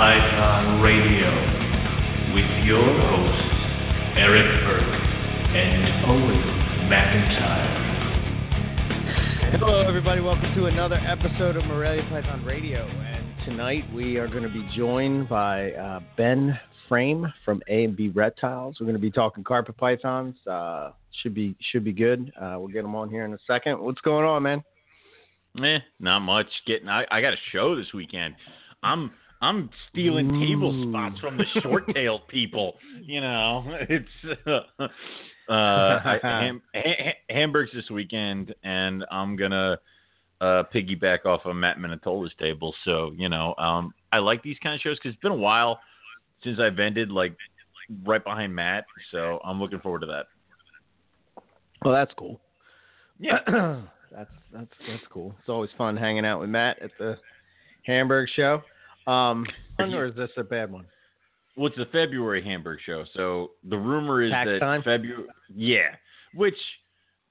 Morelia Python Radio with your hosts, Eric Burke and Owen McIntyre. Hello, everybody. Welcome to another episode of Morelia Python Radio. And tonight we are going to be joined by uh, Ben Frame from A and B Reptiles. We're going to be talking carpet pythons. Uh, should be should be good. Uh, we'll get them on here in a second. What's going on, man? Eh, not much. Getting I, I got a show this weekend. I'm I'm stealing table spots from the short tailed people. You know, it's uh, uh ham, ha, Hamburg's this weekend, and I'm gonna uh, piggyback off of Matt Minatola's table. So you know, um, I like these kind of shows because it's been a while since I've ended like right behind Matt. So I'm looking forward to that. Well, that's cool. Yeah. that's that's that's cool. It's always fun hanging out with Matt at the Hamburg show. Um, or is this a bad one? Well, it's the February Hamburg show. So the rumor is Tax that time? February, yeah. Which,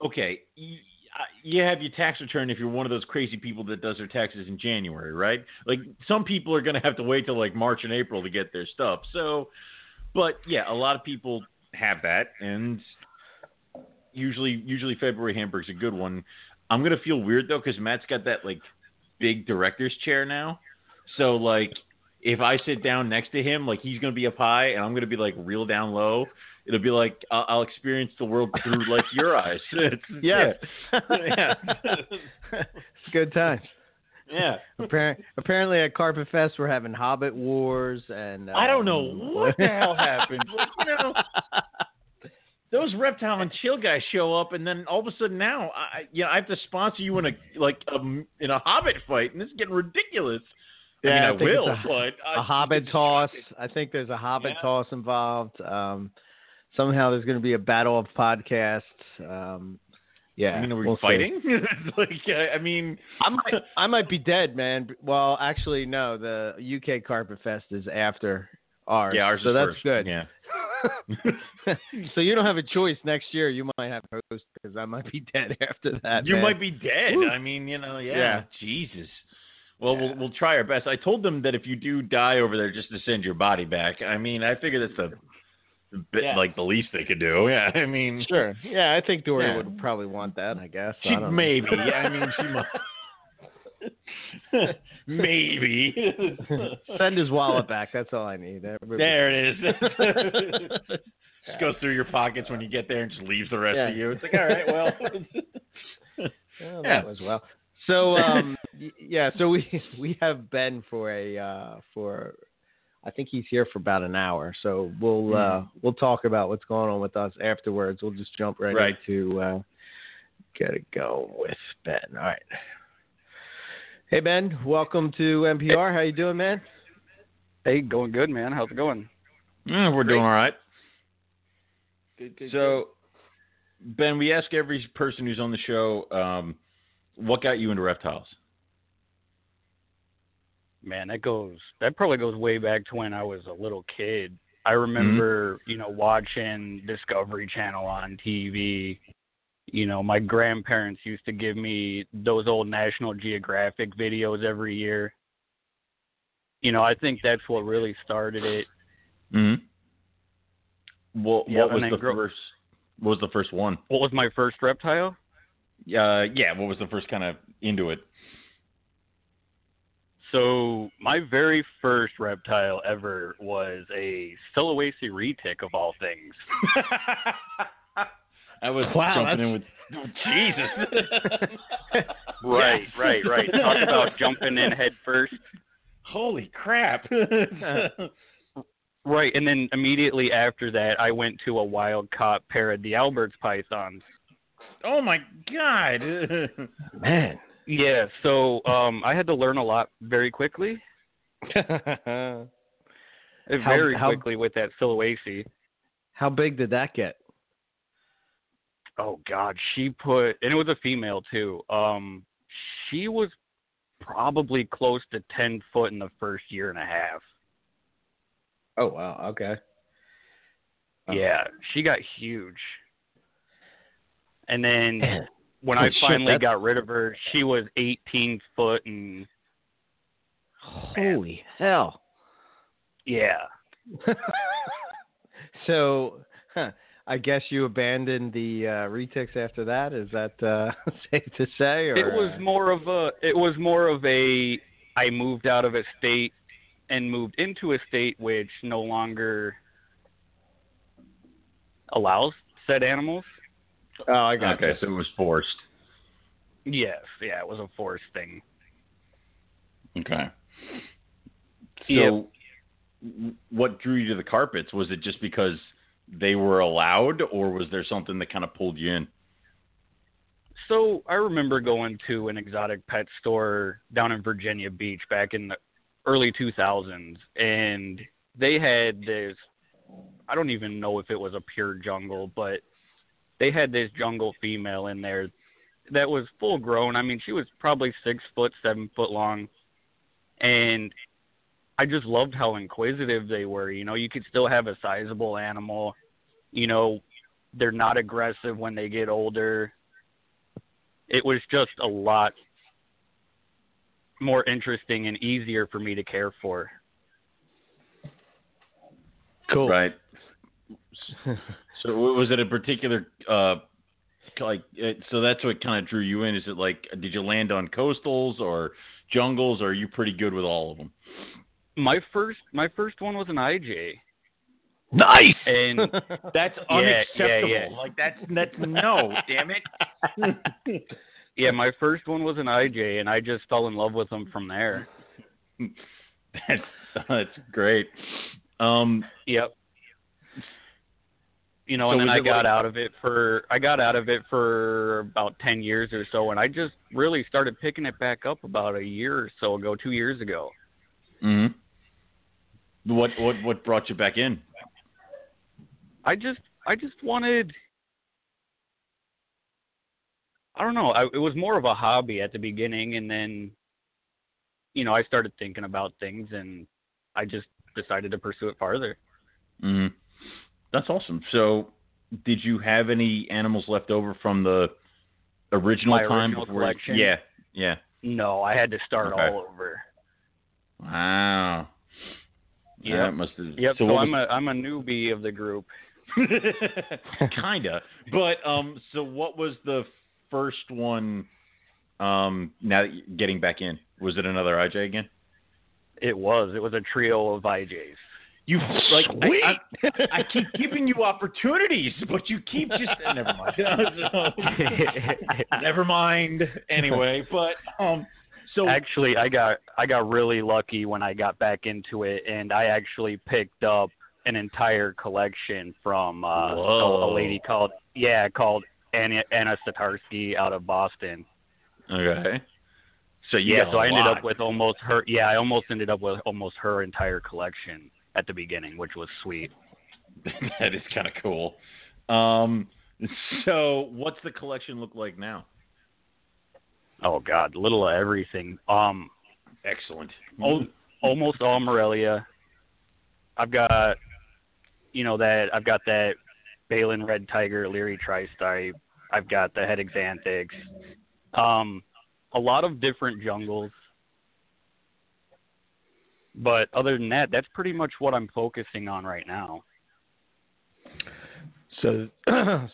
okay, y- uh, you have your tax return if you're one of those crazy people that does their taxes in January, right? Like some people are going to have to wait till like March and April to get their stuff. So, but yeah, a lot of people have that, and usually, usually February Hamburg's a good one. I'm gonna feel weird though because Matt's got that like big director's chair now. So like if I sit down next to him, like he's gonna be up high and I'm gonna be like real down low. It'll be like I'll, I'll experience the world through like your eyes. Yes. yeah, it's good times. yeah. Apparently, apparently at Carpet Fest we're having Hobbit Wars and I don't know um, what the hell happened. Like, you know, those reptile and chill guys show up, and then all of a sudden now, I, you know, I have to sponsor you in a like a, in a Hobbit fight, and this is getting ridiculous. Yeah, I I mean, I, think will, a- but I, a Hobbit toss. I think there's a Hobbit Yeah. toss involved. Um, somehow there's going to be a battle of podcasts. Um, yeah, I mean, are we we'll fighting? like, I, I mean, I might, I might be dead, man. Well, actually, no. The UK Carpet Fest is after ours. yeah, ours so that's first. good. Yeah, so you don't have a choice next year. You might have host because I might be dead after that. you man. might be dead. Woo. I mean, you know, yeah. Yeah. Jesus. Well, we'll we'll try our best. I told them that if you do die over there, just to send your body back. I mean, I figure that's a bit Yeah. like the least they could do. Yeah, I mean, Sure. Yeah, I think Dory Yeah. would probably want that. I guess. I She don't maybe. Yeah, I mean, she might. maybe. Send his wallet back. That's all I need. There it is. just goes through your pockets when you get there and just leaves the rest Yeah. of you. It's like, all right, well. Well, Yeah. that was well. So um yeah, so we we have Ben for a uh for I think he's here for about an hour. So we'll uh we'll talk about what's going on with us afterwards. We'll just jump right, Right. into uh get it going with Ben. All right. Hey Ben, welcome to MPR. How you doing, man? Hey, going good, man. How's it going? Yeah, we're doing all right. Good, good, So, Ben, we ask every person who's on the show, um, what got you into reptiles? Man, that goes that probably goes way back to when I was a little kid. I remember, you know, watching Discovery Channel on TV. You know, my grandparents used to give me those old National Geographic videos every year. You know, I think that's what really started it. Mm-hmm. What, Yeah, what was the grow- first? What was the first one? What was my first reptile? Uh, yeah, what was the first kind of into it? So my very first reptile ever was a Sulawesi retic of all things. I was Wow, jumping in with Jesus. Right, Yes. right, right. Talk about jumping in head first. Holy crap! Right, and then immediately after that, I went to a wild caught pair of the Albertis pythons. Oh my god! Man. Yeah, so um, I had to learn a lot very quickly, how, very how- quickly with that Sulawesi. how big did that get? Oh God, she put, and it was a female too. Um, she was probably close to ten foot in the first year and a half. Oh wow, okay. Yeah, she got huge. And then Man. when Oh, I finally that's- got rid of her, she was 18 foot and Holy hell! Yeah. so, huh, I guess you abandoned the uh, retics after that. Is that uh, safe to say? Or, It was uh, more of a it was more of a I moved out of a state and moved into a state which no longer allows said animals. Oh, I got Okay, so it was forced. Yes, yeah, it was a forced thing. Okay. So, Yep. what drew you to the carpets? Was it just because they were allowed, or was there something that kind of pulled you in? So I remember going to an exotic pet store down in Virginia Beach back in the early 2000s, and they had this. I don't even know if it was a pure jungle, but they had this jungle female in there that was full grown. I mean, she was probably six foot, seven foot long, and I just loved how inquisitive they were. You know, you could still have a sizable animal. You know, they're not aggressive when they get older it was just a lot more interesting and easier for me to care for. cool. Right. so, was it a particular uh, like? uh so that's what kind of drew you in. Is it like, did you land on coastals or jungles, or are you pretty good with all of them? My first my first one was an IJ. Nice. And That's Yeah, unacceptable. yeah, yeah. Like that's that's no, damn it. yeah, my first one was an IJ and I just fell in love with them from there. That's that's great. Um, Yep. You know, So and then I got like- out of it for I got out of it for about 10 years or so and I just really started picking it back up about a year or so ago, 2 years ago. mhm. What what what brought you back in? I just I just wanted I don't know, I, it was more of a hobby at the beginning and then you know, I started thinking about things and I just decided to pursue it farther. hmm That's awesome. So, did you have any animals left over from the original My time? original before- collection? Yeah, yeah. No, I had to start Okay. all over. Wow. Yep. That must have. Yep, So, so, I'm a I'm a newbie of the group. kinda. But um, so what was the first one? Um, now that you're getting back in, was it another IJ again? It was. It was a trio of IJs. You like I, I, I keep giving you opportunities, but you keep just never mind. never mind. Anyway, but um, so Actually, I got I got really lucky when I got back into it, and I actually picked up an entire collection from uh, a, a lady called yeah called Anna Anna Satarsky out of Boston. okay. So you yeah, got so a I ended up with almost her. Yeah, I almost ended up with almost her entire collection at the beginning, which was sweet. that is kind of cool. Um, so what's the collection look like now? Oh God, little of everything. Um, Excellent. al- almost all Morelia. I've got, you know that I've got that Balin Red Tiger Leary Tri-Stripe. I've got the Het Axanthics. Um, a lot of different jungles. But other than that, that's pretty much what I'm focusing on right now. So,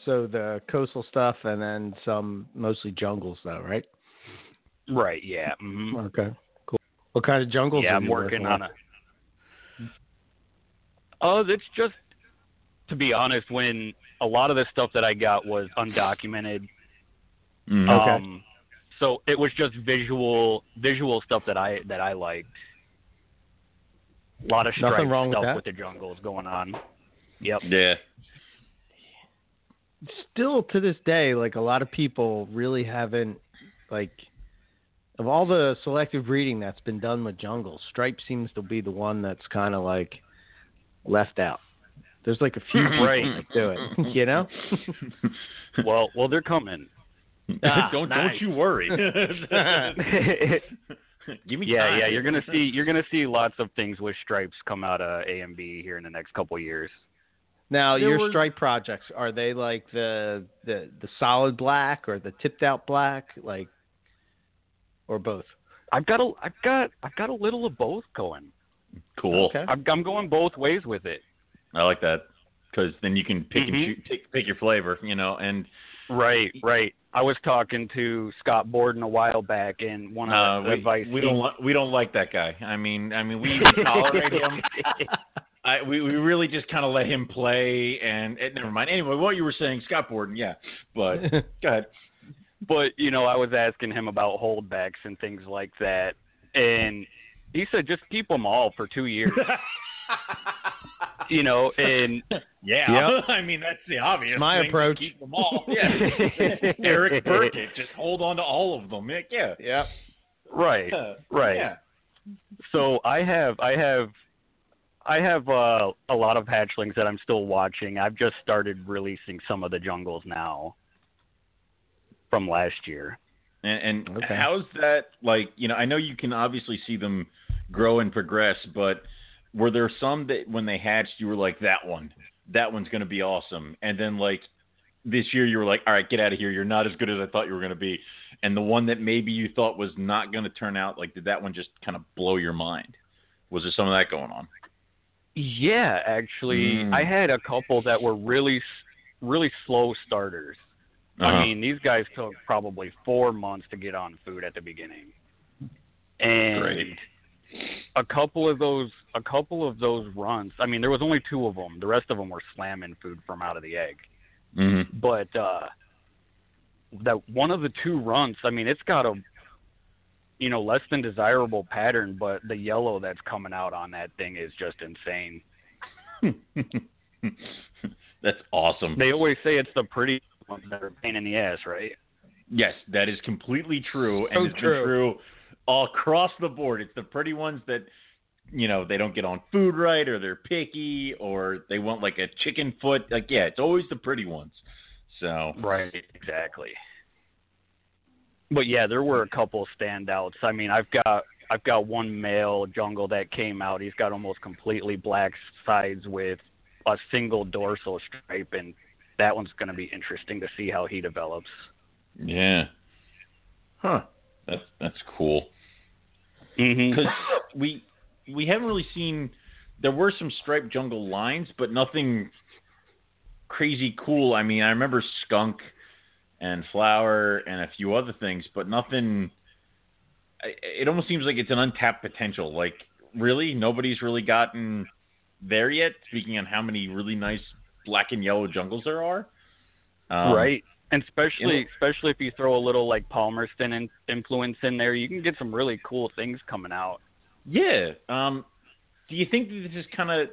so the coastal stuff, and then some mostly jungles, though, right? Right. Yeah. hmm Okay, cool. What kind of jungles? Yeah, are I'm you working on a. Oh, it's just to be honest, when a lot of the stuff that I got was undocumented. Okay. um, so it was just visual visual stuff that I that I liked. A lot of Nothing stripe wrong with stuff that. with the jungles going on. Yep. yeah. Still to this day, like a lot of people really haven't, like, of all the selective breeding that's been done with jungles, stripe seems to be the one that's kind of like left out. There's like a few people Right. that do it, you know? Well, well, they're coming. Ah, don't nice. don't you worry. yeah, Give me yeah, time. you're gonna see you're gonna see lots of things with stripes come out of A and B here in the next couple of years. Now, There your was- stripe projects are they like the the the solid black or the tipped out black, like, or both? I've got a I've got I've got a little of both going. Cool. Okay. I'm I'm going both ways with it. I like that because then you can pick and Mhm. choose, pick, pick your flavor, you know. And Right, right. I was talking to Scott Borden a while back, and one uh, of the we, advice we he- don't li- we don't like that guy. I mean, I mean, we tolerate him. I, we we really just kind of let him play, and, and never mind. Anyway, what you were saying, Scott Borden, yeah. But go ahead. but you know, I was asking him about holdbacks and things like that, and he said just keep them all for two years. you know, and yeah, I mean that's the obvious. My thing, approach. Keep them all. Yeah. Eric Burkett, just hold on to all of them. Yeah. yep. right, right. Yeah. So I have I have I have uh, a lot of hatchlings that I'm still watching. I've just started releasing some of the jungles now from last year. And, and Okay. how's that like? You know, I know you can obviously see them grow and progress, but were there some that when they hatched, you were like, that one, that one's going to be awesome, and then like this year, you were like, all right, get out of here. You're not as good as I thought you were going to be. And the one that maybe you thought was not going to turn out, like, did that one just kind of blow your mind? Was there some of that going on? Yeah, actually, Mm. I had a couple that were really, really slow starters. Uh-huh. I mean, these guys took probably four months to get on food at the beginning, and Great. A couple of those, a couple of those runs. I mean, there was only two of them. The rest of them were slamming food from out of the egg. Mm-hmm. But uh, that one of the two runs, I mean, it's got a, you know, less than desirable pattern, but the yellow that's coming out on that thing is just insane. That's awesome. They always say it's the pretty ones that are a pain in the ass, right? Yes, that is completely true, So and it's true. been true all across the board. It's the pretty ones that, you know, they don't get on food right, or they're picky, or they want like a chicken foot. Like, yeah, it's always the pretty ones. So, Right, exactly. But yeah, there were a couple standouts. I mean, I've got I've got one male jungle that came out. He's got almost completely black sides with a single dorsal stripe, and that one's going to be interesting to see how he develops. yeah, huh? That's that's cool. Mm-hmm. because we we haven't really seen. There were some striped jungle lines, but nothing crazy cool. I mean, I remember skunk and flower and a few other things, but nothing. It almost seems like it's an untapped potential. Like, really, nobody's really gotten there yet. Speaking on how many really nice black and yellow jungles there are, um, right. And especially especially if you throw a little like Palmerston in, influence in there, you can get some really cool things coming out. Yeah. Um, do you think that this is kind of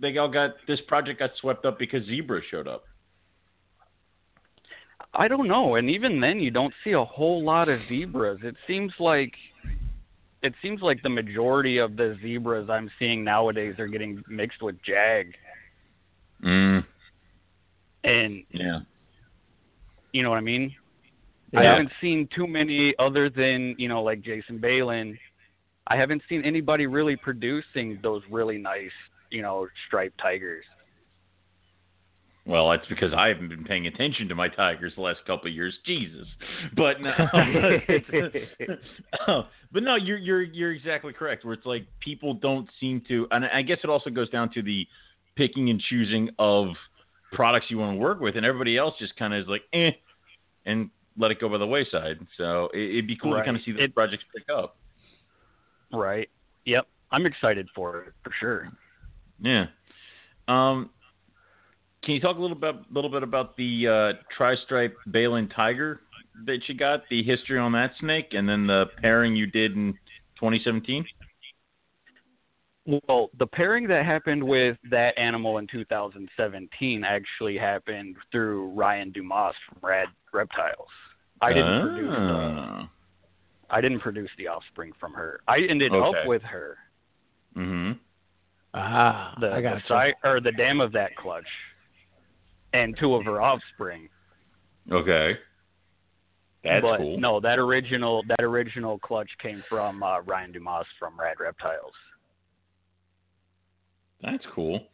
they all got this project got swept up because zebra showed up? I don't know, and even then, you don't see a whole lot of zebras. It seems like it seems like the majority of the zebras I'm seeing nowadays are getting mixed with jag, Mm, and yeah. You know what I mean. Yeah. I haven't seen too many other than you know like Jason Balin. I haven't seen anybody really producing those really nice you know striped tigers. Well, that's because I haven't been paying attention to my tigers the last couple of years. Jesus, but no, Oh, but no, you're you're you're exactly correct. Where it's like people don't seem to, and I guess it also goes down to the picking and choosing of products you want to work with, and everybody else just kind of is like, eh, and let it go by the wayside. So it, it'd be cool to kind of see the It- projects pick up. Right. Yep. I'm excited for it for sure. Yeah. Um, can you talk a little bit, little bit about the uh, tri-stripe Balin tiger that you got, the history on that snake, and then the pairing you did in 2017? Well, the pairing that happened with that animal in 2017 actually happened through Ryan Dumas from Rad Reptiles. I didn't produce the, Ah. I didn't produce the offspring from her. I ended Okay. up with her, Mm-hmm. Ah, the I the got si- or the dam of that clutch, and two of her offspring. Okay. That's but cool. no, that original that original clutch came from uh, Ryan Dumas from Rad Reptiles. That's cool.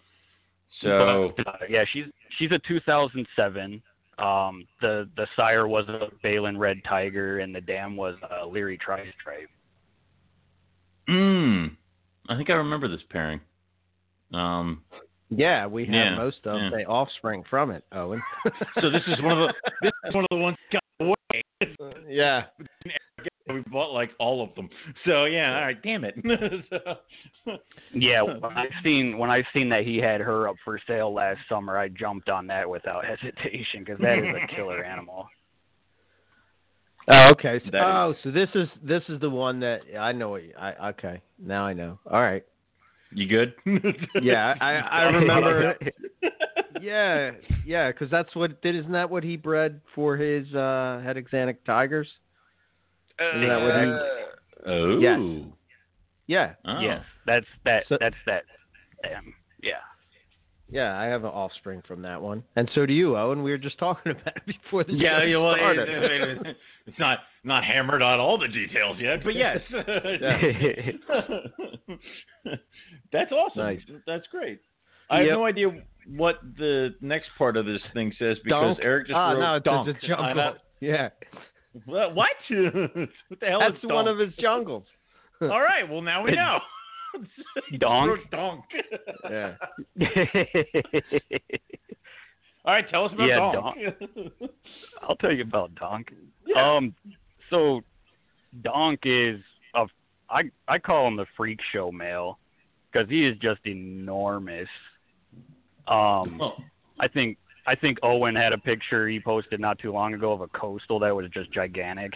So, But, uh, yeah, she's she's a 2007. Um, the the sire was a Balin Red Tiger, and the dam was a Leary Tri-Stripe. Mm. I think I remember this pairing. Um, Yeah, we have Yeah, most of yeah. the offspring from it, Owen. so this is one of the this is one of the ones that got away. yeah. We bought like all of them. So yeah, all right, damn it. So- Yeah, when I seen when I seen that he had her up for sale last summer, I jumped on that without hesitation because that is a killer animal. Oh, okay. So, oh, so this is this is the one that I know. What you, I okay. Now I know. All right. you good? Yeah, I I remember. yeah, yeah, because that's what did. Isn't that what he bred for his uh Het Axanthic tigers? Isn't that what he? Oh. Yes. Yeah, Oh. Yes, that's that. So- that's that. Um, yeah. yeah. I have an offspring from that one, and so do you, Owen. We were just talking about it before the Yeah, show yeah, well, started. it- it- it's not not hammered on all the details yet, but yes. That's awesome. Nice. That's great. I have no idea what the next part of this thing says because Donk? Eric just ah, wrote no, it's donk. a jungle. I Yeah, What? What? what the hell that's is one of his jungles. All right. Well, now we know. Donk? Donk. Yeah. All right. Tell us about Yeah, donk. I'll tell you about Donk. Yeah. Um, so Donk is a I I call him the freak show male because he is just enormous. Um, Oh. I think I think Owen had a picture he posted not too long ago of a coastal that was just gigantic.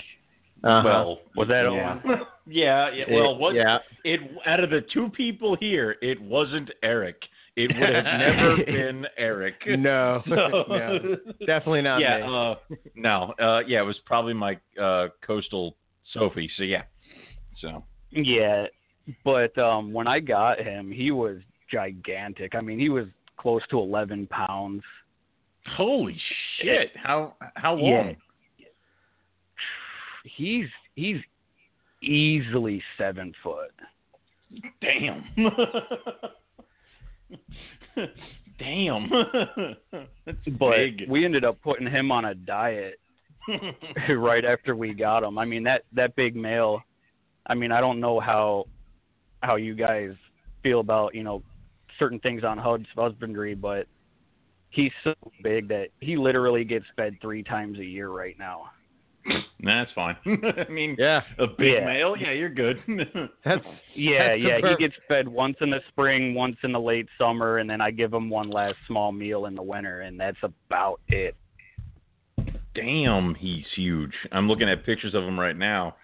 Uh-huh. Well, Was that yeah. Owen? yeah, yeah. Well, what? yeah. It out of the two people here, it wasn't Eric. It would have never been Eric. No, So- no, definitely not yeah, me. uh, no, uh, yeah, it was probably my uh, coastal Sophie. So yeah, so Yeah, but um when I got him, he was gigantic. I mean, he was close to 11 pounds. Holy shit! How how long? Yeah. He's he's easily seven foot. Damn. Damn. That's But big. we ended up putting him on a diet right after we got him. I mean that that big male. I mean I don't know how how you guys feel about you know certain things on hus- husbandry, but he's so big that he literally gets fed three times a year right now. That's fine. I mean, yeah, a big Yeah. male, yeah, you're good. that's Yeah, That's yeah. per- He gets fed once in the spring, once in the late summer, and then I give him one last small meal in the winter, and that's about it. Damn, he's huge. I'm looking at pictures of him right now.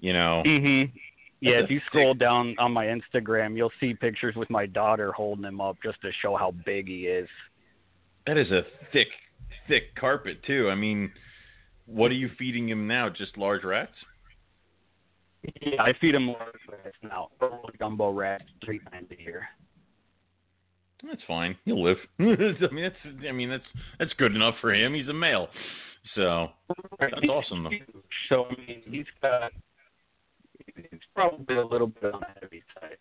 You know, Mhm. Yeah, if you a scroll down on my Instagram, you'll see pictures with my daughter holding him up just to show how big he is. That is a thick, thick carpet too. I mean, what are you feeding him now? Just large rats? Yeah, I feed him large rats now, jumbo rats three times a year. That's fine. He'll live. I mean, that's I mean that's that's good enough for him. He's a male, so that's awesome though. So I mean, he's got. It's probably a little bit on the heavy side.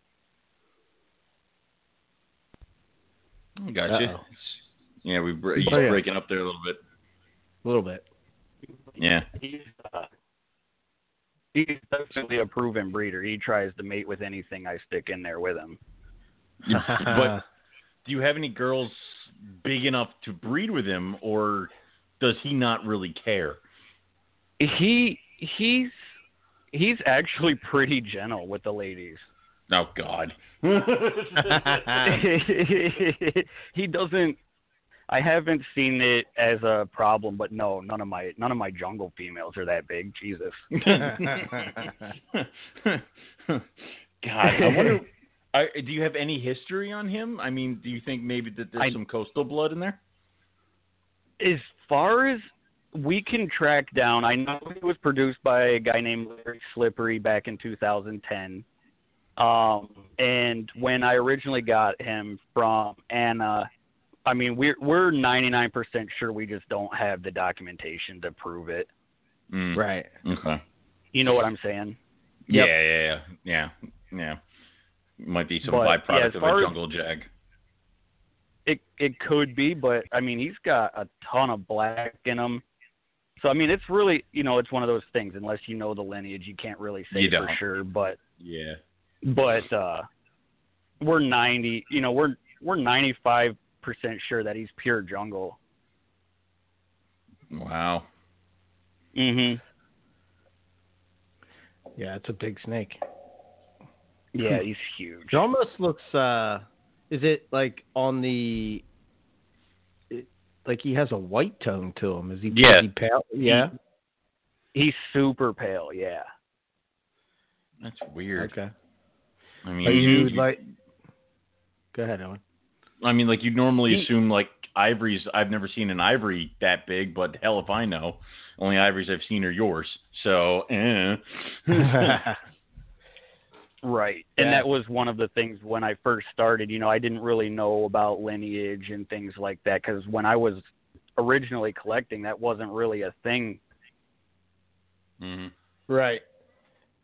I got you. Uh-oh. Yeah, we br- he's Oh, yeah. breaking up there a little bit. a little bit. Yeah. He's uh, he's definitely a proven breeder. He tries to mate with anything I stick in there with him. but do you have any girls big enough to breed with him, or does he not really care? He he's he's actually pretty gentle with the ladies. Oh God. he doesn't. I haven't seen it as a problem, but no, none of my none of my jungle females are that big. Jesus. God, I wonder. I, do you have any history on him? I mean, do you think maybe that there's I- some coastal blood in there? As far as we can track down, I know he was produced by a guy named Larry Slippery back in 2010. Um, and when I originally got him from Anna, I mean we're we're 99% sure we just don't have the documentation to prove it. Mm, right. Okay. You know what I'm saying? Yeah, Yep. yeah, yeah, yeah, yeah. Might be some But, byproduct as of far a as- jungle jag. It it could be, but I mean he's got a ton of black in him. So I mean it's really you know it's one of those things. Unless you know the lineage, you can't really say for sure. But Yeah. but uh we're 90, you know, we're we're 95% sure that he's pure jungle. Wow. Mhm. Yeah, it's a big snake. Yeah, he's huge. It almost looks. uh Is it like on the? it- Like he has a white tone to him. Is he Yeah. pretty pale? Yeah. He's super pale, yeah. That's weird. Okay. I mean, Are you you- like? Go ahead, Owen. I mean, like you'd normally He- assume like ivories. I've never seen an ivory that big, but hell if I know. Only ivories I've seen are yours. So, eh. Right. Yeah. And that was one of the things when I first started, you know, I didn't really know about lineage and things like that cuz when I was originally collecting that wasn't really a thing, Mhm. right.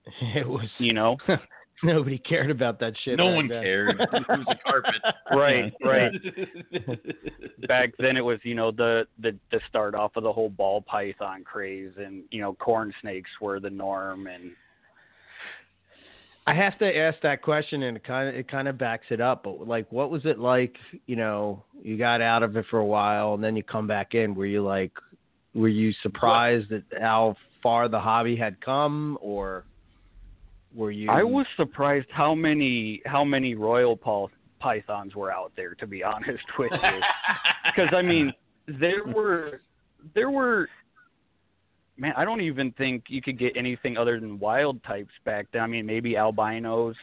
It was. you know. Nobody cared about that shit. No one then. cared. It was a carpet. Right, right. right. Back then it was, you know, the the the start off of the whole ball python craze and, you know, corn snakes were the norm and I have to ask that question, and it kind of it kind of backs it up. But like, what was it like? You know, you got out of it for a while, and then you come back in. Were you like, were you surprised at how far the hobby had come, or were you? I was surprised how many how many royal pol- pythons were out there to be honest with you. because I mean, there were there were man, I don't even think you could get anything other than wild types back then. I mean, maybe albinos,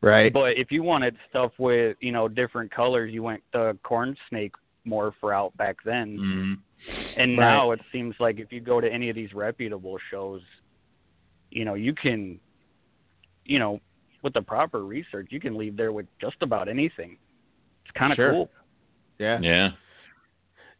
right. but if you wanted stuff with you know different colors, you went the corn snake morph route back then. Mhm. And Right. now it seems like if you go to any of these reputable shows, you know, you can, you know, with the proper research, you can leave there with just about anything. It's kind of Sure. cool. Yeah. Yeah.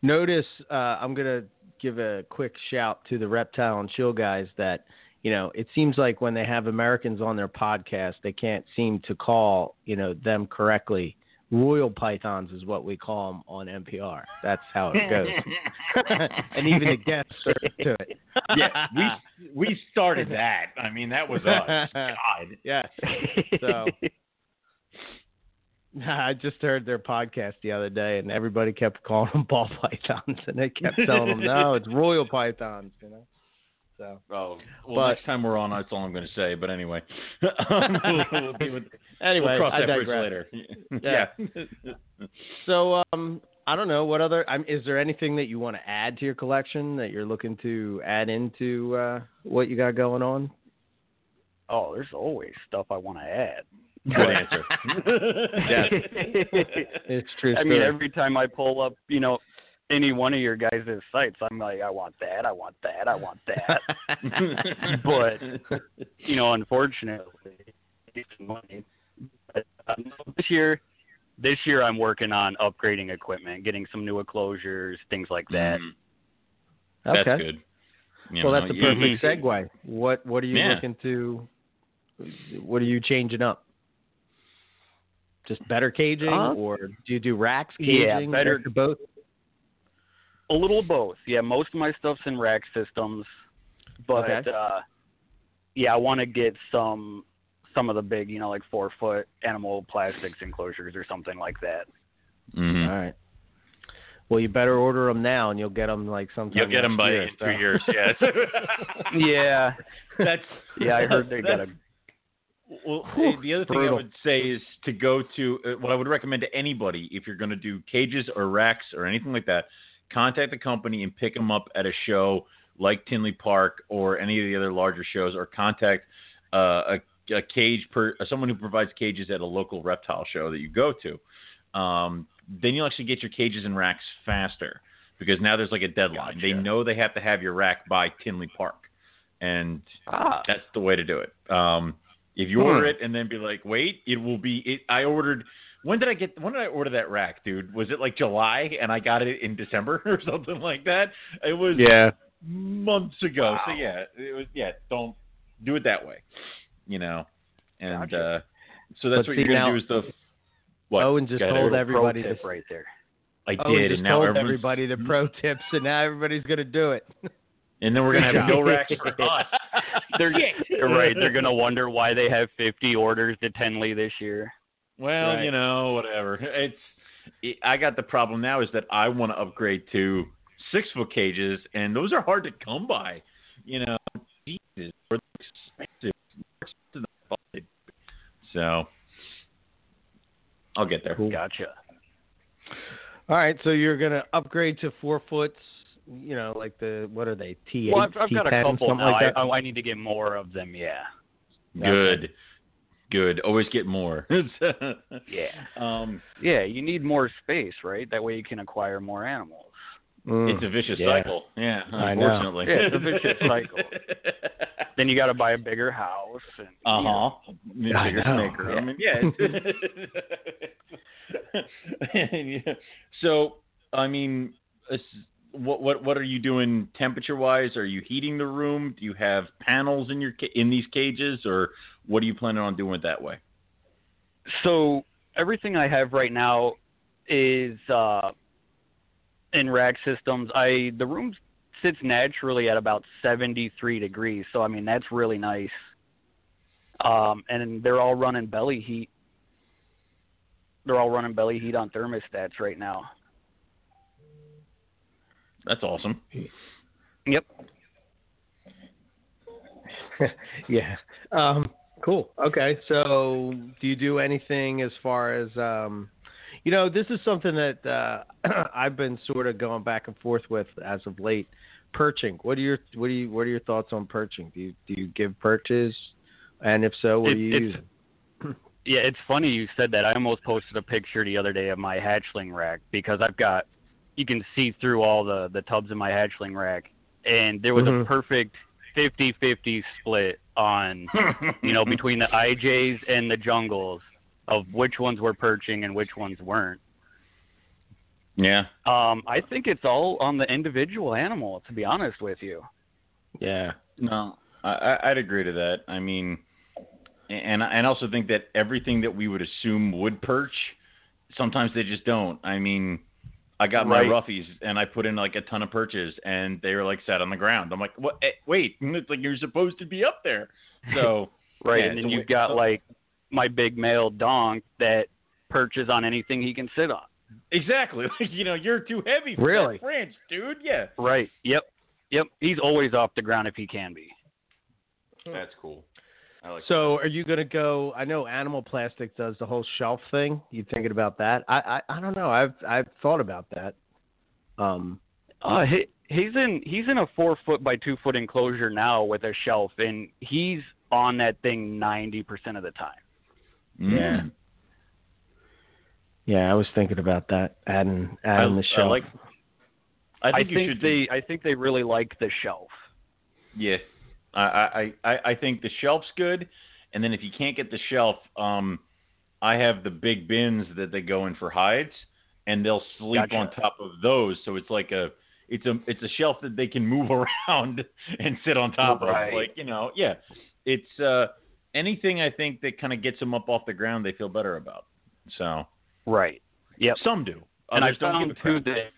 Notice, uh, I'm gonna give a quick shout to the reptile and chill guys that. You know, it seems like when they have Americans on their podcast, they can't seem to call, you know, them correctly. Royal pythons is what we call them on MPR. That's how it goes. and even the guests are to it. Yeah. We we started that. I mean, that was us. God. Yes. So- I just heard their podcast the other day, and everybody kept calling them ball pythons, and they kept telling them, "No, it's royal pythons," you know. So Oh, well, But- next time we're on, that's all I'm going to say. But anyway, um, we'll, we'll, with- anyway, we'll cross I that bridge later. Yeah. So um, I don't know what other. Um, is there anything that you want to add to your collection that you're looking to add into uh, what you got going on? oh, there's always stuff I want to add. Good answer. Yes. It's true. I mean, every time I pull up, you know, any one of your guys' sites, I'm like, I want that, I want that, I want that. but you know, unfortunately, money. But, um, this year, this year I'm working on upgrading equipment, getting some new enclosures, things like that. Mm, that's okay. good. You Well, know, that's a you- perfect segue. What What are you Yeah. looking to? What are you changing up? Just better caging, Uh, or do you do racks yeah, caging? better- mix both. A little of both. Yeah, most of my stuff's in rack systems, but Okay. uh, yeah, I want to get some some of the big, you know, like four foot animal plastics enclosures or something like that. Mhm. All right. Well, you better order them now, and you'll get them like sometime. You'll get them by year, in so. two years. Yes. Yeah, That's yeah, I heard they got a Well, Whew, the other thing I would say is to go to uh, what I would recommend to anybody if you're going to do cages or racks or anything like that, contact the company and pick them up at a show like Tinley Park or any of the other larger shows, or contact uh, a, a cage per someone who provides cages at a local reptile show that you go to. Um, then you'll actually get your cages and racks faster because now there's like a deadline. They know they have to have your rack by Tinley Park, and ah, that's the way to do it. Um, if you Hmm. order it and then be like, wait, it will be. It, I ordered. When did I get? When did I order that rack, dude? Was it like July and I got it in December or something like that? It was Yeah. months ago. So yeah, it was. Yeah, don't do it that way. You know, and Gotcha. uh, so that's But what see, you're gonna now- do is the. What? Owen just told everybody pro to tip right there. I Owen did, just and now told everybody the pro tips, and now everybody's gonna do it. and then we're gonna have no racks for us. They're they're right. They're gonna wonder why they have 50 orders to Tinley this year. Well, Right. you know, whatever. It's it, I got the problem now is that I want to upgrade to six foot cages, and those are hard to come by. You know, Jesus, they're expensive. More expensive than I thought they'd be. So I'll get there. Gotcha. All right, so you're gonna upgrade to four foots. You know, like the what are they? T eight, Well, I've, I've T got a ten, couple something now. like that. I, I need to get more of them. Yeah. Good, good. Always get more. Yeah. um, Yeah. You need more space, right? That way you can acquire more animals. Mm, it's a vicious yeah. cycle. Yeah, I know. unfortunately. Yeah, it's a vicious cycle. Then you got to buy a bigger house. And, you Uh know, huh. I Bigger know, snake room. and Yeah. it's- yeah. So, I mean, it's- what what what are you doing temperature wise? Are you heating the room? Do you have panels in your in these cages, or what are you planning on doing it that way? So everything I have right now is uh, in rack systems. I the room sits naturally at about 73 degrees, so I mean that's really nice. Um, and they're all running belly heat. They're all running belly heat on thermostats right now. That's awesome. Yep. yeah. Um, cool. Okay. So, do you do anything as far as, um, you know, this is something that uh, I've been sort of going back and forth with as of late. Perching. What are your what are you what are your thoughts on perching? Do you do you give perches? And if so, what It- are you it's- using? Yeah, it's funny you said that. I almost posted a picture the other day of my hatchling rack because I've got you can see through all the the tubs in my hatchling rack and there was Mhm. a perfect 50-50 split on you know between the IJs and the jungles of which ones were perching and which ones weren't. Yeah. Um I think it's all on the individual animal to be honest with you. Yeah. No, I, I- I'd agree to that. I mean, and and I also think that everything that we would assume would perch, sometimes they just don't. I mean, I got my Right. roughies and I put in like a ton of perches and they were like sat on the ground. I'm like, what? eh, Wait, it's like you're supposed to be up there. So Right. Yeah, and then you've wait- got like my big male donk that perches on anything he can sit on. exactly, like you know, you're too heavy for Really? that branch, dude. Yeah, Right. Yep. Yep. He's always off the ground if he can be. that's cool. I like. So, are you going to go? I know Animal Plastic does the whole shelf thing. You thinking about that? I, I I don't know. I've I've thought about that. Um. Uh, he, he's in he's in a four foot by two foot enclosure now with a shelf, and he's on that thing ninety percent of the time. Yeah. Mm. Yeah, I was thinking about that. Adding adding the I shelf. like. I think, you should they I think they really like the shelf. Yeah, I, I, I, think the shelf's good, and then if you can't get the shelf, um, I have the big bins that they go in for hides, and they'll sleep Gotcha. on top of those. So it's like a, it's a, it's a shelf that they can move around and sit on top Right. of. Like you know, yeah, it's uh, anything I think that kind of gets them up off the ground, they feel better about. So Right. yeah, some do. and I found too that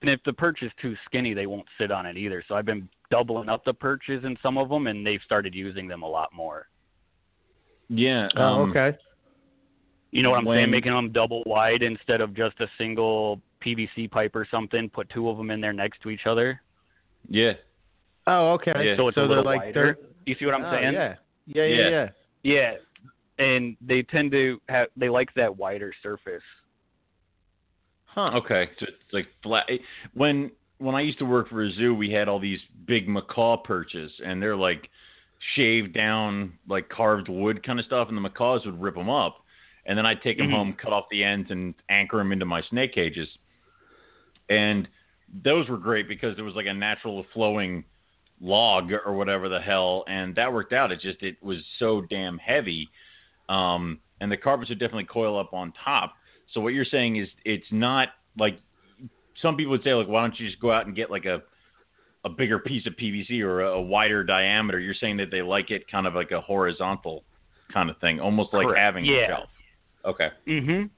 and if the perch is too skinny, they won't sit on it either. So I've been doubling up the perches in some of them, and they've started using them a lot more. Yeah. oh, um, okay. You know what I'm When- saying? Making them double wide instead of just a single PVC pipe or something. Put two of them in there next to each other. Yeah. Oh, okay. Yeah. So it's so a they're little like wider. they're You see what I'm oh, saying? Yeah. Yeah, yeah, Yeah. yeah. Yeah. And they tend to have they like that wider surface. Huh. Okay, so it's like flat. When when I used to work for a zoo, we had all these big macaw perches, and they're like shaved down, like carved wood kind of stuff, and the macaws would rip them up, and then I'd take them Mhm. home, cut off the ends, and anchor them into my snake cages, and those were great because there was like a natural flowing log or whatever the hell, and that worked out. It just it was so damn heavy, um, and the carpets would definitely coil up on top. So what you're saying is it's not like some people would say like why don't you just go out and get like a a bigger piece of PVC or a, a wider diameter. You're saying that they like it kind of like a horizontal kind of thing, almost like Correct. having a shelf. Okay, Mhm.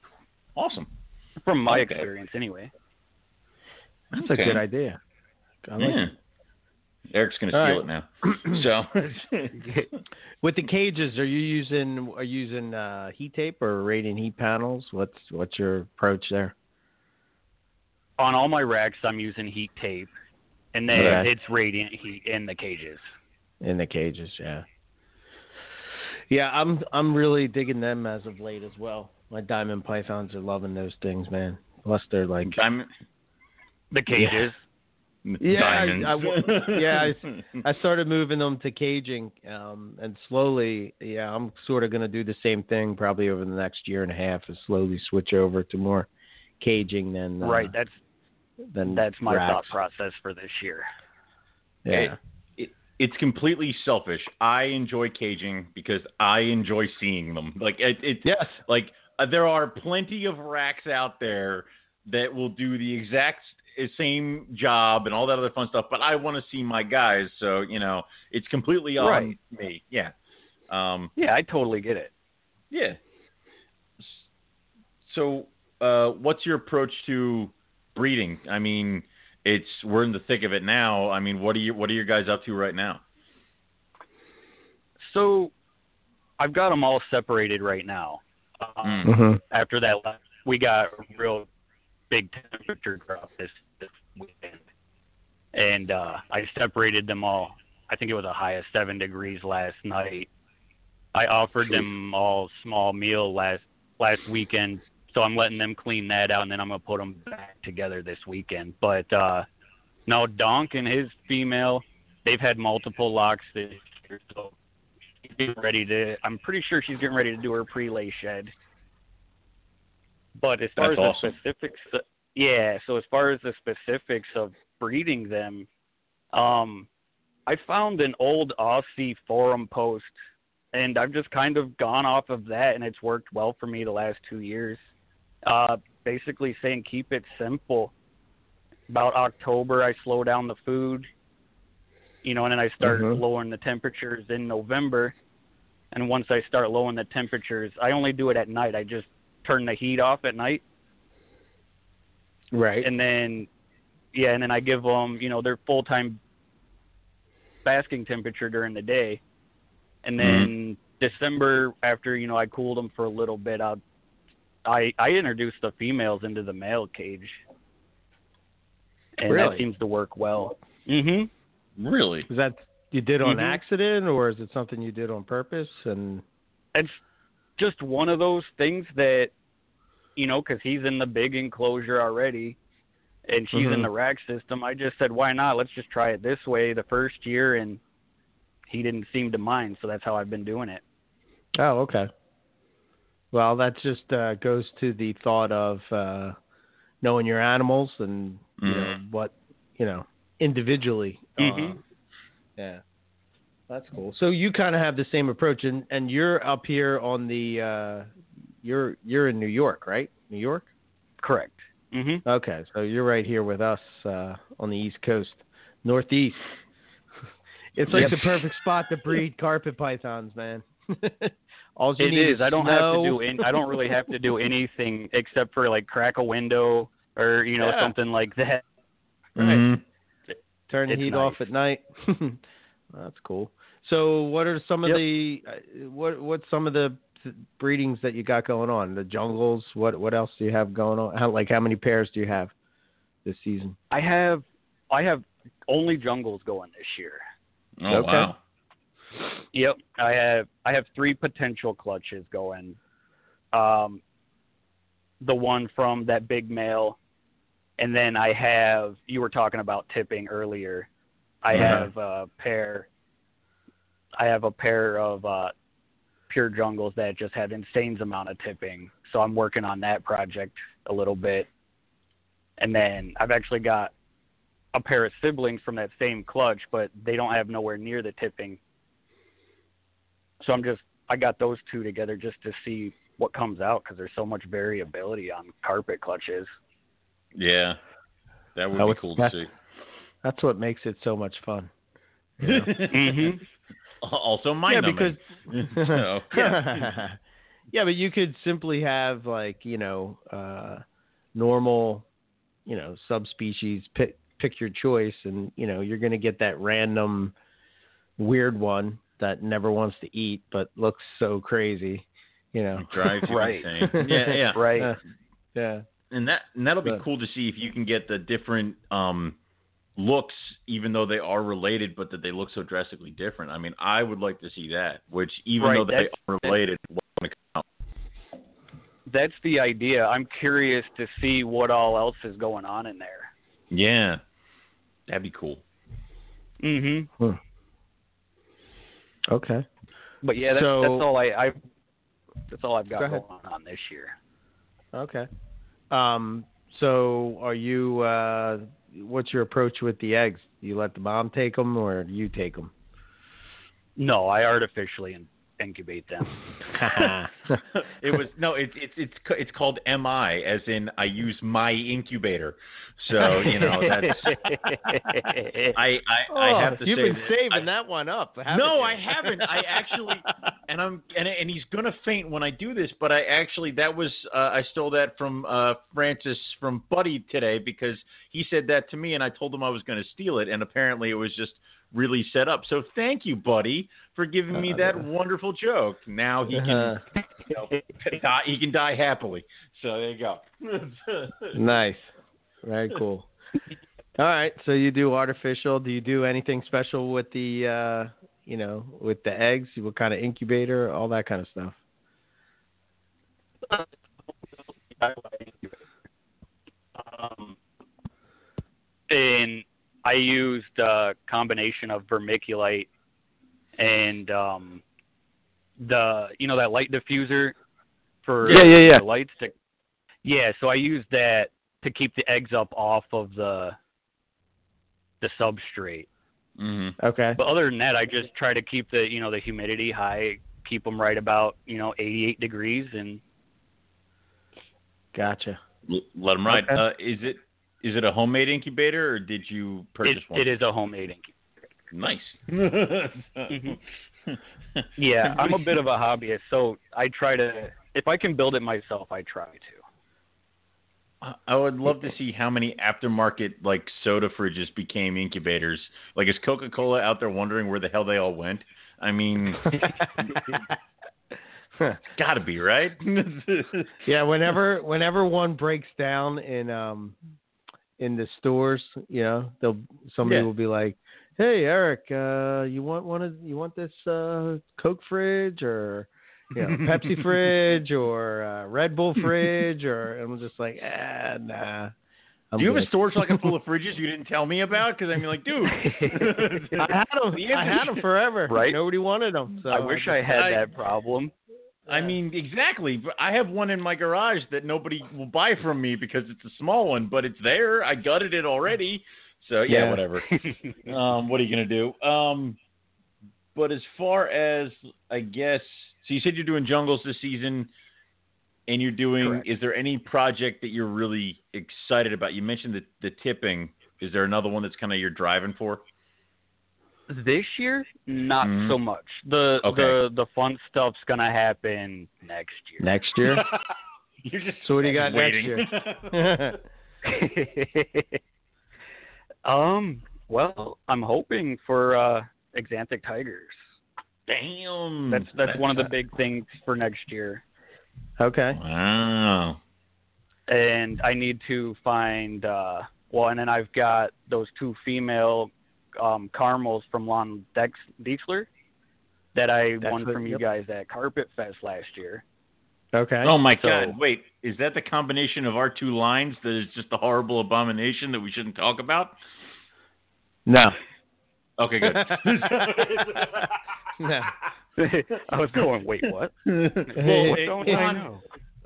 awesome. From my Okay. experience anyway. That's Okay. a good idea. I like yeah. it. Eric's gonna All steal it now. So With the cages, are you using are you using uh, heat tape or radiant heat panels? What's what's your approach there? On all my racks, I'm using heat tape, and then Okay. it's radiant heat in the cages. In the cages, yeah. Yeah, I'm I'm really digging them as of late as well. My diamond pythons are loving those things, man. Plus they're like I'm The cages. Yeah, I- diamonds. I w- yeah, I started moving them to caging, um, and slowly, yeah, I'm sort of going to do the same thing probably over the next year and a half, is slowly switch over to more caging than uh, Right. That's than that's my racks. thought process for this year. Yeah, it's completely selfish. I enjoy caging because I enjoy seeing them. Like it, it's yes, like uh, there are plenty of racks out there that will do the exact same job and all that other fun stuff, but I want to see my guys. So you know, it's completely on Right. me. Yeah. Um, Yeah, I totally get it. yeah. So, uh, what's your approach to breeding? I mean, it's we're in the thick of it now. I mean, what are you what are your guys up to right now? So I've got them all separated right now. Um, Mm. mm-hmm. After that, we got a real big temperature drop this this weekend, and uh, I separated them all. I think it was a high of seven degrees last night. I offered them all small meal last last weekend, so I'm letting them clean that out, and then I'm gonna put them back together this weekend. But uh, no, Donk and his female, they've had multiple locks this year, so she's getting ready to. I'm pretty sure she's getting ready to do her pre-lay shed. But as far That's as awesome. the specifics, yeah. So as far as the specifics of breeding them, um, I found an old Aussie forum post, and I've just kind of gone off of that, and it's worked well for me the last two years. Uh, basically saying keep it simple. About October, I slow down the food, you know, and then I start Mhm. lowering the temperatures in November. And once I start lowering the temperatures, I only do it at night. I just turn the heat off at night right. and then yeah, and then I give them, you know, their full time basking temperature during the day, and then December after you know I cooled them for a little bit, I I I introduced the females into the male cage, and Really? that seems to work well. Mhm. Really? is that you did on Mhm. accident, or is it something you did on purpose? And It's just one of those things that, you know, because he's in the big enclosure already, and she's in Mhm. the rack system. I just said, why not? Let's just try it this way the first year, and he didn't seem to mind, so that's how I've been doing it. oh, okay. Well, that just uh, goes to the thought of uh, knowing your animals and you know Mhm. what you know individually. Uh, Mhm. yeah, that's cool. So you kind of have the same approach, and and you're up here on the uh, you're you're in New York, right? New York. Correct. Mhm. Okay, so you're right here with us uh, on the East Coast, Northeast. It's like Yep. the perfect spot to breed carpet pythons, man. All you It need is. I don't have to do. In, I don't really have to do anything except for like crack a window or you know Yeah. something like that. Right. Mhm. Turn the It's heat nice. off at night. That's cool. So, what are some of Yep. the uh, what what's some of the breedings that you got going on? The jungles. What what else do you have going on? How like how many pairs do you have this season? I have. I have only jungles going this year. Oh Okay. wow. Yep, I have I have three potential clutches going. Um, the one from that big male, and then I have you were talking about tipping earlier. I Yeah. have a pair. I have a pair of uh, pure jungles that just have insane amount of tipping. So I'm working on that project a little bit, and then I've actually got a pair of siblings from that same clutch, but they don't have nowhere near the tipping so I'm just I got those two together just to see what comes out because there's so much variability on carpet clutches. Yeah. That would That be would- cool to that's- see. That's what makes it so much fun. you know? Mhm. Also, my yeah, because so, yeah. yeah, but you could simply have like you know uh, normal, you know, subspecies pi- pick your choice, and you know you're going to get that random weird one that never wants to eat but looks so crazy. You know, It drives you Right. insane. Yeah, yeah. Right. Uh, yeah. and that and that'll be But- cool to see if you can get the different um looks even though they are related but that they look so drastically different i mean i would like to see that which even Right, though they are related won't come out. That's the idea. I'm curious to see what all else is going on in there. yeah that'd be cool Mhm. Okay. But yeah, that's, So- that's all I, I that's all I've got Go going on this year. Okay. Um. So, are you? Uh, what's your approach with the eggs? Do you let the mom take them, or do you take them? No, I artificially incubate them. it was no it's it's it's it's called mi as in i use my incubator so you know that's i i, I have to Oh, you've say been that saving I- that one up. No, you? I haven't. I actually, and I'm, and and he's gonna faint when I do this. But I actually, that was, uh, I stole that from uh, Francis from Buddy today because he said that to me, and I told him I was gonna steal it, and apparently it was just really set up. So thank you, Buddy, for giving me Uh, that wonderful joke. Now he can, Uh, you know, die, he can die happily. So there you go. nice. Very cool. All right. So you do artificial. Do you do anything special with the, uh, you know, with the eggs? What kind of incubator? All that kind of stuff. Um, and I used a combination of vermiculite and um, the you know that light diffuser for Yeah, yeah, yeah. the lights to yeah. So I use that to keep the eggs up off of the the substrate. hmm Okay. But other than that, I just try to keep the you know the humidity high, keep them right about you know 88 degrees, and Gotcha. L- let them ride. Okay. Uh, is it is it a homemade incubator or did you purchase it, one? it is a homemade incubator. Nice. Yeah, I'm a bit of a hobbyist, so I try to if I can build it myself, I try to. I- I would love to see how many aftermarket like soda fridges became incubators. Like, is Coca Cola out there wondering where the hell they all went? I mean, gotta be right. yeah. Whenever whenever one breaks down in um in the stores, you know, they'll somebody Yeah. will be like, "Hey, Eric, uh, you want one of you want this uh, Coke fridge or you know Pepsi fridge or uh, Red Bull fridge?" Or and I'm just like, "Ah, nah." I'm Do you have good." a storage locker full of fridges you didn't tell me about? Because I mean, like, dude, I had them. I had them forever. Right. Nobody wanted them. So I wish I had I- that problem. I mean, exactly. But I have one in my garage that nobody will buy from me because it's a small one, but it's there. I gutted it already. So yeah, Yeah. whatever. um, what are you gonna do? Um, but as far as I guess, so you said you're doing jungles this season, and you're doing. Correct. Is there any project that you're really excited about? You mentioned the the tipping. Is there another one that's kind of you're driving for? This year, not Mhm. so much. The Okay. the the fun stuff's gonna happen next year. next year. you're just So what do you got next year? um. Well, I'm hoping for uh Axanthic tigers. Damn. That's that's one of the big things for next year. okay. Wow. and I need to find uh well and then I've got those two female um caramels from Lon Dex Deichler that I won Dexler, from you yep. guys at Carpet Fest last year. Okay. Oh my So- God! Wait, is that the combination of our two lines that is just a horrible abomination that we shouldn't talk about? No. Okay, good. no. I was going, wait, what? well, What it- don't I know?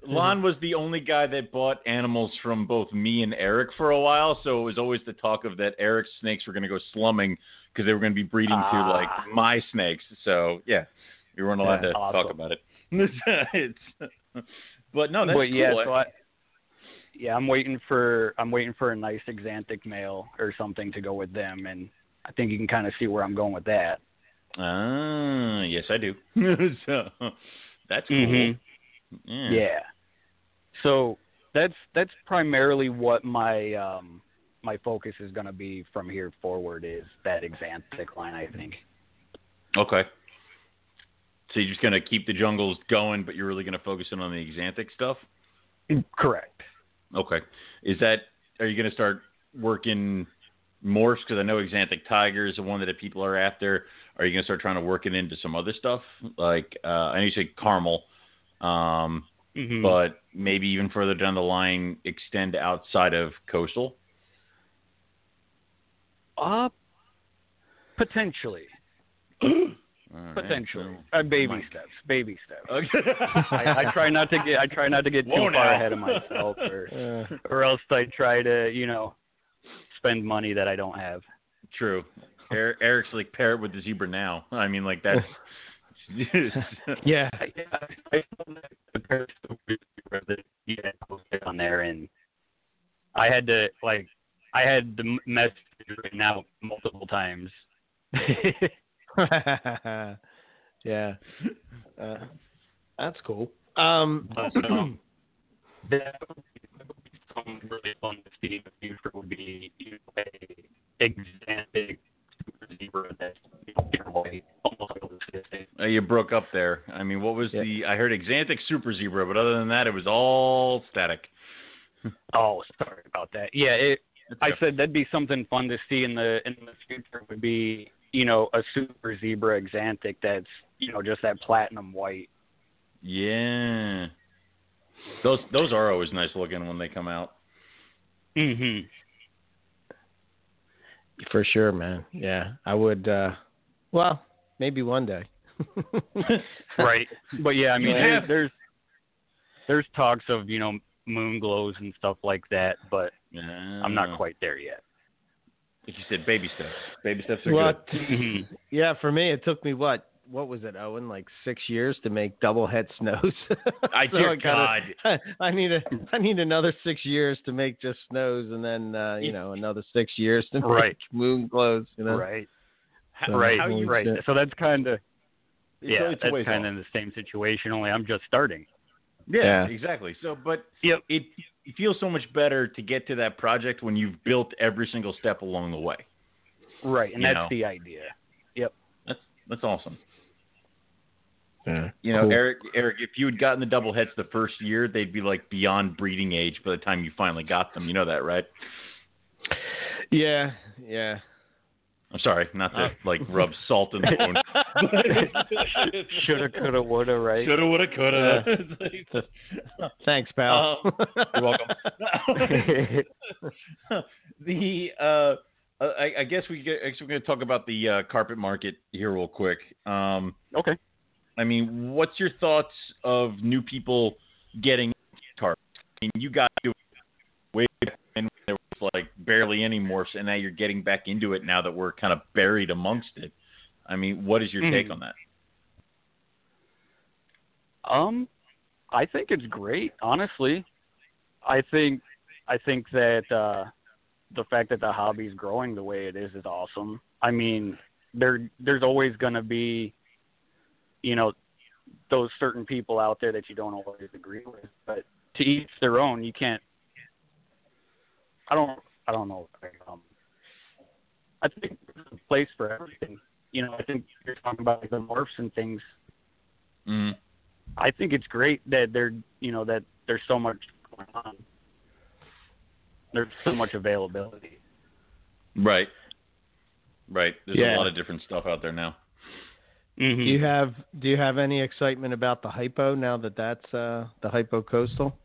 Lon was the only guy that bought animals from both me and Eric for a while, so it was always the talk of that Eric's snakes were going to go slumming because they were going to be breeding Ah. through like my snakes. So yeah, we weren't allowed Yeah, to talk about it. It's, but no, that's but yeah, cool. so I yeah, I'm waiting for I'm waiting for a nice axanthic male or something to go with them and I think you can kind of see where I'm going with that. Ah, yes, I do. so that's cool. Mhm. Yeah. Yeah. So that's that's primarily what my um my focus is going to be from here forward is that axanthic line. I think. Okay. So you're just gonna keep the jungles going, but you're really gonna focus in on the Axanthic stuff. Correct. Okay. Is that are you gonna start working morphs? Because I know Axanthic Tiger is the one that people are after. Are you gonna start trying to work it into some other stuff? Like uh, I know you said caramel, um, Mhm. but maybe even further down the line, extend outside of coastal. uh, potentially, All right, potentially, so- uh, baby my- steps, baby steps. Okay. I, I try not to get I try not to get too Whoa, far ahead of myself, or Uh, or else I try to you know spend money that I don't have. True. Er- Eric's like parrot with the zebra now. I mean, like that's. yeah. I, I the Periscope that you had posted on there, and I had to like I had the message written out multiple times. yeah. Uh, that's cool. Um, But, um, that would be something really fun to see in the future would be you know, a exotic super zebra that's you know, white, almost like a Lucia Uh, you broke up there. I mean, what was Yeah. the? I heard Axanthic Super Zebra, but other than that, it was all static. Oh, sorry about that. Yeah, it, I said that'd be something fun to see in the in the future. Would be you know a super zebra axanthic that's you know just that platinum white. Yeah. Those those are always nice looking when they come out. Mm-hmm. for sure, man. Yeah, I would. uh Well, maybe one day. Right. But yeah, I mean Yeah. there's, there's there's talks of you know moon glows and stuff like that, but Yeah. I'm not quite there yet. Like you said, baby steps. Baby steps are What? Mhm. Yeah, for me, it took me what? What was it, Owen? Like six years to make double head snows. I So dear gotta- God. I need a. I need another six years to make just snows, and then uh, you know another six years to make Right. moon glows. You know, Right. How, right. How you, right. So that's kind of yeah, always two that's kind off. of the same situation. Only I'm just starting. Yeah, Yeah. exactly. So, but Yep. it it feels so much better to get to that project when you've built every single step along the way. Right, and You that's know. the idea. Yep. That's that's awesome. Yeah. You know, Cool. Eric, Eric, if you had gotten the double heads the first year, they'd be like beyond breeding age by the time you finally got them. You know that, right? Yeah, yeah. I'm sorry, not to like rub salt in the wound. Shoulda, coulda, woulda, right? Shoulda, woulda, coulda. Thanks, pal. You're welcome. the uh, I, I guess we get, I guess we're going to talk about the uh, carpet market here real quick. Um, okay. I mean, what's your thoughts of new people getting carpet? I mean, you got to way back when there was like barely any morphs, and now you're getting back into it now that we're kind of buried amongst it. I mean, what is your take Mhm. on that? Um, I think it's great. Honestly, I think I think that uh, the fact that the hobby's growing the way it is is awesome. I mean, there there's always going to be, you know, those certain people out there that you don't always agree with, but to each their own. You can't. I don't. I don't know. Um, I think there's a place for everything. You know, I think you're talking about like the morphs and things. Mm. I think it's great that there, you know, that there's so much going on. There's so much availability. Right. Right. There's Yeah. a lot of different stuff out there now. Mm-hmm. Do you have Do you have any excitement about the hypo now that that's uh, the hypo coastal?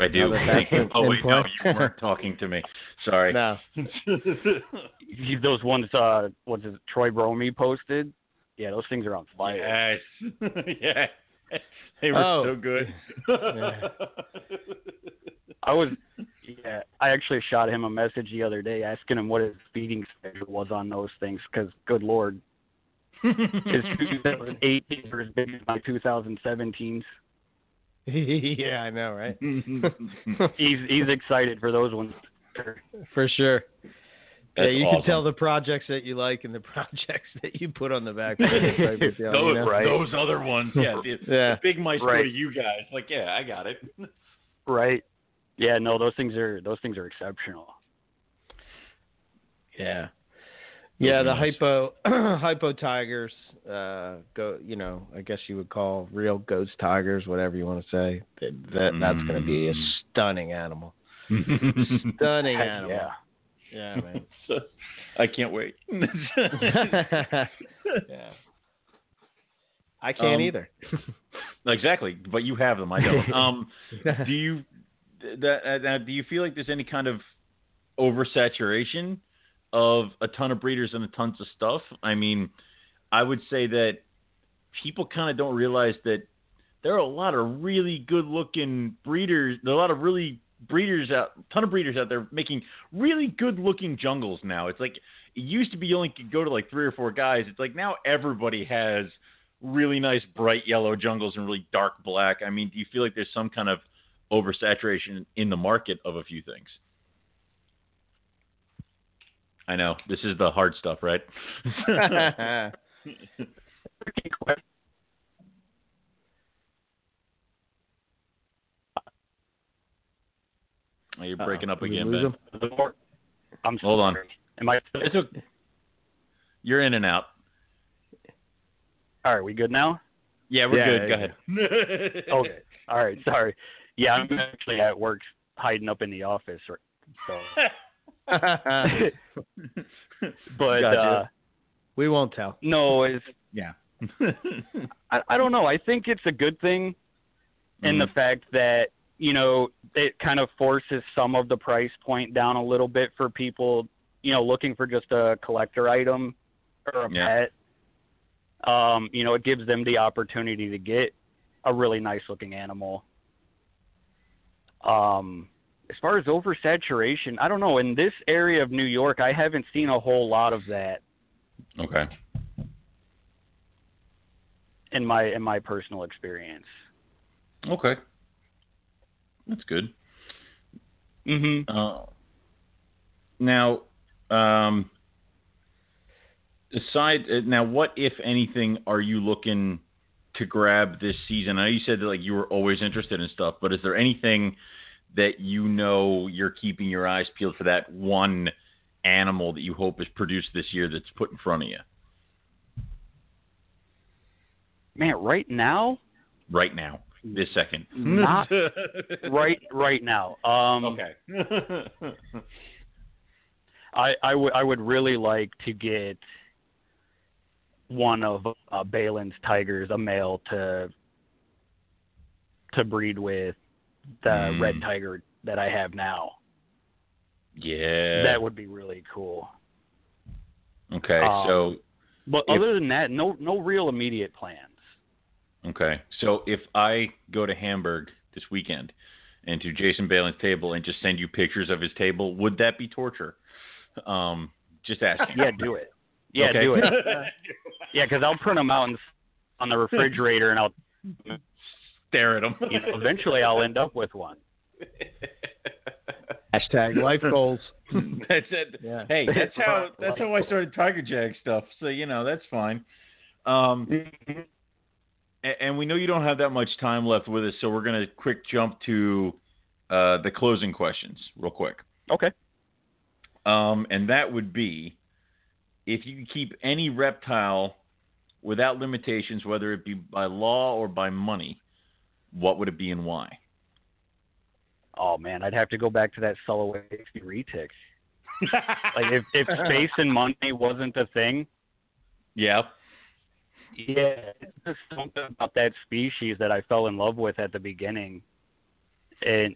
I do. Now that that's in- oh wait, no, you weren't talking to me. Sorry. No. Those ones, uh, what's it, Troy Bromy posted? Yeah, those things are on fire. Yes. yeah. They were Oh. so good. Yeah. I was, yeah, I actually shot him a message the other day asking him what his feeding schedule was on those things because, good lord, his 2018 were as big as my 2017s. yeah, I know, right? He's he's excited for those ones. For sure. That's yeah, you awesome. can tell the projects that you like and the projects that you put on the back. burner type of deal, those, you know? right. those other ones, yeah, the, Yeah. the big mice go Right. to you guys. Like, yeah, I got it. Right. Yeah, no, those things are those things are exceptional. Yeah. Yeah, the Those are nice. hypo hypo tigers uh go you know, I guess you would call real ghost tigers, whatever you want to say. That, that that's going to be a Mm. stunning animal. Stunning animal. yeah. Yeah, man. I can't wait. yeah. I can't Um, either. exactly, but you have them. I don't. Um, do you that uh, do you feel like there's any kind of oversaturation of a ton of breeders and a tons of stuff? I mean, I would say that people kind of don't realize that there are a lot of really good looking breeders. There are a lot of really breeders out, ton of breeders out there making really good looking jungles now. It's like it used to be you only could go to like three or four guys. It's like now everybody has really nice bright yellow jungles and really dark black. I mean, do you feel like there's some kind of oversaturation in the market of a few things? I know this is the hard stuff, right? You're breaking up uh, we again, Ben. him? I'm Hold on. sorry. Am I? It's okay. You're in and out. All right, we good now? Yeah, we're Yeah, good. yeah, Go ahead. Okay. All right, sorry. Yeah, I'm actually at work hiding up in the office. So, but Gotcha. uh, we won't tell. no, it's yeah. I, I don't know. I think it's a good thing in the Mhm. fact that you know it kind of forces some of the price point down a little bit for people you know looking for just a collector item or a Yeah. pet. Um, you know, it gives them the opportunity to get a really nice looking animal. Um, as far as oversaturation, I don't know. In this area of New York, I haven't seen a whole lot of that okay. in my in my personal experience. Okay. That's good. Mm-hmm. Uh, now, um, aside uh, now, what if anything are you looking to grab this season? I know you said that like you were always interested in stuff, but is there anything that you know you're keeping your eyes peeled for that one animal that you hope is produced this year that's put in front of you Man, right now, right now, this second? Not right right now. Um, Okay. I I would I would really like to get one of uh, Balin's tigers, a male, to to breed with the Mm. red tiger that I have now. yeah. That would be really cool. okay. um, so But If- other than that, no no real immediate plans. Okay. So if I go to Hamburg this weekend and to Jason Balin's table and just send you pictures of his table, would that be torture? Um, just asking. Yeah, do it. Yeah, Okay. do it. Yeah, because I'll print them out on the refrigerator, and I'll Stare at them. you know, eventually I'll end up with one. Hashtag life goals. that's it. Yeah. Hey, that's how that's how I started Tiger Jag stuff. So you know that's fine. Um, a- and we know you don't have that much time left with us, so we're gonna quick jump to uh, the closing questions real quick. Okay. Um, and that would be if you could keep any reptile without limitations, whether it be by law or by money, what would it be and why? Oh man, I'd have to go back to that Sulawesi retic. Like if if space and money wasn't a thing, yeah. yeah, it's just something about that species that I fell in love with at the beginning, and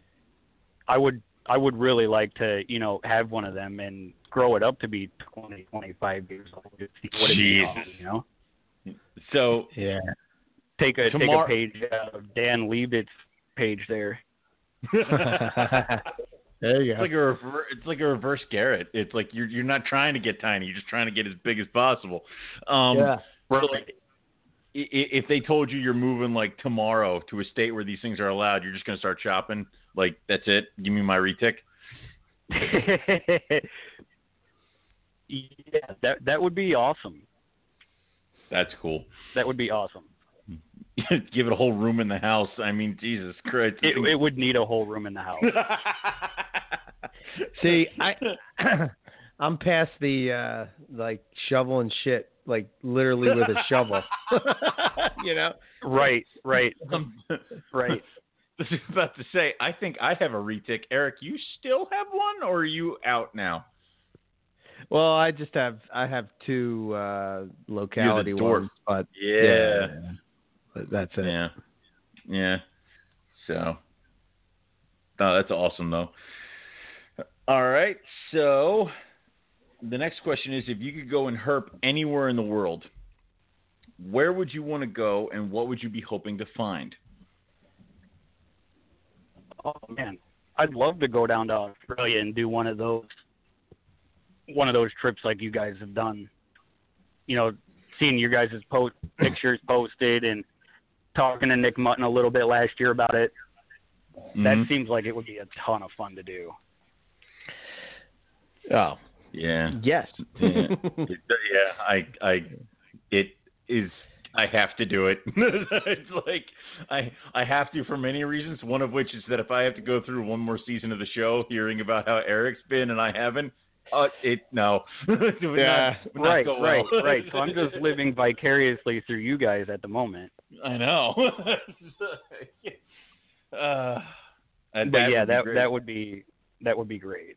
I would I would really like to you know have one of them and grow it up to be 20, 25 years old. Just see what it Jesus. is, you know. So Yeah. Take a Tomorrow- take a page out of Dan Leibovitz's page there. There you go. It's like a rever- it's like a reverse Garrett. It's like you're you're not trying to get tiny, you're just trying to get as big as possible. Um, yeah. so, like, i- i- if they told you you're moving like tomorrow to a state where these things are allowed, you're just gonna start shopping. Like that's it. Give me my retic. yeah, that that would be awesome. That's cool. That would be awesome. Give it a whole room in the house. I mean, Jesus Christ. It, it would need a whole room in the house. See, I I'm past the uh like shoveling shit, like literally with a shovel. you know? Right, right, I'm right. I was about to say, I think I have a retic. Eric, you still have one, or are you out now? Well, I just have I have two uh locality dwarf. ones, but Yeah. But that's it. Yeah. Yeah. So. No, that's awesome though. All right. So the next question is if you could go and herp anywhere in the world, where would you want to go and what would you be hoping to find? Oh man, I'd love to go down to Australia and do one of those one of those trips like you guys have done. You know, seeing your guys' post pictures posted and talking to Nick Mutton a little bit last year about it. That Mhm. seems like it would be a ton of fun to do. Oh, Yeah. yes. Yeah. It- yeah, I, I, it is. I have to do it. it's like I, I have to for many reasons. One of which is that if I have to go through one more season of the show, hearing about how Eric's been and I haven't, uh, it no. It would Yeah, not- would not Right, go right, well. right. So I'm just living vicariously through you guys at the moment. I know. uh, But that yeah, that that would be that would be great.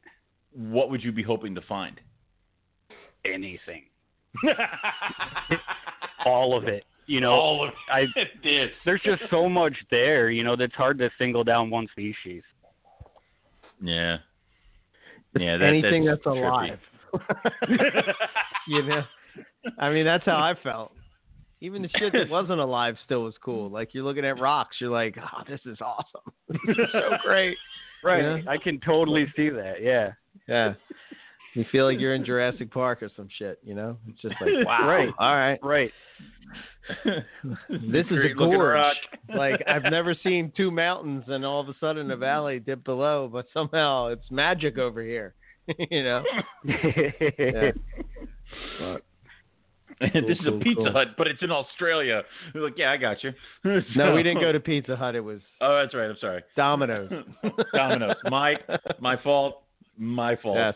What would you be hoping to find? Anything, all of it. You know, All of I this. there's just so much there. You know, that's hard to single down one species. Yeah. Yeah. That, Anything that's, trippy. alive. you know? I mean, that's how I felt. Even the shit that wasn't alive still was cool. Like you're looking at rocks, you're like, "Oh, this is awesome. This is so great." Right. Yeah. I can totally see that. Yeah. Yeah. You feel like you're in Jurassic Park or some shit, you know? It's just like, wow. Right. All right. Right. This is a Great gorge. rock. like I've never seen two mountains and all of a sudden a valley dip below, but somehow it's magic over here. you know? Yeah. But- this Cool, is a Pizza cool. Hut, but it's in Australia. They're like, yeah, I got you. No, we didn't go to Pizza Hut. It was Oh, that's right. I'm sorry. Domino's. Domino's. My my fault. My fault. Yes.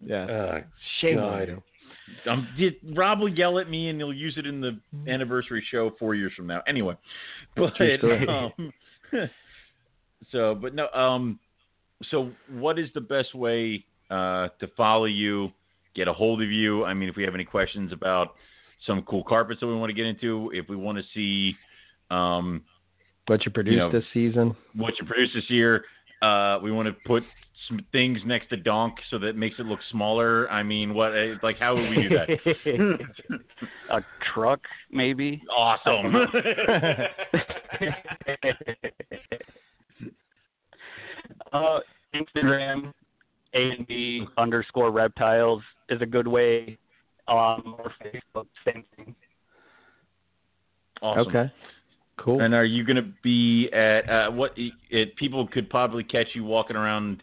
Yeah. Uh, Shame God. on you. um, did, Rob will yell at me and he'll use it in the anniversary show four years from now. Anyway, but um, so, but no. Um, so what is the best way uh, to follow you, get a hold of you? I mean, if we have any questions about some cool carpets that we want to get into, if we want to see um, What you produced know, this season? what you produced this year, uh, we want to put some things next to Donk so that it makes it look smaller. I mean, what? uh, Like, how would we do that? a truck, maybe. awesome. uh, Instagram, A and B underscore reptiles is a good way. Um, or Facebook, same thing. awesome. Okay. Cool. And are you going to be at uh, what? It, people could probably catch you walking around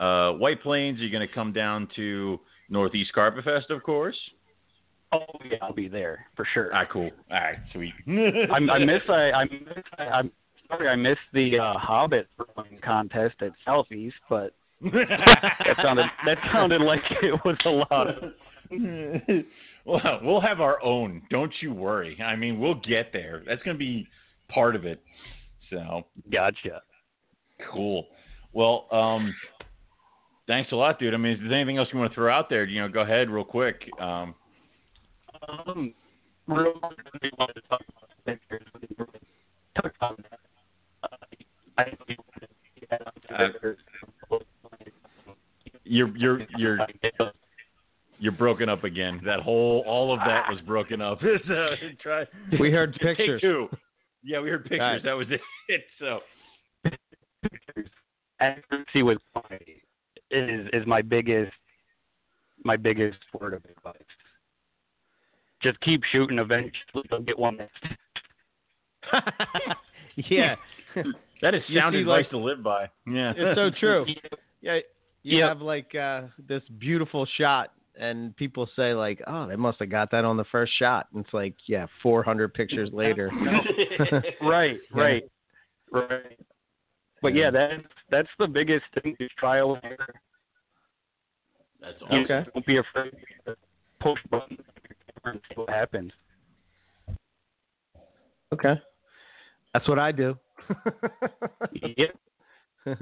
uh, White Plains. you're you going to come down to Northeast Carpet Fest, of course? Oh yeah, I'll be there for sure. Ah, cool. All right, sweet. I, I miss I I miss I, I'm sorry I missed the uh, Hobbit contest at Southeast, but that sounded that sounded like it was a lot of well, we'll have our own. Don't you worry. I mean, we'll get there. That's going to be part of it. So gotcha. cool. Well, um, thanks a lot, dude. I mean, is there anything else you want to throw out there, you know, go ahead real quick. Um, Um, real quick, I wanted to talk about the pictures. We didn't really touch on that. Uh, I know you wanted to get on the pictures. you're you're you're you're broken up again. That whole all of that was broken up. so, try. We heard pictures. two. Yeah, we heard pictures. Right. That was it. So pictures. Accuracy with quantity is is my biggest my biggest word of advice. Just keep shooting. Eventually, you'll get one that's yeah. that is sound see, advice like- to live by. Yeah, It's so true. Yeah, you Yep. have like uh, this beautiful shot, and people say like, "Oh, they must have got that on the first shot." And it's like, yeah, 400 pictures later. right, Yeah. right, right. But yeah, that's that's the biggest thing is trial and error. That's You. Okay. Don't be afraid to push buttons and see what happens. Okay. That's what I do. Yeah.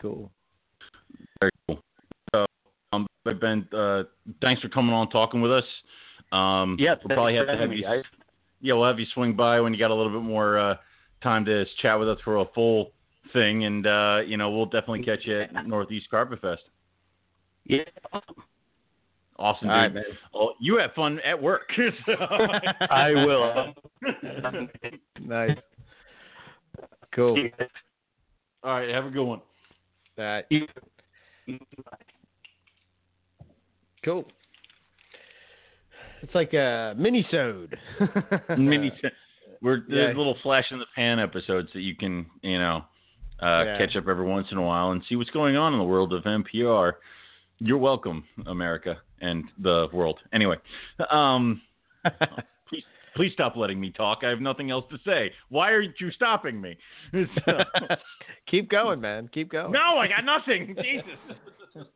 cool. Very cool. So, um, but Ben, uh, thanks for coming on talking with us. Um, Yeah. we'll probably have to have you. guys. Yeah, we'll have you swing by when you got a little bit more uh, time to chat with us for a full thing, and uh, you know we'll definitely catch you at Northeast Carpet Fest. Yeah. Awesome. Awesome, All right, dude. man. Oh, you have fun at work. so- I will. Nice. Cool. All right, have a good one. All right. Cool. It's like a mini-sode. Mini, we're there's Yeah. little flash in the pan episodes that you can you know uh, Yeah. catch up every once in a while and see what's going on in the world of MPR. You're welcome, America and the world. Anyway, um, please please stop letting me talk. I have nothing else to say. Why aren't you stopping me? So- Keep going, man. Keep going. no, I got nothing. Jesus.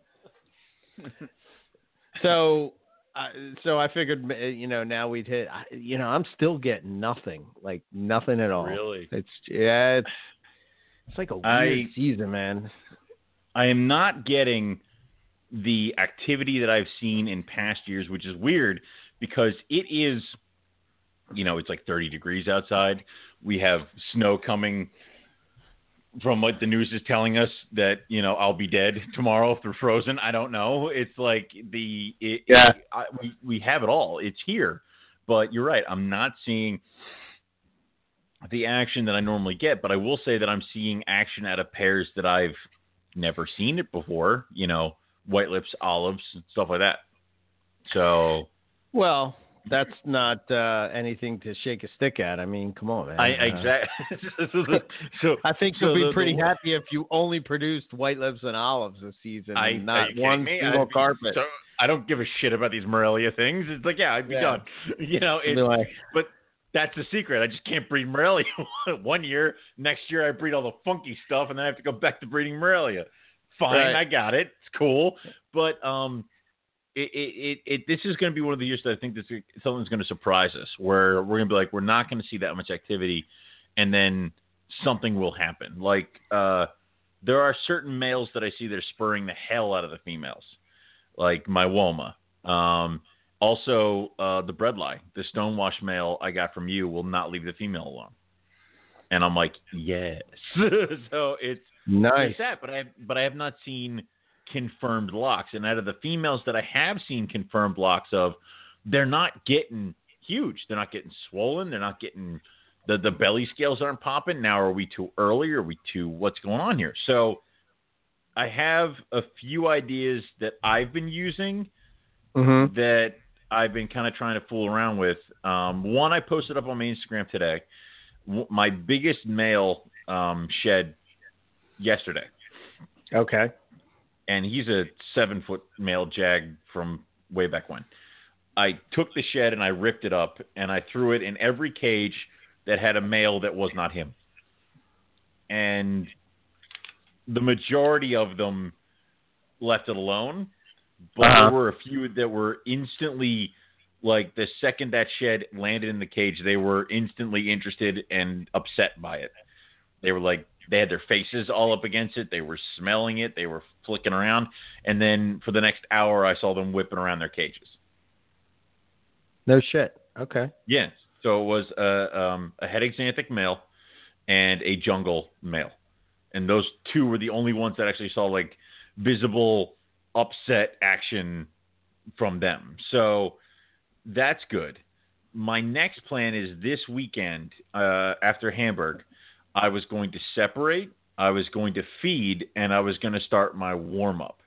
So, uh, so I figured, you know, now we'd hit. You know, I'm still getting nothing, like nothing at all. Really? It's yeah, it's it's like a weird I- season, man. I am not getting the activity that I've seen in past years, which is weird because it is, you know, it's like 30 degrees outside. We have snow coming from what the news is telling us that, you know, I'll be dead tomorrow if they're frozen. I don't know. It's like the, it, Yeah. I, we, we have it all. It's here. But you're right. I'm not seeing the action that I normally get, but I will say that I'm seeing action out of pairs that I've never seen it before, you know, white lips, olives, and stuff like that. So Well, that's not uh, anything to shake a stick at. I mean, come on, man. I Uh, exactly. so I think so you'll be the- the- pretty happy if you only produced white lips and olives this season, I and not one me? single I'd carpet. so- I don't give a shit about these Morelia things. It's like, yeah, I'd be Yeah. done. You know, like, but that's the secret. I just can't breed Morelia one year. Next year I breed all the funky stuff, and then I have to go back to breeding Morelia. Fine, Right. I got it. It's cool, but um, it it, it, it this is going to be one of the years that I think this something's going to surprise us, where we're going to be like, we're not going to see that much activity, and then something will happen. Like uh, there are certain males that I see that are spurring the hell out of the females, like my Woma. Um, also, uh, the bredli, the stonewash male I got from you will not leave the female alone. And I'm like, yes. so it's nice. that, but I but I have not seen confirmed locks. And out of the females that I have seen confirmed locks of, they're not getting huge. They're not getting swollen. They're not getting the the belly scales aren't popping. Now are we too early? Are we too what's going on here? So I have a few ideas that I've been using Mm-hmm. that I've been kind of trying to fool around with. Um, one I posted up on my Instagram today. My biggest male um, shed yesterday, Okay. and he's a seven foot male jag from way back when. I took the shed and I ripped it up and I threw it in every cage that had a male that was not him. And the majority of them left it alone, but Uh-huh. there were a few that were instantly like the second that shed landed in the cage, they were instantly interested and upset by it. They were like they had their faces all up against it. They were smelling it. They were flicking around, and then for the next hour, I saw them whipping around their cages. No shit. Okay. Yes. So it was a, um, a het axanthic male and a jungle male, and those two were the only ones that actually saw like visible upset action from them. So that's good. My next plan is this weekend uh, after Hamburg. I was going to separate, I was going to feed, and I was going to start my warm up.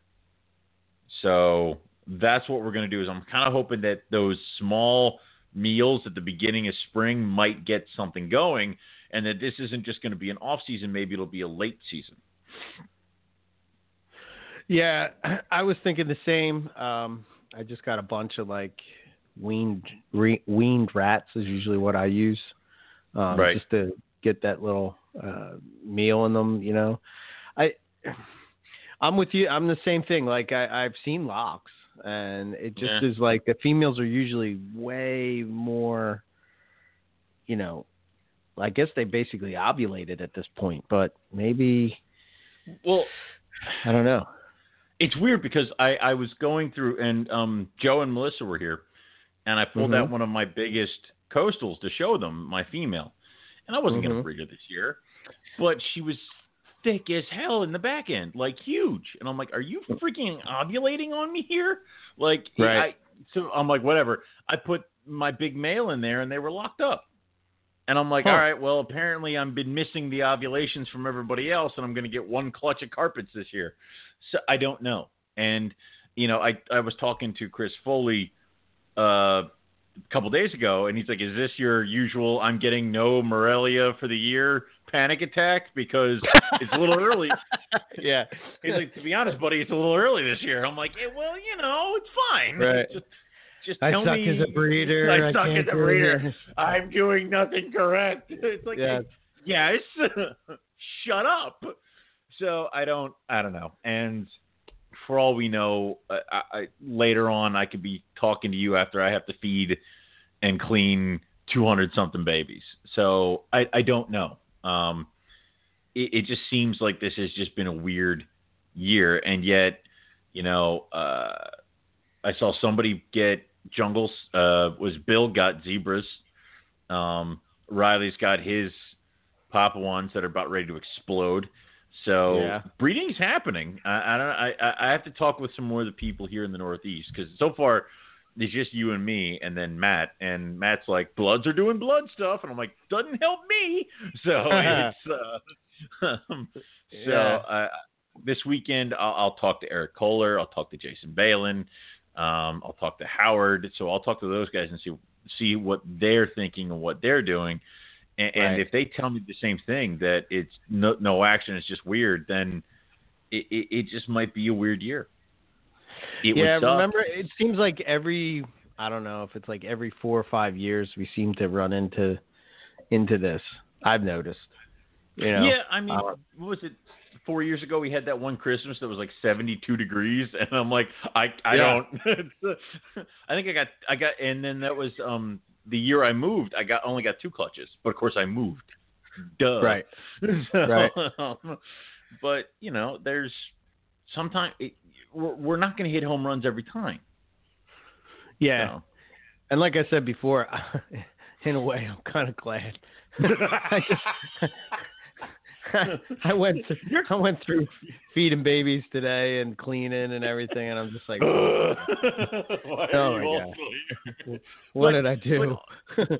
So that's what we're going to do. Is I'm kind of hoping that those small meals at the beginning of spring might get something going, and that this isn't just going to be an off season. Maybe it'll be a late season. Yeah, I was thinking the same. Um, I just got a bunch of like weaned re, weaned rats is usually what I use, um, Right. just to get that little uh, meal in them. You know, I I'm with you. I'm the same thing. Like I, I've seen locks, and it just Yeah. is like the females are usually way more. You know, I guess they basically ovulated at this point, but maybe Well, I don't know. it's weird because I, I was going through and um, Joe and Melissa were here, and I pulled out Mhm. one of my biggest coastals to show them, my female, and I wasn't going Mhm. to breed her this year, but she was thick as hell in the back end, like huge, and I'm like, are you freaking ovulating on me here? Like, Right. I, so I'm like, whatever. I put my big male in there, and they were locked up. And I'm like, Huh. all right, well, apparently I've been missing the ovulations from everybody else, and I'm going to get one clutch of carpets this year. So I don't know. And you know, I I was talking to Chris Foley uh, a couple days ago, and he's like, "Is this your usual? I'm getting no Morelia for the year panic attack because it's a little early." yeah. He's like, "To be honest, buddy, it's a little early this year." I'm like, eh, "Well, you know, it's fine. Right. Just, just I tell suck me as a breeder. I, I suck as a breeder. I'm doing nothing correct." It's like, Yeah. yes, shut up. So I don't, I don't know. And for all we know, I, I, later on I could be talking to you after I have to feed and clean 200 something babies. So I, I don't know. Um, it, it just seems like this has just been a weird year, and yet, you know, uh, I saw somebody get jungles. Uh, was Bill got zebras? Um, Riley's got his Papa ones that are about ready to explode. So Yeah. breeding's happening. I, I don't. I, I- have to talk with some more of the people here in the Northeast because so far it's just you and me, and then Matt. And Matt's like, "Bloods are doing blood stuff," and I'm like, "Doesn't help me." So it's uh, um, so uh, this weekend I'll, I'll talk to Eric Kohler. I'll talk to Jason Balin. Um, I'll talk to Howard. So I'll talk to those guys and see see what they're thinking and what they're doing. And, and Right. if they tell me the same thing that it's no, no action, it's just weird, then it, it, it just might be a weird year. It yeah, remember it seems like every I don't know if it's like every four or five years we seem to run into into this. I've noticed. You know. yeah, I mean, uh, what was it? Four years ago, we had that one Christmas that was like 72 degrees, and I'm like, I, I Yeah. don't. I think I got, I got, and then that was um the year I moved. I got only got two clutches, but of course I moved. Duh. Right. So, Right. Um, but you know, there's sometimes it, we're, we're not going to hit home runs every time. Yeah. So. And like I said before, in a way, I'm kind of glad. I just, I went through, I went through feeding babies today and cleaning and everything, and I'm just like, Oh my God. what But- did I do?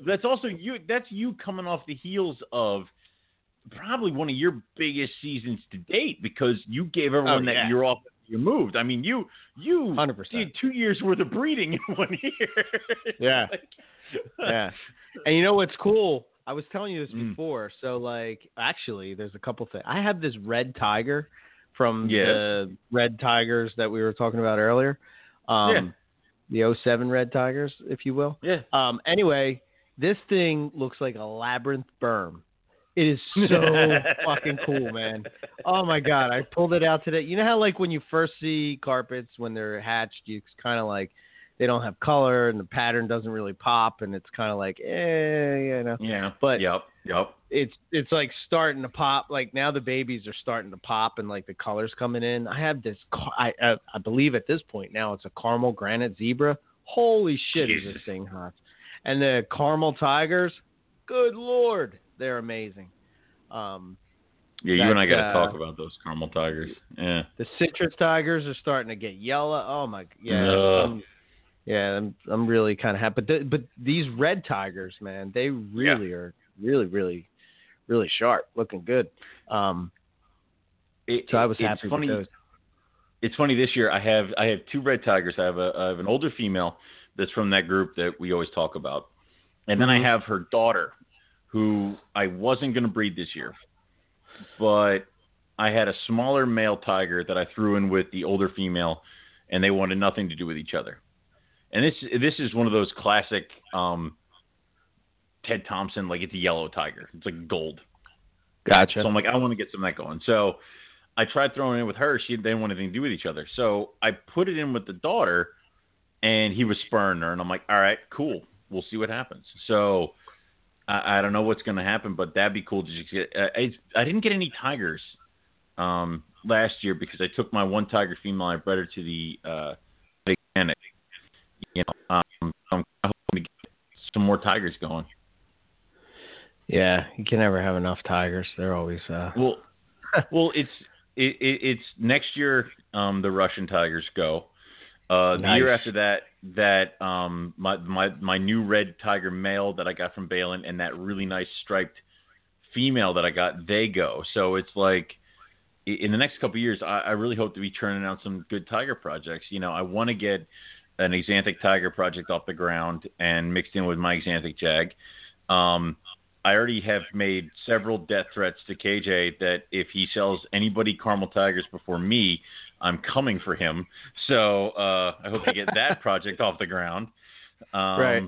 that's also you. That's you coming off the heels of probably one of your biggest seasons to date because you gave oh, everyone Oh, yeah. that year off. You moved. I mean, you you 100%. did two years worth of breeding in one year. Yeah. Like- yeah. And you know what's cool? I was telling you this Mm. before. So like actually there's a couple things. I have this red tiger from Yes. the red tigers that we were talking about earlier. Um the 07 red tigers, if you will. yeah. Um anyway, this thing looks like a labyrinth berm. It is so fucking cool, man. Oh my god, I pulled it out today. You know how like when you first see carpets when they're hatched, you kind of like they don't have color and the pattern doesn't really pop, and it's kind of like eh, you know. Yeah. But- yep. Yep. It's it's like starting to pop. Like now the babies are starting to pop and like the colors coming in. I have this. I I, I believe at this point now it's a caramel granite zebra. Holy shit, is this thing hot? And the caramel tigers, good lord, they're amazing. Um, Yeah, you and I got to uh, talk about those caramel tigers. Yeah. The citrus tigers are starting to get yellow. Oh my, yeah, Ugh. Yeah. I'm I'm really kind of happy. But th- but these red tigers, man, they really are really really really sharp, looking good. Um, It, so I was it's happy funny. with those. it's funny this year I have I have two red tigers. I have a I have an older female that's from that group that we always talk about. And then. I have her daughter who I wasn't going to breed this year. But I had a smaller male tiger that I threw in with the older female and they wanted nothing to do with each other. And this this is one of those classic um Ted Thompson like it's a yellow tiger. It's like gold. Gotcha. So I'm like, I want to get some of that going. So I tried throwing it in with her. She didn't want anything to do with each other. So I put it in with the daughter, and he was spurring her. And I'm like, all right, cool. We'll see what happens. So I, I don't know what's going to happen, but that'd be cool to just get. Uh, I, I didn't get any tigers um, last year because I took my one tiger female. I bred her to the uh. You know, um, I'm hoping to get some more tigers going. Yeah, you can never have enough tigers. They're always uh Well, well, it's it, it, it's next year. Um, the Russian Tigers go. Uh, the year after that, that um, my my my new red tiger male that I got from Balin and that really nice striped female that I got, they go. So it's like in the next couple of years, I, I really hope to be churning out some good tiger projects. You know, I want to get an Xanthic tiger project off the ground and mixed in with my Xanthic jag. Um, I already have made several death threats to KJ that if he sells anybody caramel tigers before me, I'm coming for him. So uh, I hope to get that project off the ground. Um, Right.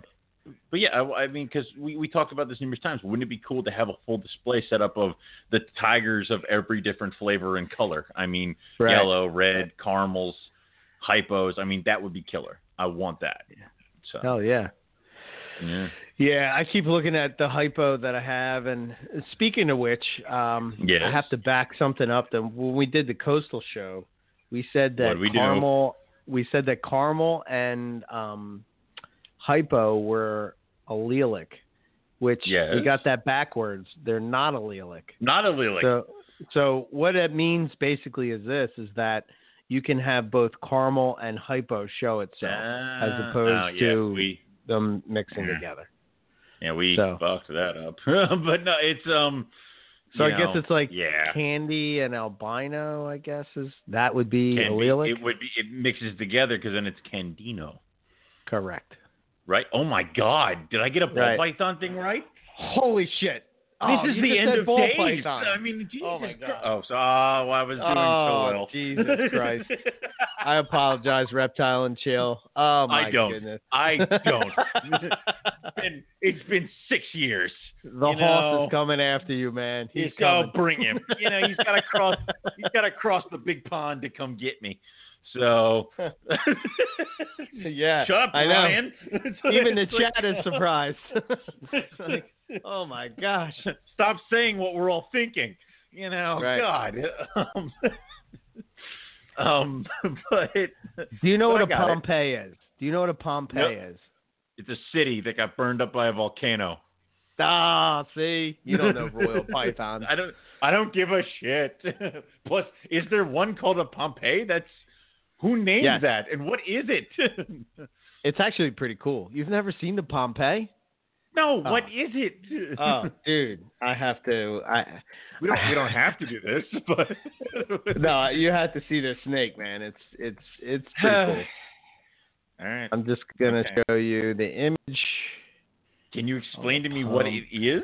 But yeah, I, I mean, because we, we talked about this numerous times. Wouldn't it be cool to have a full display set up of the tigers of every different flavor and color? I mean, Right. yellow, red, caramels, hypos. I mean, that would be killer. I want that. So hell yeah. yeah. Yeah, I keep looking at the hypo that I have, and speaking of which, um, Yes. I have to back something up. That when we did the coastal show, we said that we do? caramel. We said that caramel and um, hypo were allelic, which we Yes. got that backwards. They're not allelic. Not allelic. So, so what it means basically is this: is that you can have both caramel and hypo show itself as Ah, opposed oh, yeah, to we them mixing Yeah. together. yeah we So- fucked that up. but no, it's um. So I guess it's like yeah. candy and albino. I guess is that would be Can be- allelic. it would be it mixes together because then it's candino, Correct. right? Oh my god, did I get a ball Right. python thing right? Holy shit! This Oh, is the end of days. I mean, Jesus Oh, my Christ. God. Oh, so oh, I was doing Oh, so well. Jesus Christ. I apologize, reptile and chill. Oh my I don't. goodness. I don't. it's, been, it's been six years. the you horse know, is coming after you, man. He's He's coming. bring him. You know, he's got to cross. he's got to cross the big pond to come get me. So, yeah. shut up, I know. Brian. Even the chat is surprised. Like, oh my gosh. Stop saying what we're all thinking. You know, Right. God. Um, um, but Do you know what I a got it. Pompeii is? Do you know what a Pompeii is? it's a city that got burned up by a volcano. Ah, see, you don't know royal pythons. I don't. I don't give a shit. Plus, is there one called a Pompeii? That's who named Yes. that, and what is it? It's actually pretty cool. You've never seen the Pompeii? no, what Oh. is it? Oh, dude, I have to. I we don't. We don't have to do this, but no, you have to see the snake, man. It's it's it's pretty cool. All right. I'm just gonna Okay. show you the image. Can you explain to me what it is?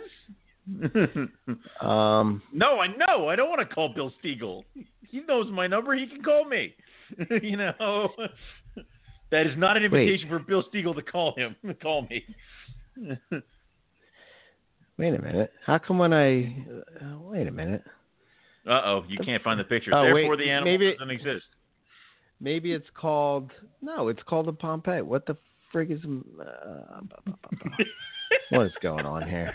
Um, no, I know. I don't want to call Bill Stiegel. He knows my number. He can call me. you know, that is not an invitation for Bill Stiegel to call him. Call me. wait a minute. How come when I uh, wait a minute? Uh oh, you can't find the picture. Oh, wait, Therefore, the animal maybe- doesn't exist. Maybe it's called no. It's called the Pompeii. What the frig is? Uh, what is going on here?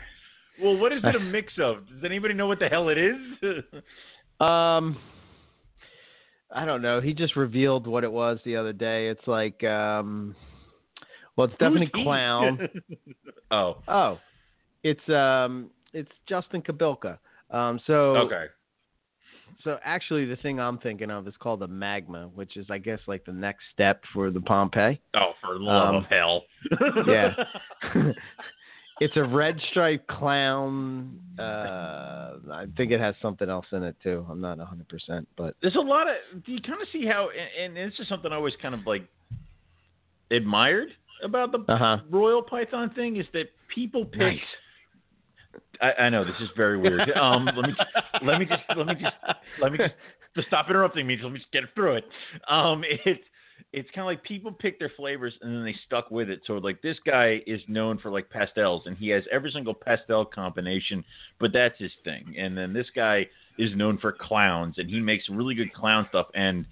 Well, what is it a mix of? Does anybody know what the hell it is? Um, I don't know. He just revealed what it was the other day. It's like, um, well, it's definitely he? clown. oh, oh, it's um, it's Justin Kobylka. Um, so okay. so actually, the thing I'm thinking of is called the magma, which is, I guess, like the next step for the Pompeii. Oh, for the love Um, of hell. yeah. it's a red striped clown. Uh, I think it has something else in it too. I'm not 100, percent but There's a lot of. Do you kind of see how? And, and it's just something I always kind of like admired about the uh huh. Royal Python thing is that people pick. Nice. I, I know this is very weird. Um, let me let me just let me just let me just, stop interrupting me. Let me just get through it. Um, it's it's kind of like people pick their flavors and then they stuck with it. So like this guy is known for like pastels and he has every single pastel combination, but that's his thing. And then this guy is known for clowns, and he makes really good clown stuff. And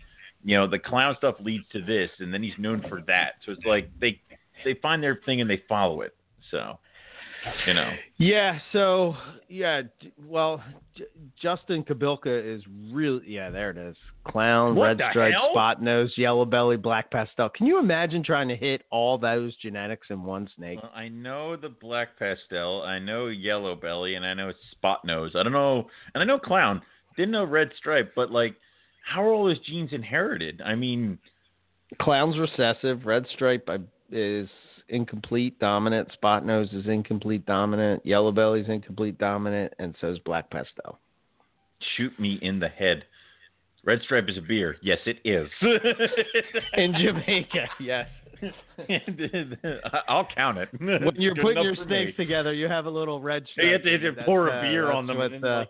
you know, the clown stuff leads to this, and then he's known for that. So it's like they they find their thing and they follow it. So you know. Yeah. So yeah. Well, J- Justin Kobylka is really yeah. There it is. Clown, What red stripe, hell? spot nose, yellow belly, black pastel. Can you imagine trying to hit all those genetics in one snake? Well, I know the black pastel, I know yellow belly, and I know spot nose. I don't know, and I know clown. Didn't know red stripe, but like, how are all those genes inherited? I mean, Clown's recessive. Red stripe is incomplete dominant. Spot nose is incomplete dominant. Yellow belly's incomplete dominant, and so is black pastel. shoot me in the head. Red stripe is a beer. Yes, it is. In Jamaica, yes. I'll count it. When you're Good putting your snakes me. together, you have a little red stripe. You have to, you have to pour a uh, beer that's on them, what, and uh, like,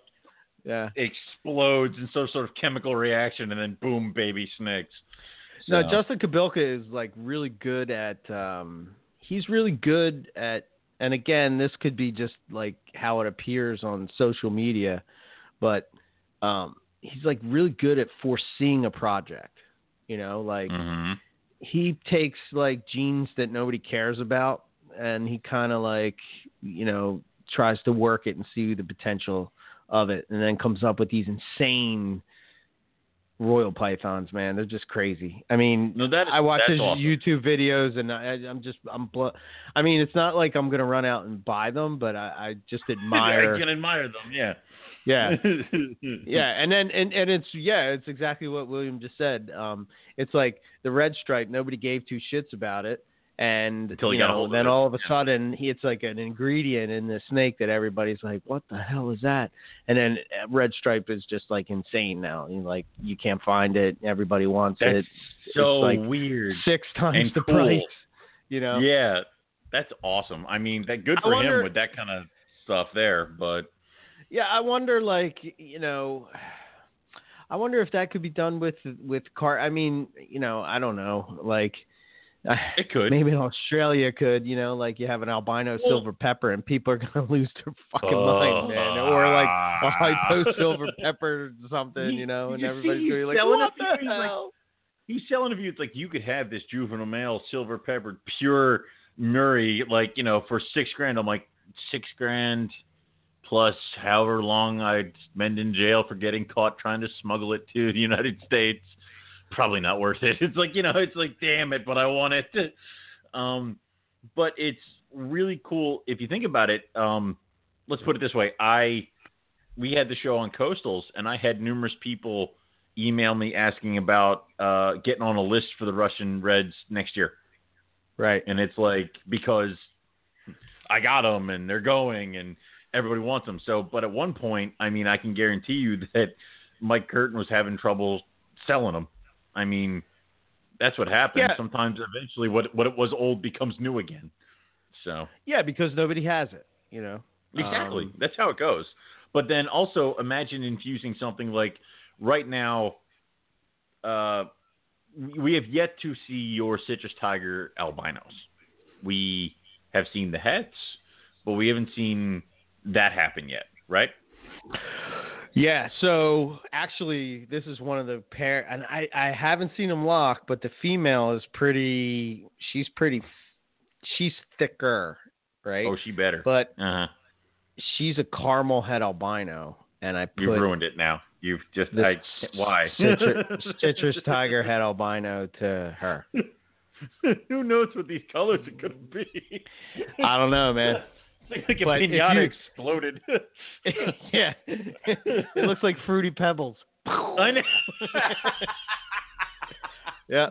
yeah. explodes in some sort of chemical reaction, and then boom, baby snakes. No, Justin Kobylka is like really good at. um He's really good at, and again, this could be just like how it appears on social media, but um he's like really good at foreseeing a project. You know, like Mhm. he takes like genes that nobody cares about, and he kind of like you know tries to work it and see the potential of it, and then comes up with these insane royal pythons. Man, they're just crazy. I mean, No, that is, I watch his awesome. YouTube videos, and I, I'm just I'm. Blo- I mean, it's not like I'm gonna run out and buy them, but I, I just admire. I can admire them. Yeah. yeah, yeah, and then and, and it's yeah, it's exactly what William just said. Um, it's like the red stripe. Nobody gave two shits about it, and Until you got know, then all of a sudden, he, it's like an ingredient in the snake that everybody's like, "What the hell is that?" And then uh, red stripe is just like insane now. You like you can't find it. Everybody wants That's it. so like weird. Six times and the cool. price. You know. Yeah, that's awesome. I mean, that good for wonder- him with that kind of stuff there. But Yeah, I wonder, like you know, I wonder if that could be done with with car. I mean, you know, I don't know, like. It could. Maybe in Australia could, you know, like you have an albino Well- silver pepper and people are gonna lose their fucking oh. mind, man. Or like a hypo silver pepper or something, you know, and You everybody's gonna be like, selling What it to the like- hell? He's selling to you. It's like you could have this juvenile male, silver peppered, pure Nuri, like you know, for six grand. I'm like six grand plus however long I'd spend in jail for getting caught trying to smuggle it to the United States. Probably not worth it. It's like you know, it's like damn it, but I want it. Um, but it's really cool if you think about it. Um, let's put it this way: I we had the show on coastals, and I had numerous people email me asking about uh, getting on a list for the Russian Reds next year, Right. and it's like because I got them and they're going, and everybody wants them. So, but at one point, I mean, I can guarantee you that Mike Curtin was having trouble selling them. I mean, that's what happens. Yeah. Sometimes, eventually, what what it was old becomes new again. So. Yeah, because nobody has it, you know. Exactly. Um, That's how it goes. But then also imagine infusing something like right now. Uh, we- we have yet to see your citrus tiger albinos. We have seen the hets, but we haven't seen that happen yet, right? Yeah, so actually, this is one of the pair, and I I haven't seen them lock, but the female is pretty. She's pretty. She's thicker, right? Oh, she better. but uh-huh. she's a caramel head albino, and I put You've ruined it now. You've just I, why? citrus, citrus tiger head albino to her. Who knows what these colors are going to be? I don't know, man. It's like a But pinata you- exploded. yeah, it looks like fruity pebbles. I know. Yeah.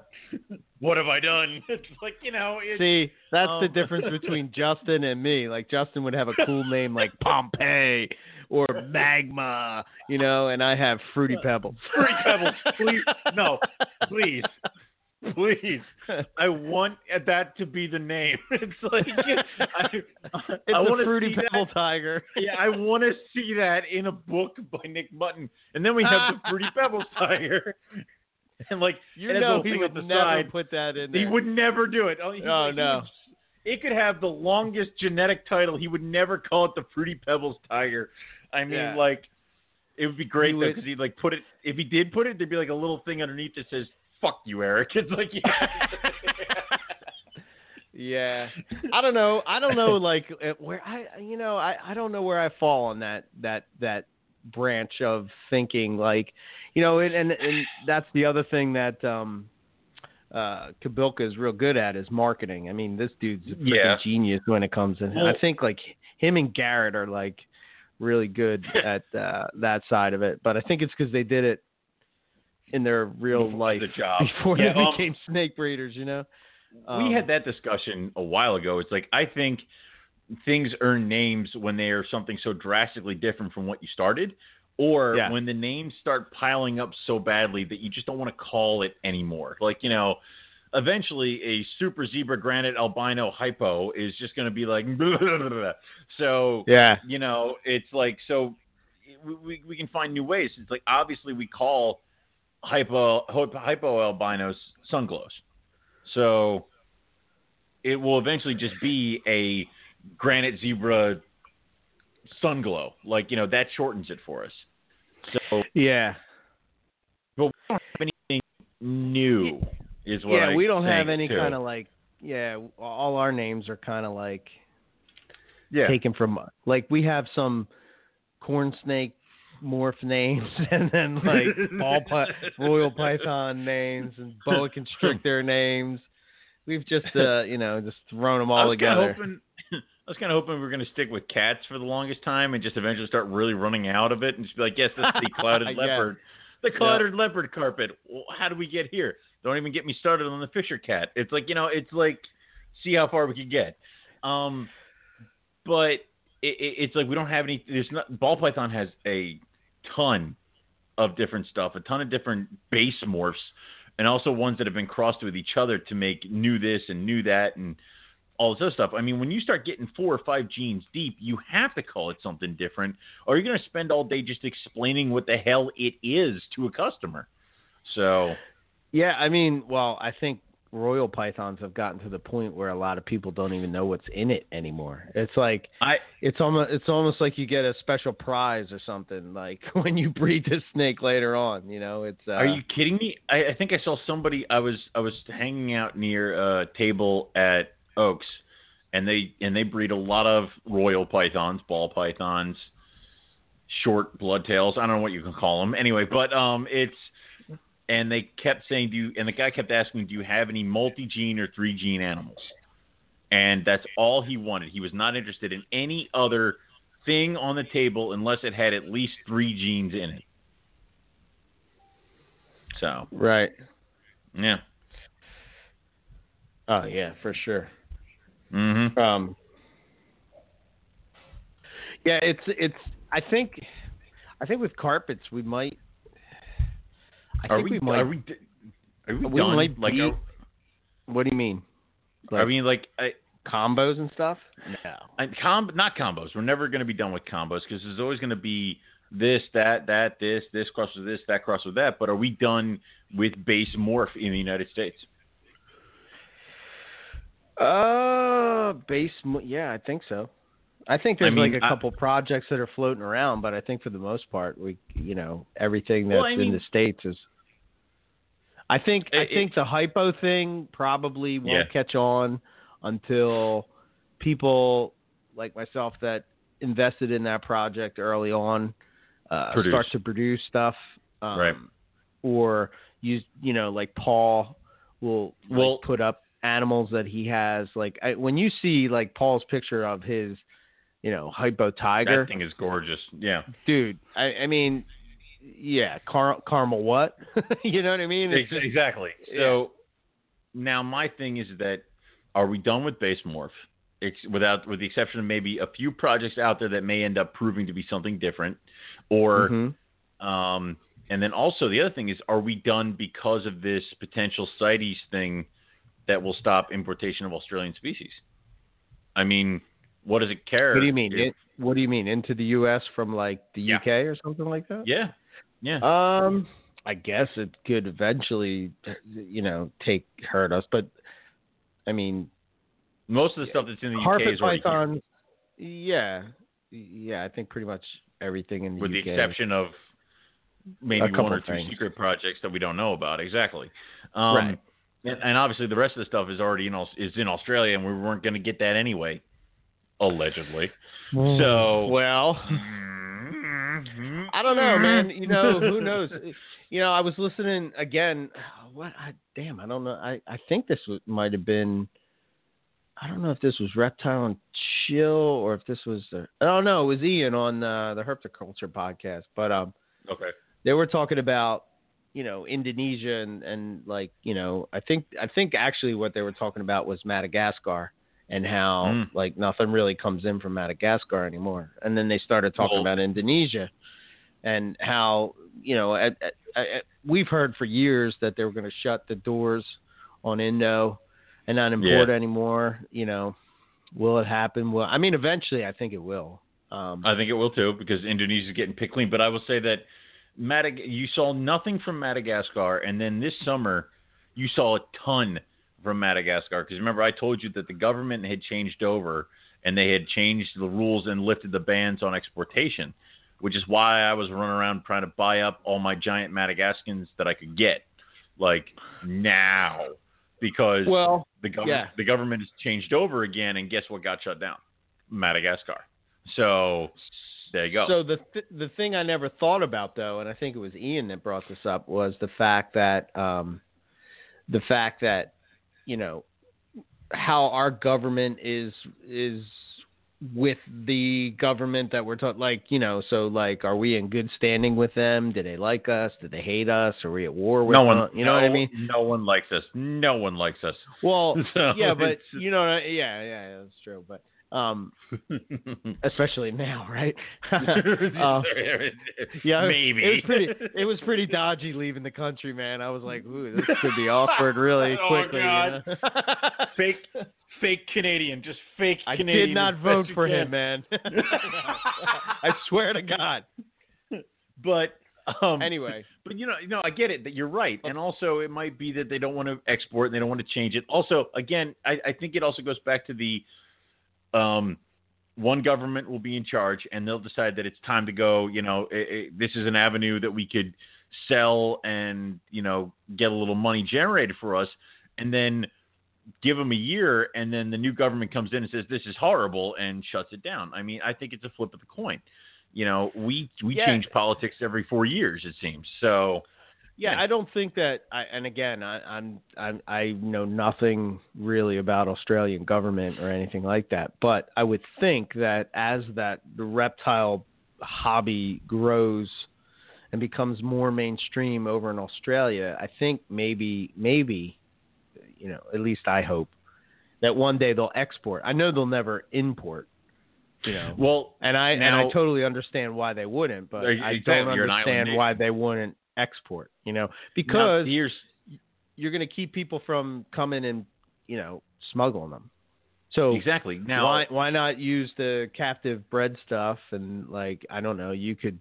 what have I done? It's like you know. It's, See, that's the Um, difference between Justin and me. Like Justin would have a cool name like Pompeii or Magma, you know, and I have Fruity Pebbles. Fruity Pebbles, please. No, please, please. I want that to be the name. It's like I, It's I a want to Fruity see Pebble that. Tiger. Yeah, I want to see that in a book by Nick Mutton, and then we have the Fruity Pebbles tiger, and like You it has a know he would never side. put that in He would never do it. Oh, he- Oh, he no. would- it could have the longest genetic title. He would never call it the Fruity Pebbles Tiger. I mean, Yeah. like, It would be great He though because he'd like put it. If he did put it, there'd be like a little thing underneath that says "fuck you, Eric." It's like yeah. Yeah, I don't know. I don't know, like uh, where I, you know, I, I don't know where I fall on that that that branch of thinking. Like, you know, and and, and that's the other thing that um, uh, Kobylka is real good at is marketing. I mean, this dude's a freaking Yeah. genius when it comes in. I think like him and Garrett are like really good at uh, that side of it. But I think it's because they did it in their real Before life the job. before Yeah, they um, became snake breeders. You know. we Um, had that discussion a while ago. It's like I think things earn names when they are something so drastically different from what you started, or Yeah. when the names start piling up so badly that you just don't want to call it anymore. Like you know, eventually a super zebra granite albino hypo is just going to be like, blah, blah, blah, so Yeah. you know, it's like so we, we, we can find new ways. It's like obviously we call hypo hypo albinos sunglows. So it will eventually just be a granite zebra sunglow. Like, you know, that shortens it for us. So Yeah. but we don't have anything new is what yeah, I'm we don't have any too. kind of like yeah, all our names are kind of like yeah. taken from like we have some corn snake morph names and then like ball pi- royal python names and boa constrictor names. We've just uh, you know, just thrown them all kinda together. Hoping, I was kind of hoping we were going to stick with cats for the longest time and just eventually start really running out of it and just be like, yes, this is the clouded leopard. The clouded leopard carpet. Well, how do we get here? Don't even get me started on the Fisher cat. It's like, you know, it's like, see how far we can get. Um, but it, it, it's like we don't have any. There's not. Ball python has a ton of different stuff, a ton of different base morphs, and also ones that have been crossed with each other to make new this and new that and all this other stuff. I mean, when you start getting four or five genes deep, you have to call it something different, or you're going to spend all day just explaining what the hell it is to a customer. So, Yeah, I mean, well, I think royal pythons have gotten to the point where a lot of people don't even know what's in it anymore. It's like I it's almost it's almost like you get a special prize or something like when you breed this snake later on. You know, it's uh, Are you kidding me? I, I think I saw somebody. I was I was hanging out near a table at Oaks, and they and they breed a lot of royal pythons, ball pythons, short bloodtails. I don't know what you can call them. Anyway, but um, it's and they kept saying, "Do you?" And the guy kept asking, "Do you have any multi-gene or three-gene animals?" And that's all he wanted. He was not interested in any other thing on the table unless it had at least three genes in it. So right? yeah. Oh yeah, for sure. Mm-hmm. Um, yeah, it's it's. I think, I think with carpets we might. I Are think we, might. are we d- are we, we done? might like be- are, what do you mean? I mean like I, combos and stuff? No. I com not combos. We're never going to be done with combos because there's always going to be this, that, that, this, this cross with this, that cross with that. But are we done with base morph in the United States? Uh, base. Yeah, I think so. I think I there's mean, like a I- couple projects that are floating around, but I think for the most part, we, you know, everything that's Well, I in mean- the states is. I think I It- think the hypo thing probably won't Yeah. catch on until people like myself that invested in that project early on uh, start to produce stuff, um, Right. Or use, you know, like Paul will like, Well- put up animals that he has. Like I, when you see like Paul's picture of his, you know, hypo tiger, That thing is gorgeous. Yeah. dude. I, I mean, yeah, car, caramel what? you know what I mean? It's just- Exactly. So now my thing is that are we done with base morph? Ex- without with the exception of maybe a few projects out there that may end up proving to be something different, or Mhm. Um, and then also the other thing is, are we done because of this potential CITES thing that will stop importation of Australian species? I mean, what does it care? What do you mean? if- what do you mean into the U.S. from like the Yeah. U.K. or something like that? yeah, yeah. Um, I guess it could eventually, you know, take hurt us, but I mean, Most of the stuff that's in the UK carpet is already here, pythons. Yeah, yeah, I think pretty much everything in the with the exception of maybe one or two things. secret projects that we don't know about. Exactly. Um, Right. And, and obviously, the rest of the stuff is already in is in Australia, and we weren't going to get that anyway, allegedly. So well, I don't know, man. You know, who knows? You know, I was listening again. What? I, damn, I don't know. I I think this was, might have been. I don't know if this was Reptile and Chill or if this was. I don't know. it was Ian on uh, the Herpetoculture podcast. But um, Okay. they were talking about you know Indonesia and and like you know I think I think actually what they were talking about was Madagascar and how Mm. like nothing really comes in from Madagascar anymore. And then they started talking Well- about Indonesia and how you know at, at, at, we've heard for years that they were going to shut the doors on Indo and not import Yeah. anymore. You know, will it happen? Well, I mean, eventually, I think it will. Um, I think it will too because Indonesia's getting picked clean. But I will say that Madag- you saw nothing from Madagascar, and then this summer you saw a ton from Madagascar. Because remember, I told you that the government had changed over and they had changed the rules and lifted the bans on exportation, which is why I was running around trying to buy up all my giant Madagascans that I could get, like now, because well, the government yeah. the government has changed over again, and guess what got shut down? Madagascar. So there you go. So the th- the thing I never thought about though, and I think it was Ian that brought this up, was the fact that um, the fact that you know how our government is is with the government that we're talking like you know so like are we in good standing with them do they like us do they hate us are we at war with no one, them? you know what i mean No one likes us. No one likes us. well So yeah but you know yeah yeah yeah, that's true but um especially now right Uh, Yeah, maybe. It was pretty. It was pretty dodgy leaving the country, man. I was like, "Ooh, this could be awkward really Oh, quickly." you know? fake, fake Canadian, just fake I Canadian. did not vote for can. him, man. I swear to God. But um, Anyway, But you know, you know, I get it that you're right, and also it might be that they don't want to export and they don't want to change it. Also, again, I, I think it also goes back to the um, one government will be in charge, and they'll decide that it's time to go. You know, i i this is an avenue that we could sell and you know get a little money generated for us, and then give them a year, and then the new government comes in and says this is horrible and shuts it down. I mean, I think it's a flip of the coin. You know, we we Yeah. change politics every four years, it seems. So. Yeah, I don't think that. I, and again, I, I'm, I'm I know nothing really about Australian government or anything like that. But I would think that as that the reptile hobby grows and becomes more mainstream over in Australia, I think maybe maybe you know, at least I hope that one day they'll export. I know they'll never import, you know. Well, And I and I totally understand why they wouldn't, but I don't you're an island understand why they wouldn't export. You know, now, because here's you're going to keep people from coming and you know smuggling them. So exactly now. why why not use the captive bred stuff and like I don't know you could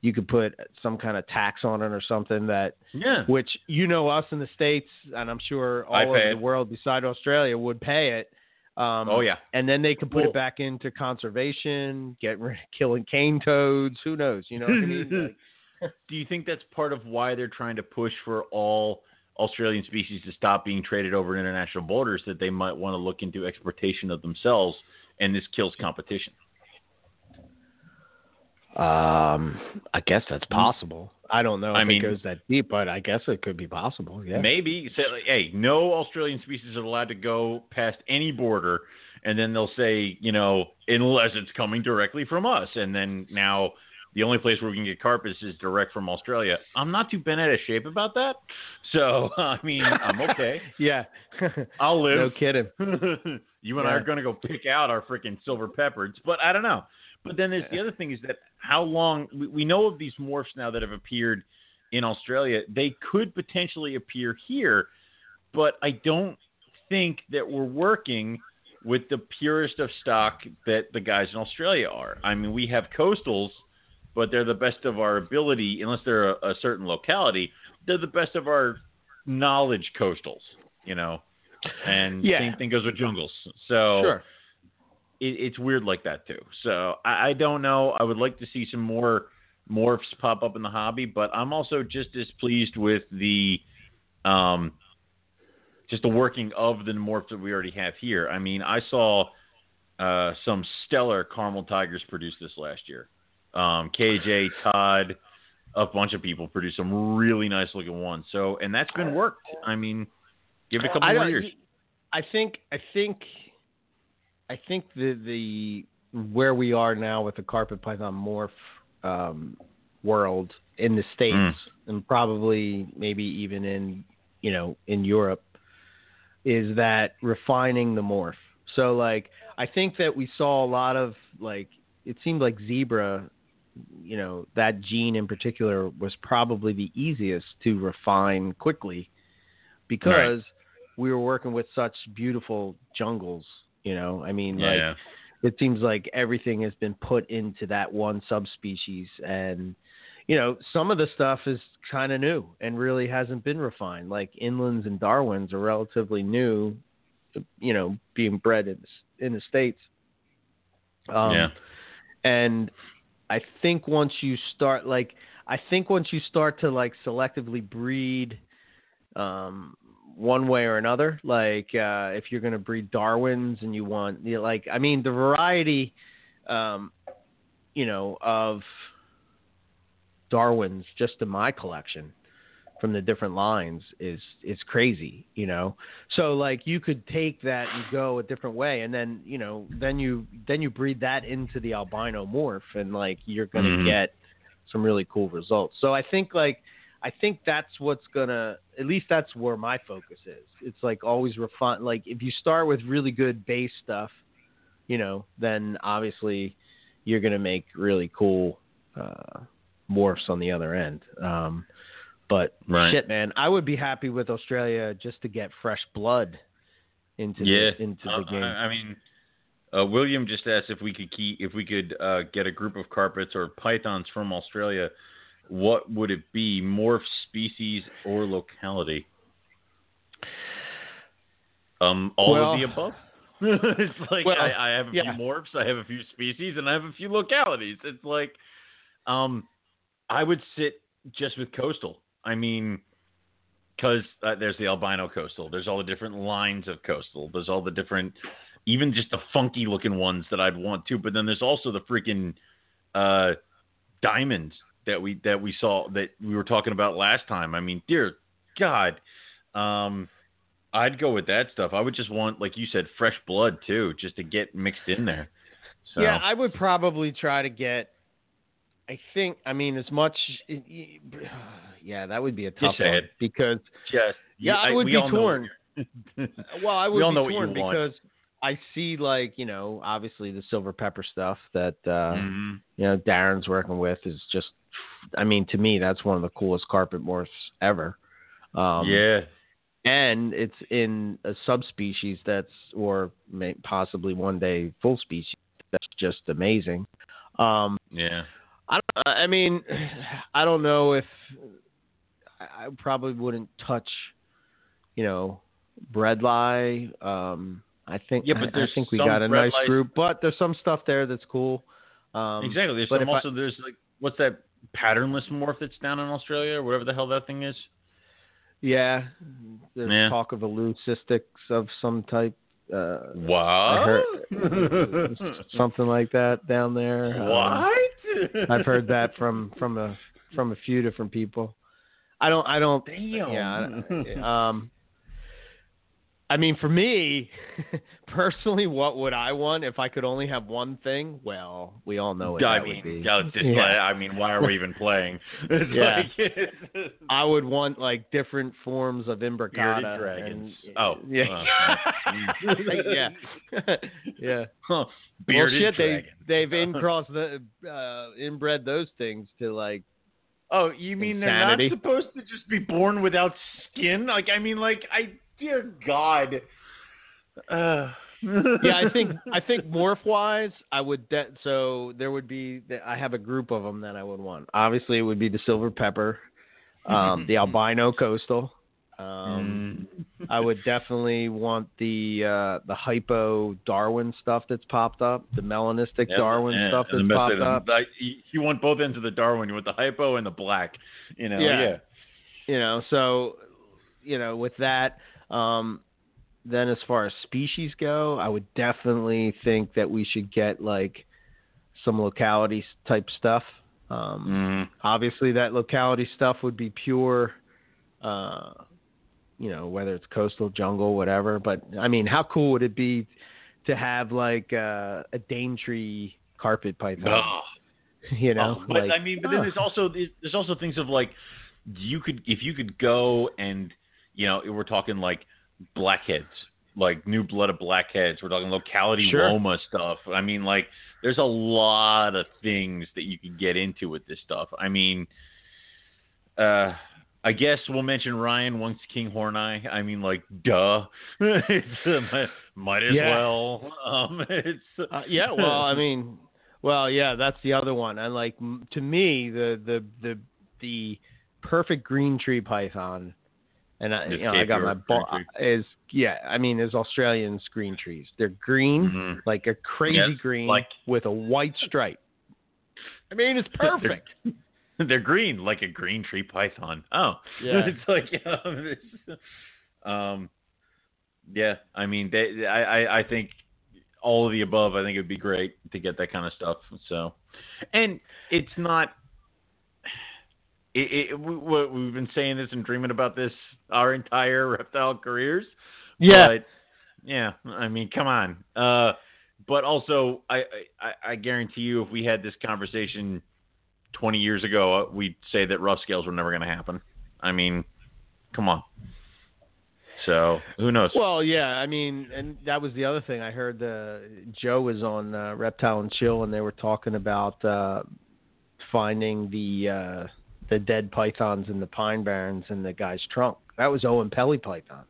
you could put some kind of tax on it or something that yeah, which you know us in the states and I'm sure all over the it. world beside Australia would pay it. Um, oh yeah, and then they can put Well- it back into conservation, get rid of killing cane toads. Who knows? You know what I mean? Like, do you think that's part of why they're trying to push for all Australian species to stop being traded over international borders? That they might want to look into exportation of themselves, and this kills competition. um, I guess that's possible. I don't know if I mean- it goes that deep, but I guess it could be possible. Yeah. Maybe say, like, hey, no Australian species are allowed to go past any border, and then they'll say, you know, unless it's coming directly from us, and then now the only place where we can get carpets is direct from Australia. I'm not too bent out of shape about that, so I mean, I'm okay. Yeah. I'll live. no kidding. you and I are going to go pick out our freaking silver peppers, but I don't know. But then there's the other thing is that how long we, we know of these morphs now that have appeared in Australia. They could potentially appear here, but I don't think that we're working with the purest of stock that the guys in Australia are. I mean, we have coastals, but they're the best of our ability, unless they're a, a certain locality. They're the best of our knowledge coastals, you know. And Yeah. same thing goes with jungles. So Sure. it, it's weird like that too. So I, I don't know. I would like to see some more morphs pop up in the hobby, but I'm also just as pleased with the um just the working of the morphs that we already have here. I mean, I saw uh, some stellar caramel tigers produced this last year. Um, KJ, Todd, a bunch of people produced some really nice looking ones. So, and that's been worked. I mean, give it a couple I more years. I think I think I think the the where we are now with the carpet python morph um, world in the states Mm. and probably maybe even in you know in Europe is that refining the morph. So like I think that we saw a lot of like it seemed like zebra you know that gene in particular was probably the easiest to refine quickly because we were working with such beautiful jungles you know i mean like yeah. it seems like everything has been put into that one subspecies and you know some of the stuff is kind of new and really hasn't been refined like inlands and darwins are relatively new you know being bred in the, in the states um, yeah. and I think once you start like I think once you start to like selectively breed um one way or another like uh if you're going to breed darwins and you want you know, like I mean the variety um you know of darwins just in my collection from the different lines is is crazy, you know. So like you could take that and go a different way, and then you know then you then you breed that into the albino morph, and like you're gonna Mhm. get some really cool results. So I think like I think that's what's gonna at least that's where my focus is. It's like always refine. Like if you start with really good base stuff, you know, then obviously you're gonna make really cool uh, morphs on the other end. Um, but Right. shit, man, I would be happy with Australia just to get fresh blood into yeah. the, into Uh, the game. I, I mean, uh, William just asked if we could keep, if we could uh, get a group of carpets or pythons from Australia. What would it be? Morph species or locality? Um, all Well- of the above. it's like Well, I, I have a yeah. few morphs, I have a few species, and I have a few localities. It's like, um, I would sit just with coastal. I mean, because uh, there's the albino coastal. There's all the different lines of coastal. There's all the different, even just the funky looking ones that I'd want to. But then there's also the freaking uh, diamonds that we that we saw that we were talking about last time. I mean, dear God, um, I'd go with that stuff. I would just want, like you said, fresh blood too, just to get mixed in there. So, Yeah, I would probably try to get. I think. I mean, as much. Yeah, that would be a tough one it. because. just Yeah, I would be torn. Well, I We would all be know what you torn because I see like you know obviously the silver pepper stuff that uh, Mhm. you know Darren's working with is just. I mean, to me, that's one of the coolest carpet morphs ever. Um, yeah, and it's in a subspecies that's or may, possibly one day full species that's just amazing um yeah. i don't, i mean i don't know if i probably wouldn't touch you know bredli um i think Yeah, but I- I, think we got a nice group but there's some stuff there that's cool um exactly. There's some if I- also there's like what's that patternless morph that's down in Australia or whatever the hell that thing is. yeah there's Yeah. talk of a leucistics of some type uh What? I something like that down there. Um, what? I've heard that from from a from a few different people. I don't. I don't. Damn. Yeah. I- Um. I mean, for me personally, what would I want if I could only have one thing? Well, we all know what I that mean, would be. just Yeah. like- I mean, why are we even playing? Yeah. like- I would want like different forms of Bearded imbricata. dragons. and- oh, yeah, uh, yeah, yeah. Huh. well, shit, they they've incrossed the uh, inbred those things to like Oh, you mean Insanity. they're not supposed to just be born without skin? Like, I mean, like, I dear God. Uh. yeah, I think I think morph wise, I would. De- so there would be. I have a group of them that I would want. Obviously, it would be the silver pepper, um, the albino coastal, Um, Mm. I would definitely want the uh, the hypo Darwin stuff that's popped up, the melanistic Yeah, Darwin yeah, stuff and that's popped up. like, you want both ends of the Darwin. You want the hypo and the black. You know. Yeah. Yeah. You know, so you know, with that, um, then as far as species go, I would definitely think that we should get like some locality type stuff. Um, Mm. obviously that locality stuff would be pure uh you know whether it's coastal jungle whatever but i mean how cool would it be to have like uh, a daintree carpet python Ugh. you know Oh, but like, I mean, but then oh, there's also there's also things of like you could if you could go and you know we're talking like blackheads, like new blood of blackheads. We're talking locality Sure. Loma stuff. I mean, like there's a lot of things that you could get into with this stuff. I mean, uh. I guess we'll mention Ryan once King Horn Horneye. I mean, like, duh. it's uh, might, as Yeah. well. Um, it's uh, yeah well i mean well yeah that's the other one and like to me the the the the perfect green tree python and I, Just you know, I got my ball is yeah I mean is Australian green trees they're green Mhm. like a crazy Yes, green like- with a white stripe. I mean, it's perfect. They're green, like a green tree python. Oh, Yeah. it's like, um, um, yeah. I mean, they, I, I, I think all of the above. I think it'd be great to get that kind of stuff. So, and it's not. It, it, we, we've been saying this and dreaming about this our entire reptile careers. But, yeah, I mean, come on. Uh, but also, I, I, I guarantee you, if we had this conversation 20 years ago, uh, we'd say that rough scales were never going to happen. I mean, come on. So who knows? well, yeah. I mean, and that was the other thing. I heard Joe was on uh, Reptile and Chill, and they were talking about uh, finding the uh, the dead pythons in the pine barrens in the guy's trunk. That was Oenpelli pythons.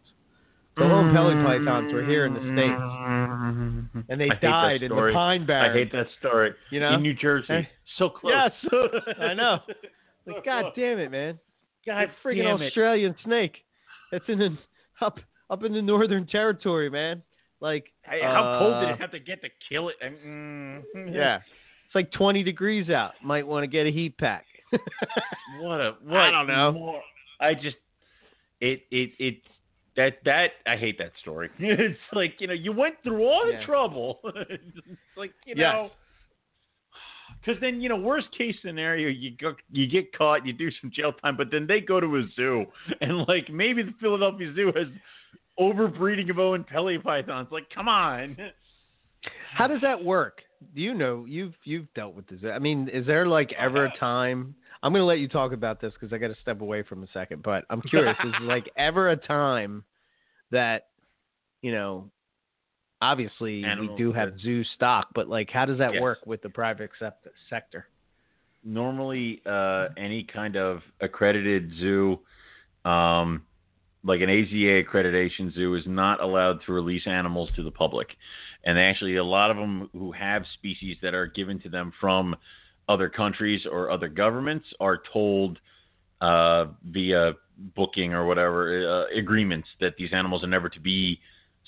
The little Pelly pythons were here in the states, and they I died in the pine pine I hate that story. You know? in New Jersey, Hey. so close. Yes, I know. Like, God damn it, man! God a freaking damn it. Australian snake. That's in the up up in the Northern Territory, man. Like Hey, how cold did uh, it have to get to kill it? Mm, Yeah, it's like 20 degrees out. Might want to get a heat pack. What a what I don't know. More, I just it it it that that I hate that story. it's like you know you went through all the Yeah. trouble. it's like you Yes. know. Because then you know, worst case scenario, you go, you get caught, you do some jail time, but then they go to a zoo, and like maybe the Philadelphia Zoo has overbreeding of Oenpelli pythons. Like, come on. How does that work? Do you know you've you've dealt with this? I mean, is there like ever a time? I'm going to let you talk about this because I got to step away from a second. But I'm curious. is like ever a time that you know? Obviously, we do have zoo stock, but like, how does that Yes. work with the private sector? normally uh, any kind of accredited zoo, um, like an AZA accreditation zoo, is not allowed to release animals to the public. And actually, a lot of them who have species that are given to them from other countries or other governments are told uh, via booking or whatever uh, agreements that these animals are never to be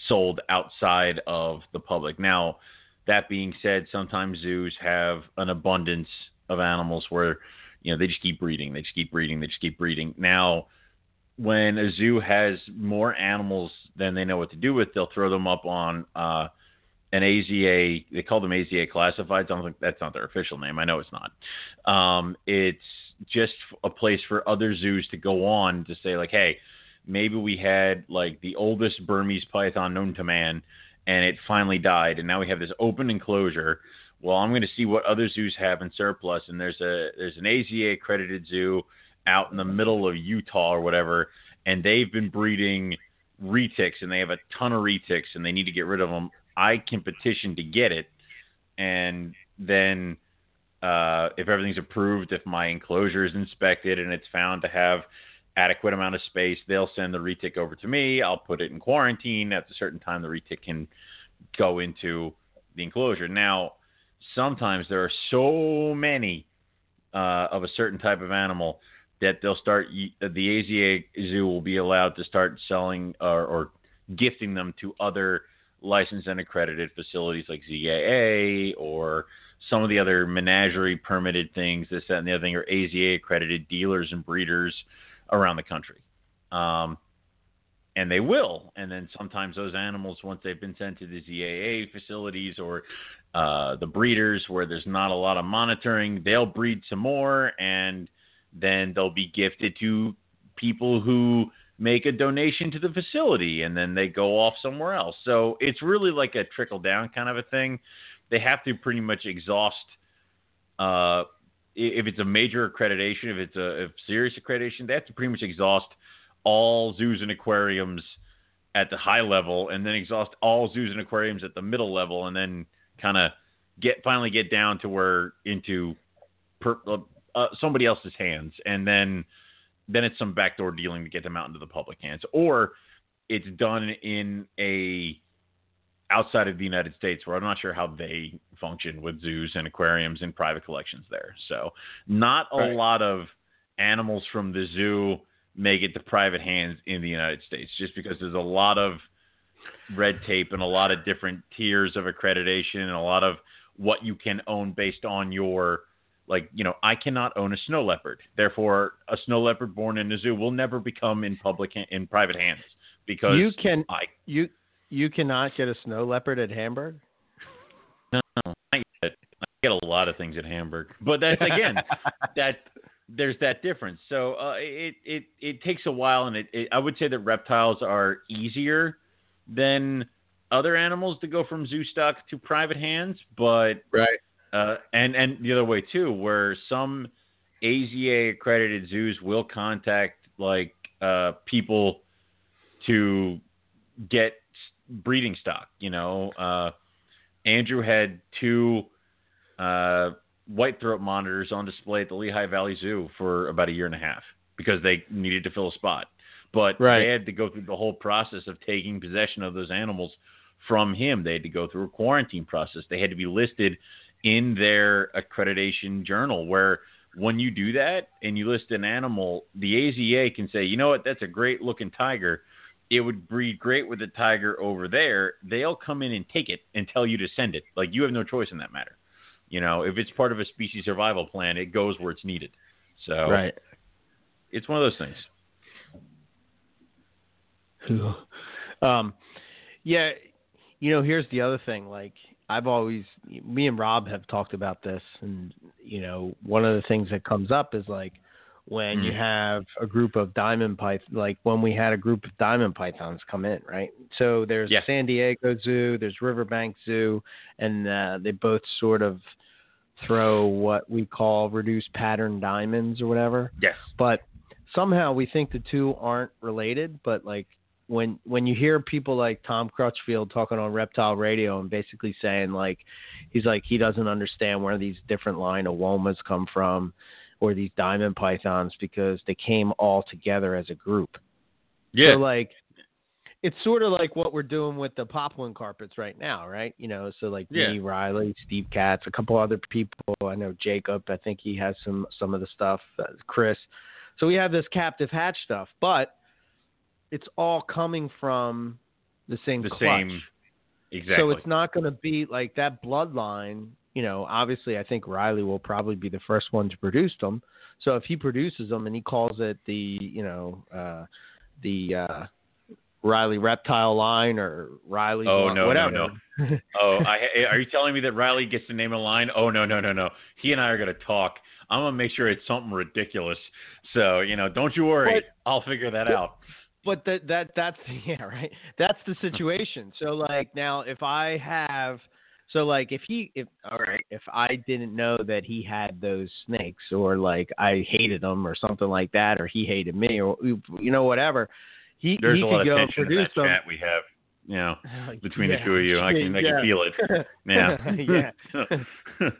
sold outside of the public. Now, that being said, sometimes zoos have an abundance of animals where you know they just keep breeding, they just keep breeding, they just keep breeding. Now, when a zoo has more animals than they know what to do with, they'll throw them up on uh, an AZA. They call them AZA classifieds. I don't think that's not their official name. I know it's not. Um, it's just a place for other zoos to go on to say like, hey, maybe we had like the oldest Burmese python known to man, and it finally died, and now we have this open enclosure. Well, I'm going to see what other zoos have in surplus, and there's a there's an AZA accredited zoo out in the middle of Utah or whatever, and they've been breeding retics, and they have a ton of retics, and they need to get rid of them. I can petition to get it, and then uh, if everything's approved, if my enclosure is inspected and it's found to have adequate amount of space, they'll send the retic over to me. I'll put it in quarantine. At a certain time, the retic can go into the enclosure. Now, sometimes there are so many uh, of a certain type of animal that they'll start the AZA Zoo will be allowed to start selling or, or gifting them to other licensed and accredited facilities like ZAA or some of the other menagerie permitted things, this, that, and the other thing, or AZA accredited dealers and breeders around the country. Um, and they will. And then sometimes those animals, once they've been sent to the ZAA facilities or uh, the breeders where there's not a lot of monitoring, they'll breed some more and then they'll be gifted to people who make a donation to the facility and then they go off somewhere else. So it's really like a trickle down kind of a thing. They have to pretty much exhaust uh, if it's a major accreditation, if it's a if serious accreditation, they have to pretty much exhaust all zoos and aquariums at the high level and then exhaust all zoos and aquariums at the middle level and then kind of get finally get down to where into per, uh, uh, somebody else's hands and then then it's some backdoor dealing to get them out into the public hands, or it's done in a outside of the United States where I'm not sure how they function with zoos and aquariums and private collections there. So not a Right. lot of animals from the zoo make it to private hands in the United States just because there's a lot of red tape and a lot of different tiers of accreditation and a lot of what you can own based on your like you know i cannot own a snow leopard therefore a snow leopard born in a zoo will never become in public ha- in private hands because You can i you you cannot get a snow leopard at Hamburg. no, I get, I get a lot of things at hamburg but that's again that there's that difference so uh, it, it it takes a while and it, it i would say that reptiles are easier than other animals to go from zoo stock to private hands but Right. Uh, and and the other way too, where some AZA accredited zoos will contact like uh, people to get breeding stock. You know, uh, Andrew had two uh, white throat monitors on display at the Lehigh Valley Zoo for about a year and a half because they needed to fill a spot. But Right. they had to go through the whole process of taking possession of those animals from him. They had to go through a quarantine process. They had to be listed in their accreditation journal where when you do that and you list an animal, the AZA can say, you know what, that's a great looking tiger. It would breed great with the tiger over there. They'll come in and take it and tell you to send it. Like you have no choice in that matter. You know, if it's part of a species survival plan, it goes where it's needed. So Right. it's one of those things. um, yeah, you know, here's the other thing. Like, I've always, me and Rob have talked about this, and you know, one of the things that comes up is like when you Mm. have a group of diamond python, like when we had a group of diamond pythons come in, right? So there's. San Diego Zoo, there's Riverbank Zoo, and uh, they both sort of throw what we call reduced pattern diamonds or whatever Yes. but somehow we think the two aren't related but like when when you hear people like Tom Crutchfield talking on Reptile Radio and basically saying like he's like he doesn't understand where these different line of womas come from or these diamond pythons because they came all together as a group. Yeah. So like it's sort of like what we're doing with the poplin carpets right now, right? You know, so like Yeah. me, Riley, Steve Katz, a couple other people. I know Jacob. I think he has some some of the stuff. Uh, Chris. So we have this captive hatch stuff, but it's all coming from the same the clutch. same. Exactly. So it's not going to be like that bloodline. You know, obviously, I think Riley will probably be the first one to produce them. So if he produces them and he calls it the, you know, uh, the uh, Riley reptile line or Riley Oh, no, no, whatever. no. Oh, I, are you telling me that Riley gets to name a line? Oh no, no, no, no. He and I are gonna talk. I'm gonna make sure it's something ridiculous. So you know, don't you worry. But- I'll figure that out. But that that that's yeah right that's the situation so like now if i have so like if he if all right if i didn't know that he had those snakes or like i hated them or something like that or he hated me or you know whatever he There's he a could lot of go and tension in that them chat we have. You know, between Yeah. the two of you, I can, I Yeah. can feel it. Yeah. yeah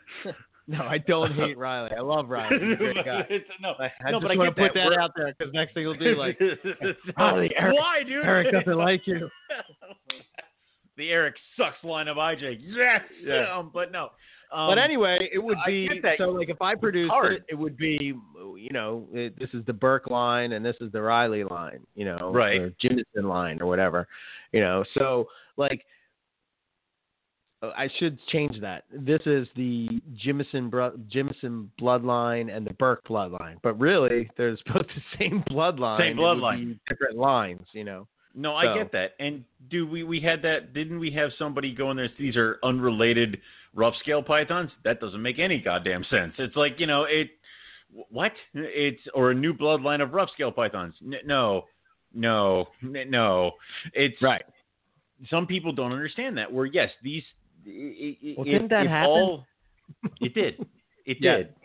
no i don't hate riley i love riley he's a great guy no, I, I no, just but I want to put that, We're- out there because next thing he'll be like Riley, Eric- Why, dude? eric doesn't like you the Eric sucks line of IJ. Yes. Yeah. Um, but no. Um, but anyway, it would be so like if I produced it, it would be you know, it, this is the Burke line and this is the Riley line, you know, Right. or Jimison line or whatever, you know. So like, Uh, I should change that. This is the Jimison bro- Jimison bloodline and the Burke bloodline, but really they're both the same bloodline. Same bloodline. different lines, you know. No, I get that. And do we we had that? Didn't we have somebody go in there? These are unrelated rough scale pythons. That doesn't make any goddamn sense. It's like you know it. What? It's or a new bloodline of rough scale pythons? N- No, no, no. It's Right. Some people don't understand that. Where yes, these. I- i- Well, didn't that if happen? All, it did. It Yeah. did.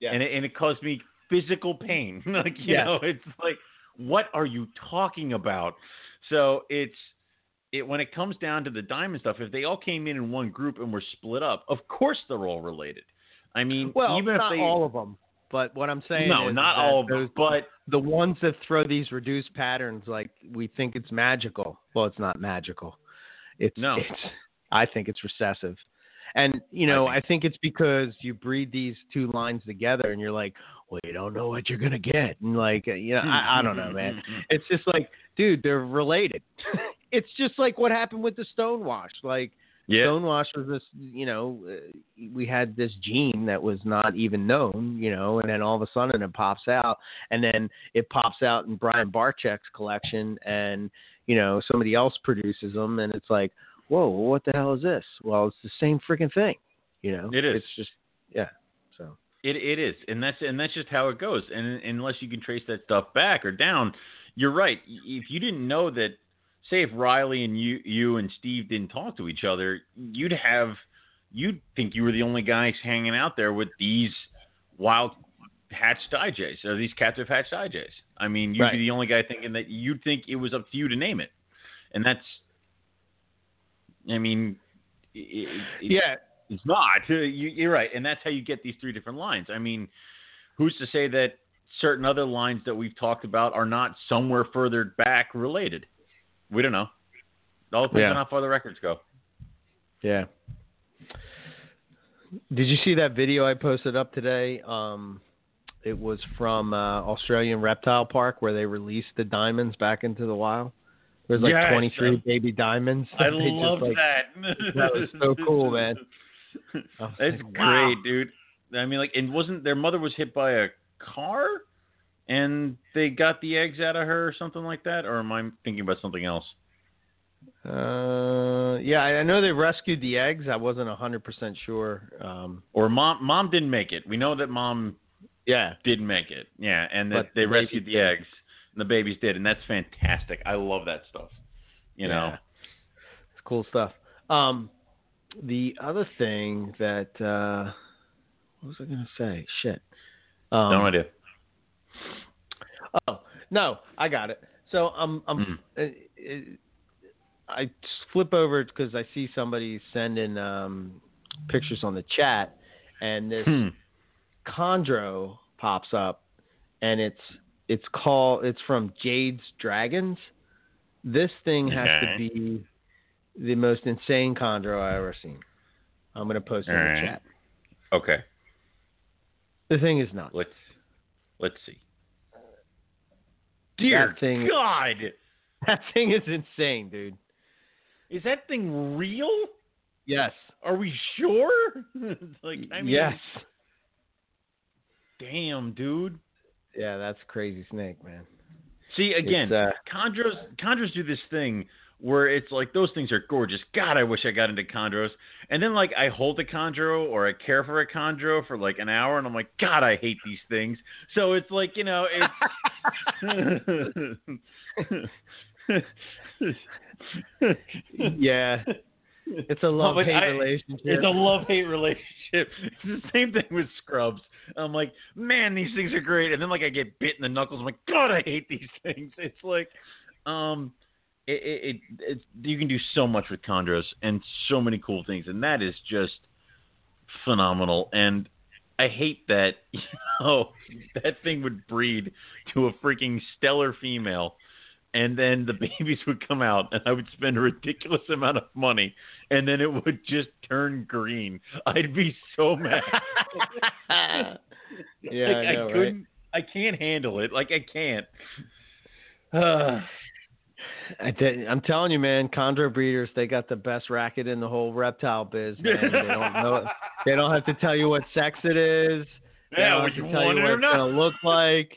Yeah. And it, and it caused me physical pain. like you Yeah. know, it's like, what are you talking about? So it's it when it comes down to the diamond stuff. If they all came in in one group and were split up, of course they're all related. I mean, Well, even not if they all of them, but what I'm saying no, is not all of those, them, but the ones that throw these reduced patterns, like we think it's magical. Well, it's not magical. It's No. It's, I think it's recessive, and you know, I think, it's because you breed these two lines together, and you're like, well, you don't know what you're gonna get, and like, uh, you know, I, I don't know, man. It's just like, dude, they're related. it's just like what happened with the stonewash, like. yeah, Stonewash was this, you know, uh, we had this gene that was not even known, you know, and then all of a sudden it pops out, and then it pops out in Brian Barczyk's collection, and you know somebody else produces them, and it's like, whoa, what the hell is this? Well, it's the same freaking thing, you know. It is. It's just, yeah. So It it is, and that's and that's just how it goes. And unless you can trace that stuff back or down, you're right. If you didn't know that, say if Riley and you you and Steve didn't talk to each other, you'd have you'd think you were the only guys hanging out there with these wild hatched IJs or these captive hatched IJs. I mean, you'd Right. be the only guy thinking that you'd think it was up to you to name it, and that's. I mean, it, it, yeah, it's not. You, you're right, and that's how you get these three different lines. I mean, who's to say that certain other lines that we've talked about are not somewhere further back related? We don't know. It all depends Yeah. on how far the records go. yeah. Did you see that video I posted up today? Um, it was from uh, Australian Reptile Park where they released the diamonds back into the wild. There's like Yes. 23 baby diamonds. I They love like- that. that was so cool, man. It's like, wow. great, dude. I mean, like, and wasn't their mother was hit by a car, and they got the eggs out of her or something like that? Or am I thinking about something else? Uh, yeah, I know they rescued the eggs. I wasn't hundred percent sure. Um, Or mom, mom didn't make it. We know that mom yeah, didn't make it. Yeah, and that But they rescued the eggs, and the babies did, and that's fantastic. I love that stuff. You know, Yeah. it's cool stuff. Um, the other thing that uh, what was I gonna say? Shit. Um, no idea. Oh no, I got it. So I'm I'm Mm. uh, I flip over because I see somebody sending um, pictures on the chat, and this Hmm. chondro pops up, and it's it's called it's from Jade's Dragons. This thing has to be the most insane chondro I ever seen. I'm gonna post it in the chat. Okay, The thing is not. let's let's see. Dear That thing- God, That thing is insane, dude. is that thing real? Yes. Are we sure? like, I mean, yes. damn, dude. Yeah, that's crazy snake, man. See again, uh, chondros chondros do this thing where it's like those things are gorgeous. God, I wish I got into chondros. And then like I hold a chondro or I care for a chondro for like an hour, and I'm like, God, I hate these things. So it's like you know, it's. yeah. It's a love hate relationship. It's a love hate relationship. It's the same thing with scrubs. I'm like, man, these things are great, and then like I get bit in the knuckles. I'm like, God, I hate these things. It's like, um, it, it, it it's you can do so much with chondros and so many cool things, and that is just phenomenal. And I hate that you know that thing would breed to a freaking stellar female. And then the babies would come out, and I would spend a ridiculous amount of money, and then it would just turn green. I'd be so mad. yeah, Like, I know, right? couldn't I can't handle it. Like I can't. Uh, I did, I'm telling you, man, chondro breeders, they got the best racket in the whole reptile biz, man. they don't know they don't have to tell you what sex it is. They yeah, don't would have you to tell you what or it's not? gonna look like.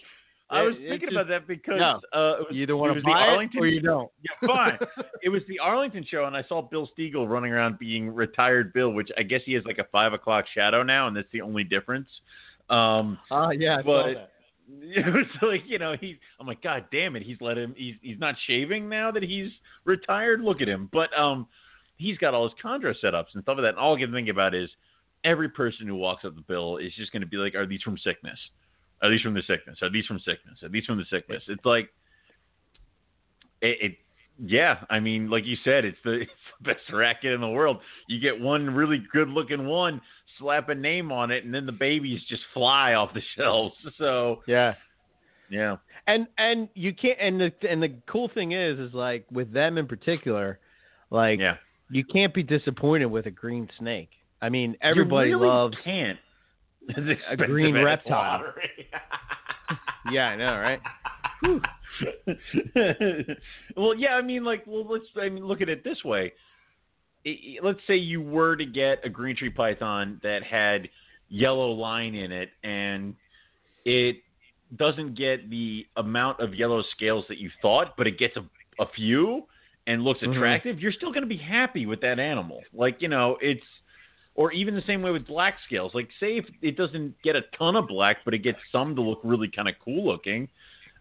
I was It- thinking just- about that because no. uh, it was, You either it want to buy Arlington it or you don't. Yeah, fine. it was the Arlington show, and I saw Bill Stiegel running around being retired Bill, which I guess he has like a five o'clock shadow now, and that's the only difference. Um, Oh yeah, I saw But- that. it was like you know he's I'm like God damn it, he's let him he's he's not shaving now that he's retired. Look at him, but um, he's got all his chondro setups and stuff like that. And all I can think about is every person who walks up the bill is just going to be like, are these from sickness? Are these from the sickness? Are these from sickness? Are these from the sickness? It's like it, it yeah, I mean, like you said, it's the it's the best racket in the world. You get one really good looking one, slap a name on it, and then the babies just fly off the shelves. So Yeah. yeah, and and you can't and the and the cool thing is is like with them in particular like yeah. you can't be disappointed with a green snake i mean everybody you really loves can't. A green reptile. yeah i know right well, yeah, I mean, like, well, let's. I mean, look at it this way. I- I- let's say you were to get a green tree python that had yellow line in it, and it doesn't get the amount of yellow scales that you thought, but it gets a, a few and looks Mhm. attractive. You're still going to be happy with that animal. Like, you know, it's. Or even the same way with black scales. Like, say if it doesn't get a ton of black, but it gets some to look really kind of cool looking.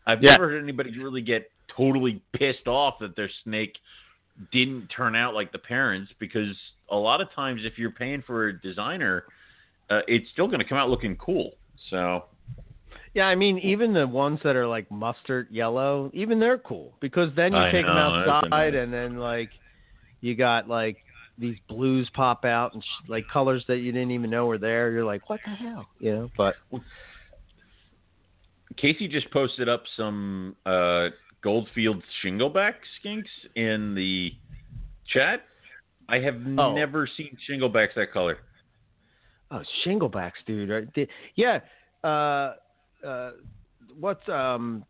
I've Yeah. never heard anybody really get totally pissed off that their snake didn't turn out like the parents because a lot of times if you're paying for a designer, uh, it's still going to come out looking cool. So yeah i mean even the ones that are like mustard yellow even they're cool because then you I take them know, that's outside and then like you got like these blues pop out and sh- like colors that you didn't even know were there you're like what the hell you know but Casey just posted up some uh, Goldfield shingleback skinks in the chat. I have Oh. never seen shinglebacks that color. Oh, shinglebacks, dude. Right? Yeah. Uh, uh, what's um,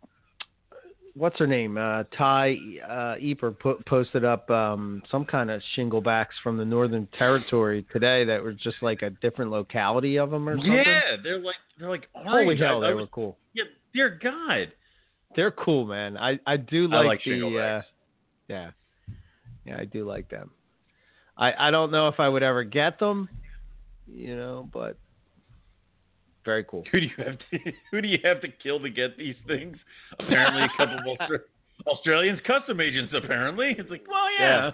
what's her name? Uh, Ty uh, Eper po- posted up um some kind of shinglebacks from the Northern Territory today that were just like a different locality of them or something. Yeah, they're like they're like Holy. Hell, they was- were cool. Yeah, dear God. They're cool, man. I I do I like, like the uh, yeah, yeah, I do like them. I I don't know if I would ever get them, you know, but very cool. Who do you have to who do you have to kill to get these things? Apparently, a couple of Austra- Australians custom agents. Apparently, it's like, well, yeah.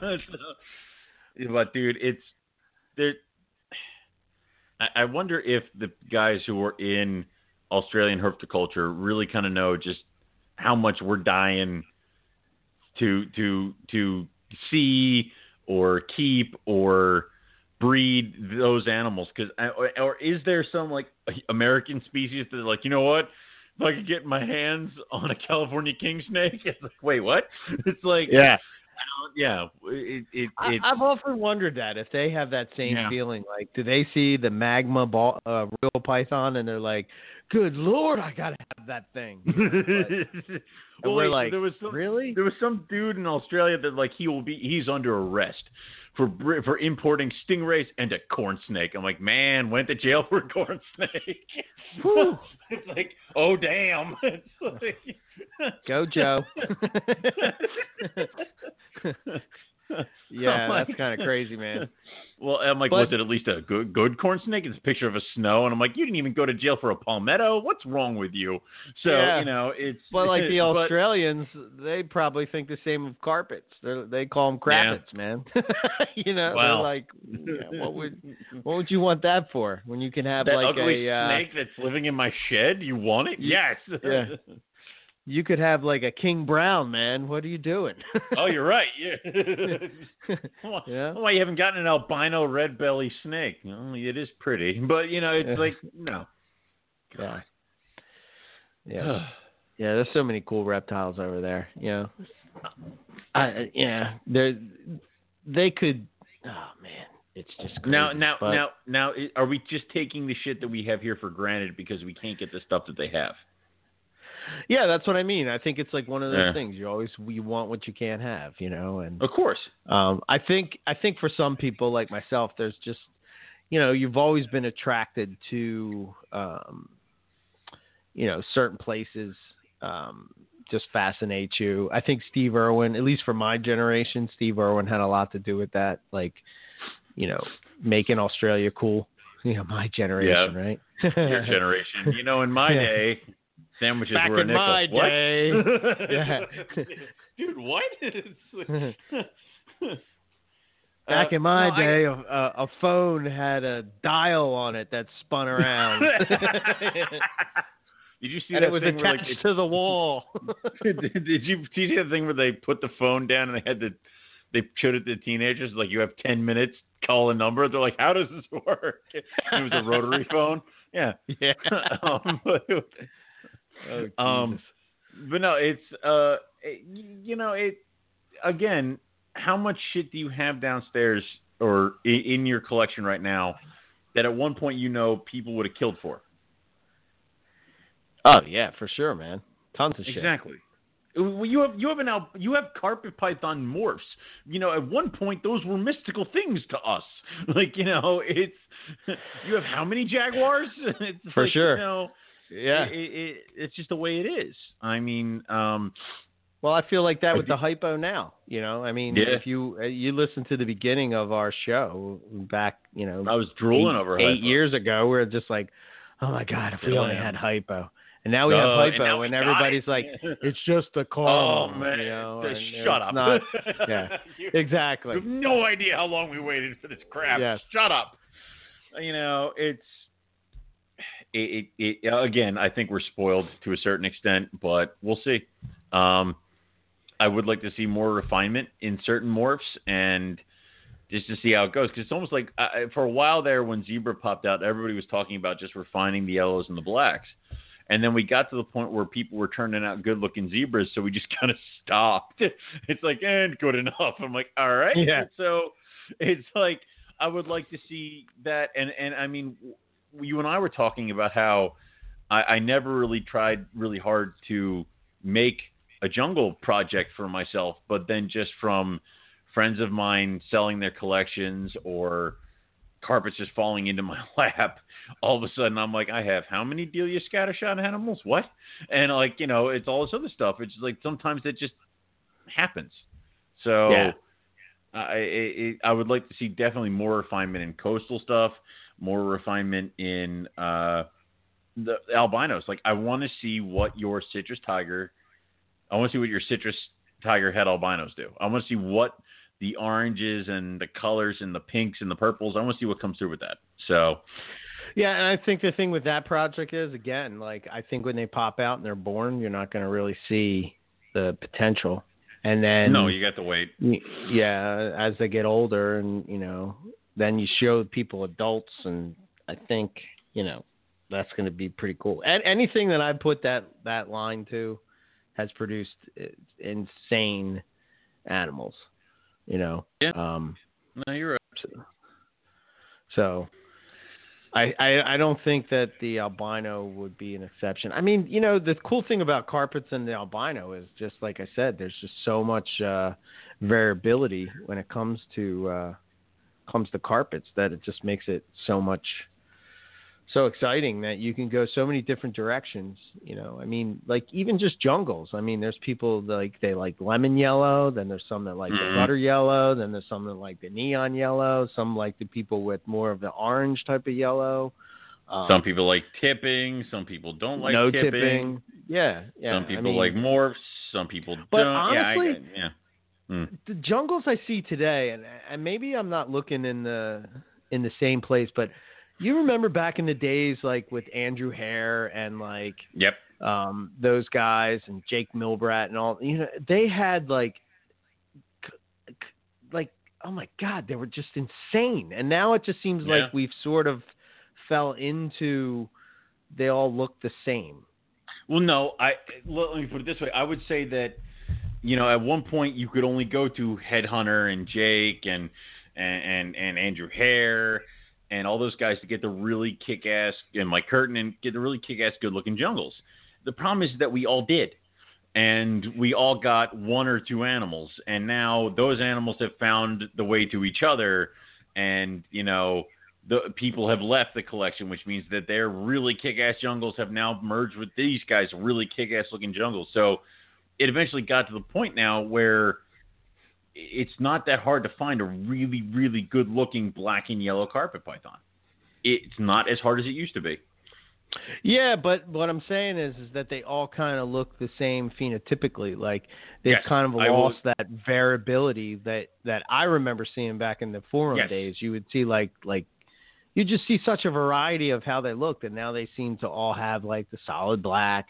but dude, it's there. I, I wonder if the guys who are in Australian herpetoculture really kind of know just how much we're dying to to to see or keep or breed those animals because or, or is there some like American species that are like you know what if I could get my hands on a California king snake it's like wait what it's like Yeah. yeah it it, I, it I've often wondered that if they have that same Yeah. feeling, like, do they see the magma ball, uh, royal python and they're like, "Good lord, I gotta have that thing." You know, like, and well, we're wait, like, there was some, really? There was some dude in Australia that like he will be he's under arrest for for importing stingrays and a corn snake. I'm like, man, went to jail for a corn snake. It's like, oh damn. It's like, Go Joe. yeah, that's kind of crazy, man. Well, I'm like, But- was it at least a good good corn snake? It's a picture of a snow, and I'm like, you didn't even go to jail for a palmetto. What's wrong with you? So Yeah. you know, it's But like the but- Australians, they probably think the same of carpets. They they call them crappets, man. you know, Wow. they're like, yeah, what would what would you want that for when you can have that like ugly a uh, snake that's living in my shed. You want it? Yes. yeah. You could have like a king brown, man. What are you doing? oh, you're right. Yeah. Why Yeah. why you haven't gotten an albino red belly snake? Well, it is pretty, but you know, it's like no. yeah. Yeah. Yeah, there's so many cool reptiles over there. You know, I yeah, they they could. Oh man, it's just crazy. now, now, But- now, now, are we just taking the shit that we have here for granted because we can't get the stuff that they have? Yeah, that's what I mean. I think it's like one of those Yeah. things. You always you want what you can't have, you know. And Of course. um, I think I think for some people like myself, there's just you know you've always been attracted to um, you know certain places. Um, just fascinate you. I think Steve Irwin, at least for my generation, Steve Irwin had a lot to do with that. Like, you know, making Australia cool. You know, my generation, right? Your generation. You know, in my Yeah. day, sandwiches Back were a in nickel. my What? day. Yeah. Dude, what? Like- Back Uh, in my no, day, a, a, a phone had a dial on it that spun around. Did you see and that it was thing where, attached like, to the wall. did, did you see the thing where they put the phone down and they had to they showed it to the teenagers like you have ten minutes call a number they're like how does this work it was a rotary phone yeah yeah. um, but, Oh, um but no it's uh it- you know it again how much shit do you have downstairs or in, in your collection right now that at one point you know people would have killed for oh yeah, for sure, man. Tons of shit. Exactly. Well, you have you have an al- you have carpet python morphs. You know, at one point those were mystical things to us. Like you know, it's you have how many jaguars? It's For like, sure. You know, Yeah. it, it, it, it's just the way it is. I mean, um, Well, I feel like that with the hypo now. You know, I mean, Yeah. if you uh, you listen to the beginning of our show back, you know, I was drooling eight, over eight hypo. years ago, we are just like, oh my god, if we only had hypo. And now we Oh, have hypo, now and, everybody's it. like, it's just a oh man, you know, Just shut up. Not, yeah. you, exactly. you have no idea how long we waited for this crap. Yes. Shut up. You know, it's it, it, it again, I think we're spoiled to a certain extent, but we'll see. Um, I would like to see more refinement in certain morphs and just to see how it goes. Because it's almost like uh, for a while there, when Zebra popped out, everybody was talking about just refining the yellows and the blacks. And then we got to the point where people were turning out good looking zebras, so we just kind of stopped. It's like, and good enough. I'm like, all right. Yeah. So it's like I would like to see that, and and I mean, you and I were talking about how I, I never really tried really hard to make a jungle project for myself, but then just from friends of mine selling their collections or carpets just falling into my lap, all of a sudden I'm like, I have how many Delia scattershot animals? What? And like, you know, it's all this other stuff. It's like sometimes it just happens. So Yeah. I it, I would like to see definitely more refinement in coastal stuff, more refinement in uh, the albinos. Like I want to see what your citrus tiger, I want to see what your citrus tiger head albinos do. I want to see what the oranges and the colors and the pinks and the purples. I want to see what comes through with that. So Yeah, and I think the thing with that project is again, like I think when they pop out and they're born, you're not going to really see the potential. And then no, you got to wait. yeah, as they get older and, you know, then you show people adults and I think, you know, that's going to be pretty cool. And anything that I put that that line to has produced uh, insane animals, you know. Yeah. Um No, you're right. so I, I I don't think that the albino would be an exception. I mean, you know, the cool thing about carpets and the albino is just like I said, there's just so much uh, variability when it comes to uh, comes to carpets that it just makes it so much so exciting that you can go so many different directions. You know, I mean, like even just jungles. I mean, there's people that, like they like lemon yellow, then there's some that like Mhm. the butter yellow, then there's some that like the neon yellow, some like the people with more of the orange type of yellow. Um, Some people like tipping. Some people don't like no tipping. tipping. Yeah, yeah. some I people mean, like morphs. Some people But don't. yeah, I honestly- yeah. Mm. the jungles I see today, and and maybe I'm not looking in the in the same place, but you remember back in the days, like with Andrew Hare and like Yep. um, those guys and Jake Milbrat and all, you know, they had like, like, oh my God, they were just insane. And now it just seems Yeah. like we've sort of fell into, they all look the same. Well, no. I let me put it this way. I would say that you know at one point you could only go to Headhunter and Jake and and and, and Andrew Hare and all those guys to get the really kick ass and Mike Curtin and get the really kick ass good looking jungles. The problem is that we all did. And we all got one or two animals. And now those animals have found the way to each other. And, you know, the people have left the collection, which means that their really kick-ass jungles have now merged with these guys' really kick-ass looking jungles. So it eventually got to the point now where it's not that hard to find a really, really good-looking black and yellow carpet python. It's not as hard as it used to be. Yeah, but what I'm saying is, is that they all kind of look the same phenotypically. Like they've Yes, kind of lost that variability that that I remember seeing back in the forum Yes. days. You would see like like you just see such a variety of how they looked, and now they seem to all have like the solid black,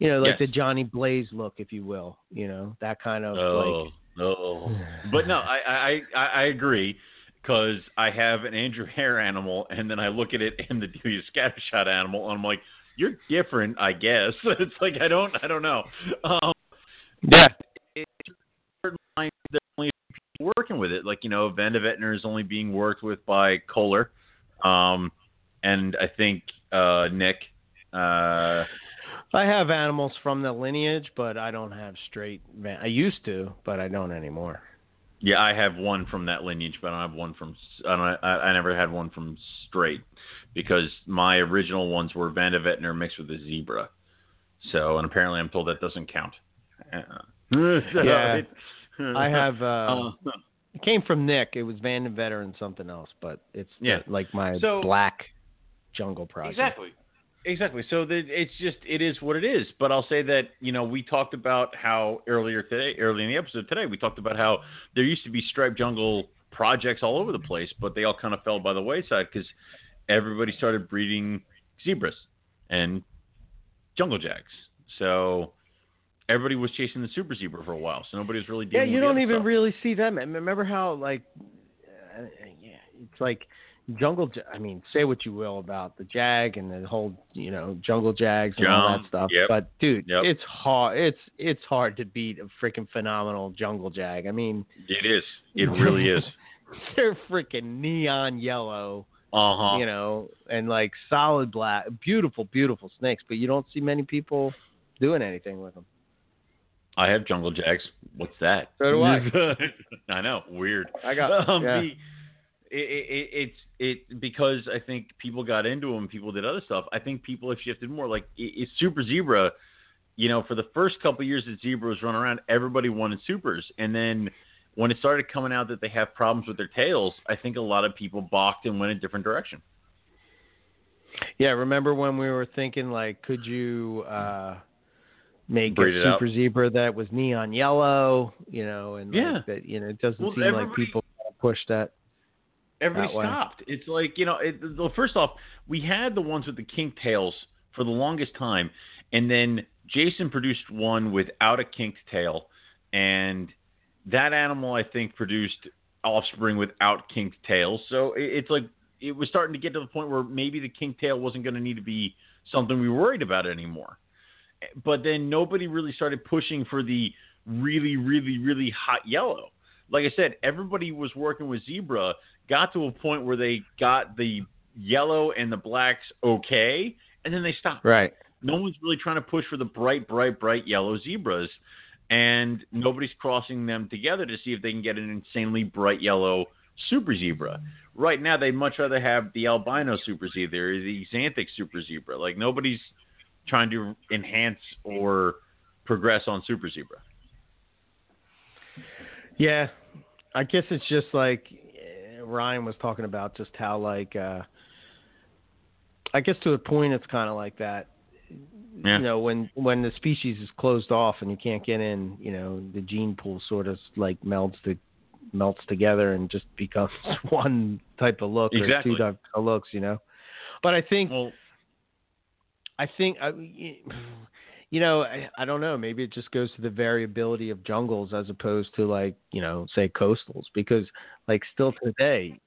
you know, like Yes. the Johnny Blaze look, if you will. You know, that kind of Oh, like. no. But no, I I I, agree because I have an Andrew Hare animal, and then I look at it and the Delia Scattershot animal, and I'm like, you're different, I guess. It's like I don't I don't know. Um, Yeah. it's certain lines only a few people working with it. Like you know, Van de Vetner is only being worked with by Kohler, um, and I think uh, Nick. Uh, I have animals from the lineage, but I don't have straight. Van- I used to, but I don't anymore. Yeah, I have one from that lineage, but I don't have one from. I don't. I, I never had one from straight because my original ones were Van de Vetner mixed with a zebra. So, and apparently, I'm told that doesn't count. Uh, Yeah. it- I have. Uh, Uh, it came from Nick. It was Van de Vetter and something else, but it's the- Yeah. like my So- black jungle project. Exactly. Exactly. So the, it's just it is what it is. But I'll say that you know we talked about how earlier today, early in the episode today, we talked about how there used to be striped jungle projects all over the place, but they all kind of fell by the wayside because everybody started breeding zebras and jungle jacks. So everybody was chasing the super zebra for a while. So nobody was really Yeah, you don't even stuff. really see them. And Remember how like, uh, yeah, it's like jungle. I mean, say what you will about the jag and the whole, you know, jungle jags and all that stuff. yep, But dude, yep. it's hard. It's it's hard to beat a freaking phenomenal jungle jag. I mean, It is. It really is. they're freaking neon yellow. Uh huh. you know, and like solid black, beautiful, beautiful snakes. But you don't see many people doing anything with them. I have jungle jags. What's that? So do I. I know. Weird. I got um, yeah. the, it, it, it's it because I think people got into them. People did other stuff. I think people have shifted more. Like it, it's Super Zebra. You know, for the first couple of years that Zebra was running around, everybody wanted supers, and then when it started coming out that they have problems with their tails, I think a lot of people balked and went a different direction. yeah. Remember when we were thinking like, could you uh make Breed a out. super zebra that was neon yellow? You know, and Yeah. like that. You know, it doesn't Well, seem like people push that. Everybody stopped. It's like you know. It, well, first off, we had the ones with the kink tails for the longest time, and then Jason produced one without a kinked tail, and that animal I think produced offspring without kinked tails. So it, it's like it was starting to get to the point where maybe the kinked tail wasn't going to need to be something we worried about anymore. But then nobody really started pushing for the really, really, really hot yellow. Like I said, everybody was working with zebra, got to a point where they got the yellow and the blacks okay, and then they stopped. Right. No one's really trying to push for the bright, bright, bright yellow zebras, and nobody's crossing them together to see if they can get an insanely bright yellow super zebra. Right now, they'd much rather have the albino super zebra or the xanthic super zebra. Like nobody's trying to enhance or progress on super zebra. Yeah, I guess it's just like Ryan was talking about, just how like uh I guess to a point it's kind of like that. Yeah. You know, when when the species is closed off and you can't get in, you know, the gene pool sort of like melts the melts together and just becomes one type of look Exactly. or two type of looks, you know. But I think Well, I think I, you know, I, I don't know. Maybe it just goes to the variability of jungles as opposed to like you know, say coastals, because like still today,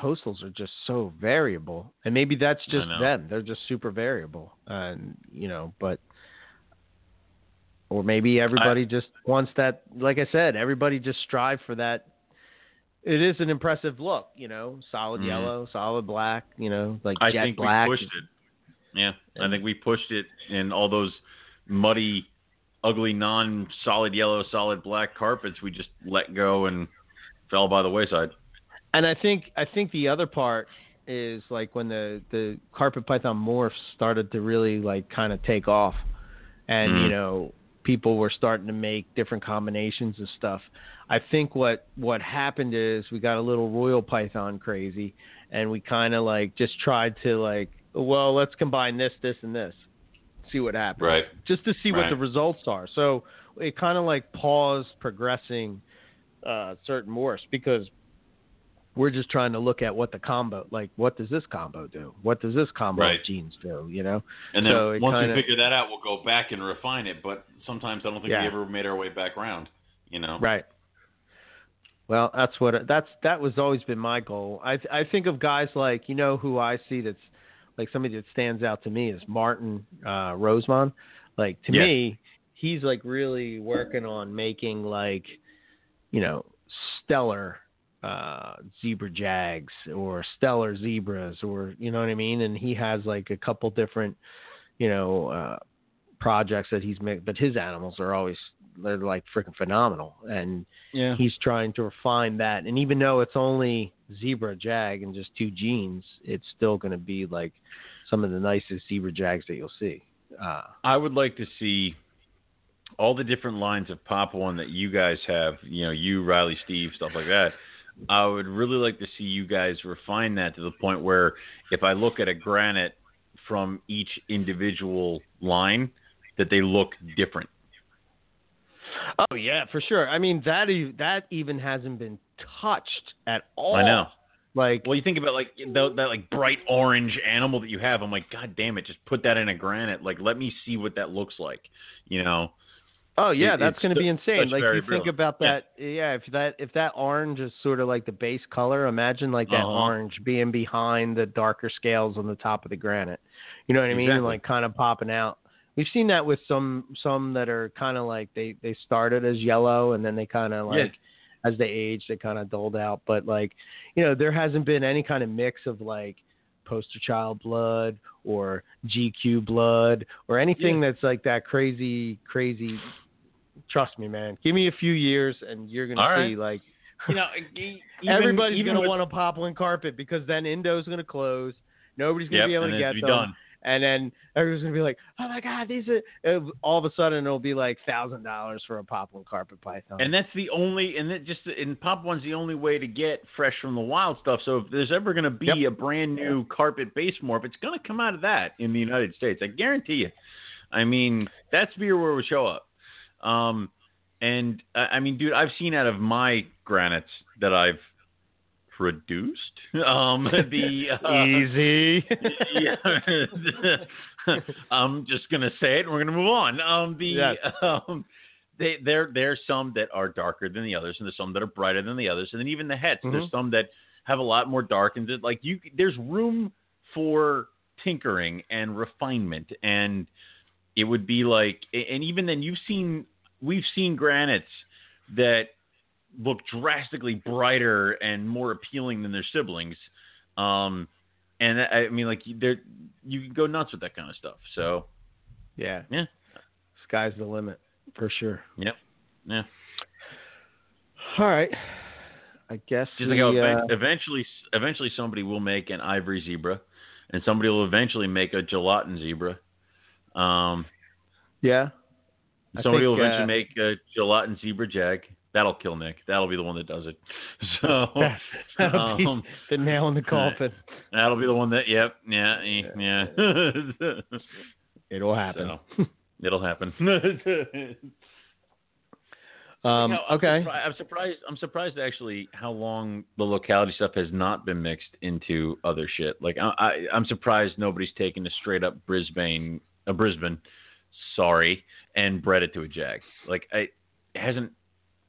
coastals are just so variable, and maybe that's just them. They're just super variable, and you know, but. Or maybe everybody just wants that. Like I said, everybody just strive for that. It is an impressive look, you know, solid Mhm. yellow, solid black, you know, like I jet think black. we pushed it. Yeah, I think we pushed it in all those muddy, ugly, non-solid yellow, solid black carpets. We just let go and fell by the wayside. And I think I think the other part is like when the the carpet python morphs started to really like kind of take off, and Mhm. you know people were starting to make different combinations of stuff. I think what what happened is we got a little royal python crazy, and we kind of like just tried to like well let's combine this this and this, see what happens Right. just to see what the results are. So it kind of like paused progressing uh, certain morphs because we're just trying to look at what the combo, like what does this combo do? What does this combo Right. of genes do? You know? And then So once kinda- we figure that out, we'll go back and refine it. But sometimes I don't think Yeah. we ever made our way back around. You know. Right. Well, that's what that's that was always been my goal. I I think of guys like you know who I see that's like somebody that stands out to me is Martin uh, Rosemont. Like to Yeah. me, he's like really working on making like you know stellar uh zebra jags or stellar zebras or you know what I mean and he has like a couple different you know uh projects that he's made but his animals are always they're like freaking phenomenal and Yeah. he's trying to refine that and even though it's only zebra jag and just two genes it's still going to be like some of the nicest zebra jags that you'll see uh I would like to see all the different lines of Papuan that you guys have, you know, you, Riley, Steve, stuff like that. I would really like to see you guys refine that to the point where if I look at a granite from each individual line, that they look different. Oh yeah for sure i mean that e- that even hasn't been touched at all I know. like Well, you think about like the, that like bright orange animal that you have. I'm like, God damn it, just put that in a granite. Like, let me see what that looks like. You know. Oh yeah, It- that's going to be insane. Like you think about Yeah. that, yeah. If that if that orange is sort of like the base color, imagine like that Uh-huh. orange being behind the darker scales on the top of the granite. You know what I mean? Exactly. Like kind of popping out. We've seen that with some some that are kind of like they they started as yellow and then they kind of Yeah. like as they age they kind of dulled out. But like you know there hasn't been any kind of mix of like poster child blood or GQ blood or anything that's like that crazy crazy trust me man give me a few years and you're gonna All see right. like You know, even, everybody's gonna with- want a Papuan carpet because then Indo's gonna close nobody's gonna Yep, be able to get them done. And then everyone's gonna be like oh my god these are uh, all of a sudden it'll be like thousand dollars for a Papuan carpet python And that's the only, and that just and Papuan's the only way to get fresh from the wild stuff. So if there's ever going to be Yep. a brand new carpet base morph, it's going to come out of that in the United States. I guarantee you. I mean, that's beer where it would show up. Um, and uh, I mean, dude, I've seen out of my granites that I've produced. Um, the uh, easy yeah. I'm just gonna say it. and We're gonna move on. Um, the Yes. um, they there there's some that are darker than the others, and there's some that are brighter than the others, and then even the heads. There's Mhm. some that have a lot more dark, and like you, there's room for tinkering and refinement, and it would be like, and even then, you've seen we've seen granites that look drastically brighter and more appealing than their siblings. Um, and I I mean, like there, you can go nuts with that kind of stuff. So yeah Yeah. sky's the limit for sure Yep. Yeah. all right i guess just like uh, eventually, eventually somebody will make an ivory zebra, and somebody will eventually make a gelatin zebra. Um, yeah somebody will eventually uh, make a gelatin zebra jag. That'll kill Nick. That'll be the one that does it. So That'll be um, the nail in the coffin that'll be the one that. Yep. Yeah. eh, Yeah. it'll happen So, it'll happen. um You know, I'm okay surpri- I'm surprised. I'm surprised actually how long the locality stuff has not been mixed into other shit. Like I, I I'm surprised nobody's taken a straight up Brisbane, a Brisbane, sorry, and bred it to a jag. Like I, it hasn't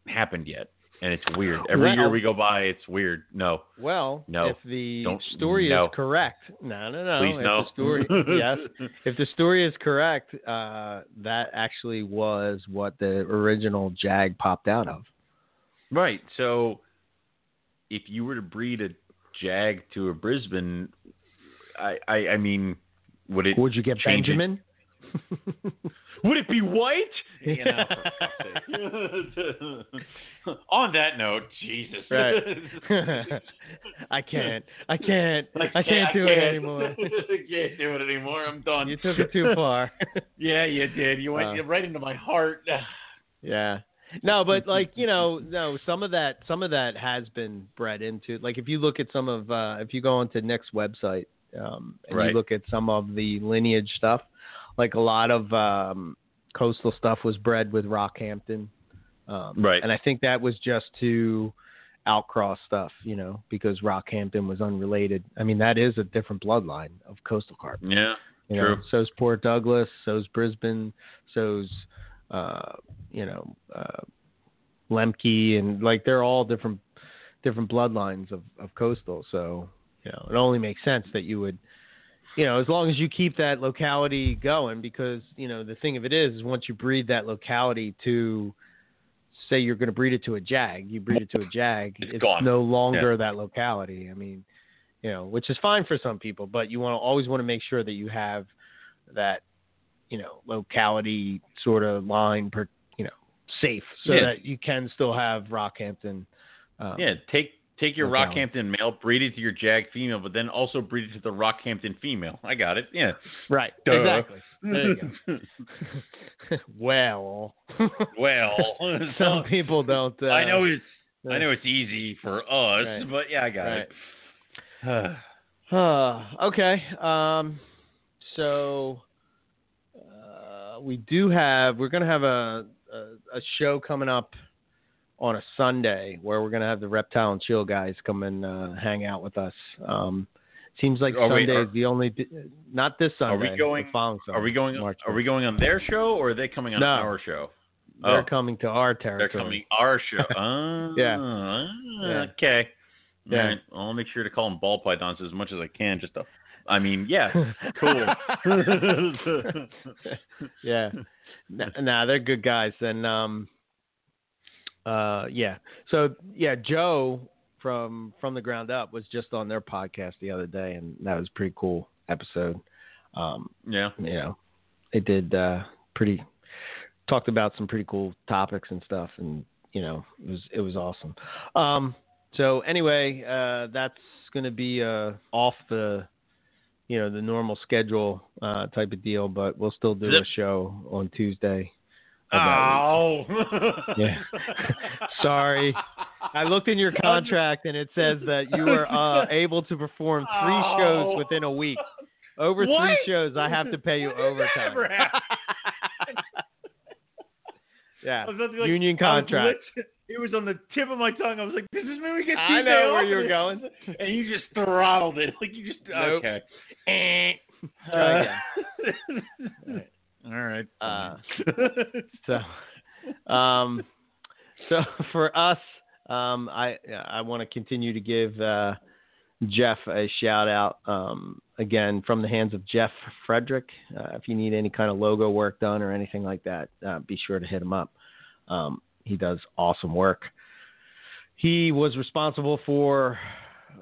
happened yet, and it's weird. Every Well- year we go by, it's weird. No, Well, No. if the Don't- story no. is correct, no, no, no. please if no. The story, yes. If the story is correct, uh, that actually was what the original Jag popped out of. Right. So if you were to breed a jag to a Brisbane, I, I, I mean, Would it? Would you get change it? Would it be white? You know, for fuck's sake. On that note, Jesus. Right. I can't. I can't. I can't do it anymore. I can't do it anymore. I'm done. You took it too far. yeah, you did. You went Uh, right into my heart. Yeah. No, but like you know, no, some of that, some of that has been bred into. Like if you look at some of, uh, if you go onto Nick's website, um, and Right. you look at some of the lineage stuff, like a lot of um, coastal stuff was bred with Rockhampton, um, Right. And I think that was just to outcross stuff, you know, because Rockhampton was unrelated. I mean, that is a different bloodline of coastal carp. yeah. You True. know, so's Port Douglas, so's Brisbane, so's uh, you know uh, Lemke, and like they're all different different bloodlines of, of coastal. So you know, it only makes sense that you would, you know, as long as you keep that locality going, because you know the thing of it is, is once you breed that locality to say you're going to breed it to a jag, you breed it to a jag, It's it's, gone. no longer that locality. I mean, you know, which is fine for some people, but you want to always want to make sure that you have that, you know, locality sort of line per, you know, safe so Yeah. that you can still have Rockhampton. Um, Yeah. Take take your. Rockhampton male, breed it to your Jag female, but then also breed it to the Rockhampton female. I got it. Yeah. Right. Duh. Exactly. There you go. well, well, some people don't. Uh, I know it's uh, I know it's easy for us, Right. but yeah, I got Right. it. Uh, okay. Um, so uh, we do have we're gonna have a, a a show coming up on a Sunday where we're gonna have the Reptile and Chill guys come and uh, hang out with us. Um, seems like Are we- Sunday are- is the only not this Sunday. Are Sunday. we going- following Are we going? March Are we going on their show or are they coming on No. our show? They're Oh. coming to our territory. They're coming our show. Ah, Yeah. ah, Yeah. Okay. Yeah. Right. Well, I'll make sure to call them ball pythons as much as I can. Just to, I mean, yeah, cool. yeah. Nah, nah, they're good guys. And um uh yeah. So yeah, Joe from from the ground up was just on their podcast the other day and that was a pretty cool episode. Um, yeah. you know, they did uh pretty talked about some pretty cool topics and stuff and you know, it was it was awesome. Um so anyway, uh that's gonna be uh off the you know, the normal schedule uh type of deal, but we'll still do a show on Tuesday. Of that week. Oh. Yeah. Sorry. I looked in your contract and it says that you are uh, able to perform three shows within a week. Over What? three shows, I have to pay you When did that overtime. yeah, I was about to be like, union contract. It was on the tip of my tongue. I was like, "This is when we get I know where off." you were going. and you just throttled it. Like you just Nope. okay. Right. All right. Uh. So, um, so for us, um, I I want to continue to give uh, Jeff a shout out um, again from the hands of Jeff Frederick. Uh, if you need any kind of logo work done or anything like that, uh, be sure to hit him up. Um, he does awesome work. He was responsible for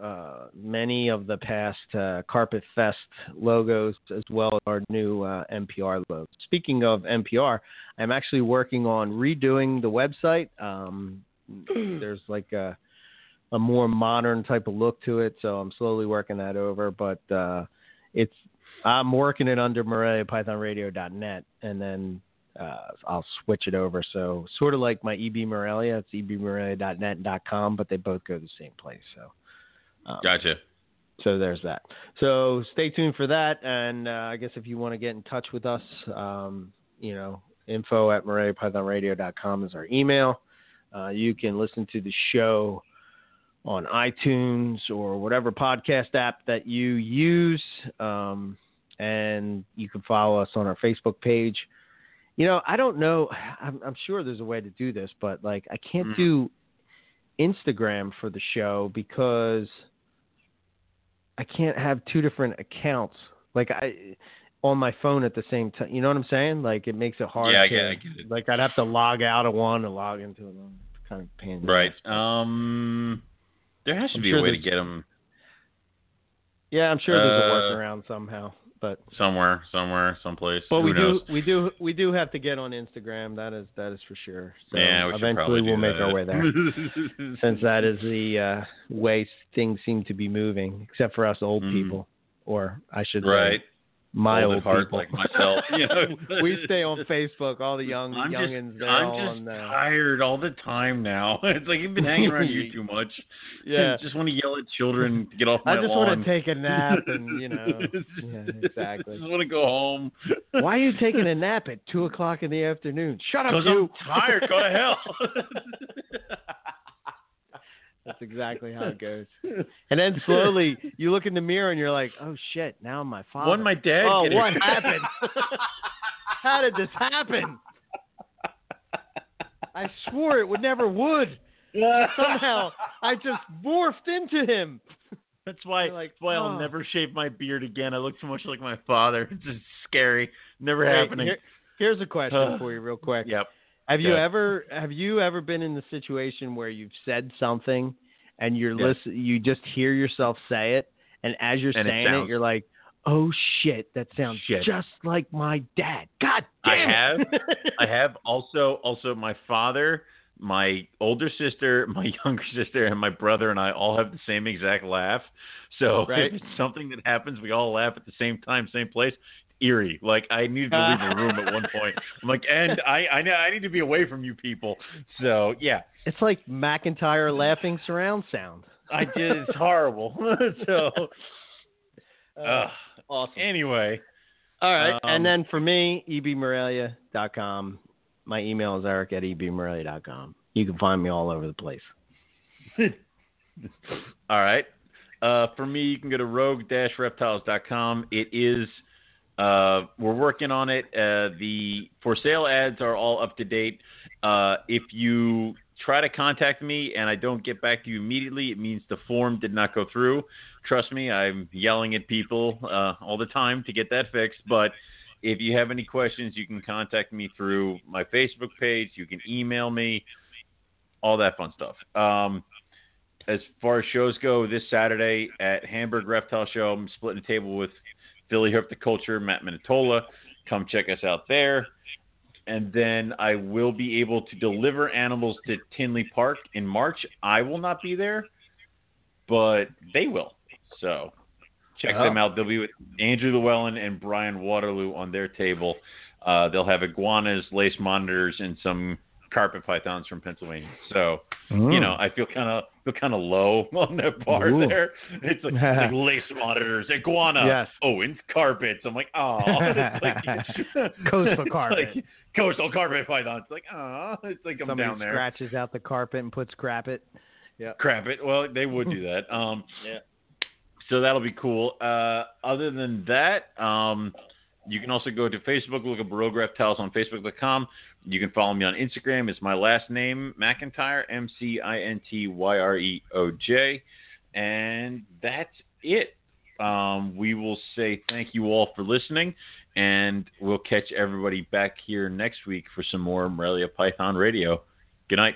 uh, many of the past uh, Carpet Fest logos as well as our new uh, MPR logo. Speaking of MPR, I'm actually working on redoing the website. Um, there's like a, a more modern type of look to it, so I'm slowly working that over. But uh, it's I'm working it under MoreliaPythonRadio.net, and then uh, I'll switch it over. So sort of like my EB Morelia, it's ebmorelia.net and .com, but they both go to the same place. So. Um, gotcha. so there's that. So stay tuned for that. And uh, I guess if you want to get in touch with us, um, you know, info at MoreliaPythonRadio.com is our email. Uh, you can listen to the show on iTunes or whatever podcast app that you use. Um, and you can follow us on our Facebook page. You know, I don't know. I'm, I'm sure there's a way to do this, but like I can't Mhm. do Instagram for the show because I can't have two different accounts like I on my phone at the same time. You know what I'm saying? Like it makes it hard. Yeah, I to, get- I get it. Like I'd have to log out of one and log into another. Kind of pain. Right. Um, there has to I'm be sure a way to get them. Yeah, I'm sure there's a Uh, workaround somehow. But somewhere, somewhere, someplace. but Who we knows? do we do we do have to get on Instagram. That is that is for sure. So yeah, we eventually we'll do make our way there. since that is the uh, way things seem to be moving, except for us old Mhm. people, or I should right. say, my Old old heart people. like myself. You know? we stay on Facebook. All the young I'm youngins, just, they're I'm all just on. Tired all the time now. It's like you've been hanging around here too much. yeah, just want to yell at children to get off my lawn. I just lawn. want to take a nap, and you know, yeah, exactly. just want to go home. Why are you taking a nap at two o'clock in the afternoon? Shut up, Because you. I'm tired. Go to hell. That's exactly how it goes. And then slowly you look in the mirror and you're like, oh shit, now I'm my father. When my dad. oh, what happened? how did this happen? I swore it would never would. Somehow I just morphed into him. That's why. Like, that's why oh. I'll never shave my beard again. I look too much like my father. It's just scary. Never Hey, happening. here- here's a question Uh, for you, real quick. Yep. Have you Yeah. ever have you ever been in the situation where you've said something and you're Yes. listen you just hear yourself say it and as you're And saying it, sounds- you're like, "Oh shit, that sounds Shit. just like my dad." God damn. I have. I have also also my father, my older sister, my younger sister, and my brother and I all have the same exact laugh. So Right. if it's something that happens, we all laugh at the same time, same place. Eerie. Like I needed to leave the room at one point. I'm like, and I I, I need to be away from you people. So yeah, It's like McIntyre laughing surround sound. I did. It's horrible. so Uh, awesome. anyway, All right. um, and then for me, ebmorelia.com. My email is eric at ebmorelia.com. You can find me all over the place. All right. Uh, for me, you can go to rogue-reptiles.com. It is, uh, we're working on it. Uh, the for sale ads are all up to date. Uh, if you try to contact me and I don't get back to you immediately, it means the form did not go through. Trust me, I'm yelling at people uh, all the time to get that fixed. But if you have any questions, you can contact me through my Facebook page. You can email me, all that fun stuff. Um, as far as shows go, this Saturday at Hamburg Reptile Show, I'm splitting a table with Philly culture. Matt Minatola. Come check us out there. And then I will be able to deliver animals to Tinley Park in March. I will not be there, but they will. So check Oh. them out. They'll be with Andrew Llewellyn and Brian Waterloo on their table. Uh, they'll have iguanas, lace monitors, and some carpet pythons from Pennsylvania. So you know, I feel kind of feel kind of low on that bar Ooh. there. It's like, like lace monitors, iguana, Yes. oh, and carpets. I'm like, oh, like Coastal carpet. like coastal carpet pythons. It's like, oh, it's like I'm Somebody down there. scratches out the carpet and puts crap it. Yeah. Crap it. Well, they would do that. Um, Yeah. So that'll be cool. Uh, other than that, um, you can also go to Facebook, look up Rogue Reptiles on Facebook.com. You can follow me on Instagram. It's my last name, McIntyre, M C I N T Y R E O J. And that's it. Um, we will say thank you all for listening, and we'll catch everybody back here next week for some more Morelia Python Radio. Good night.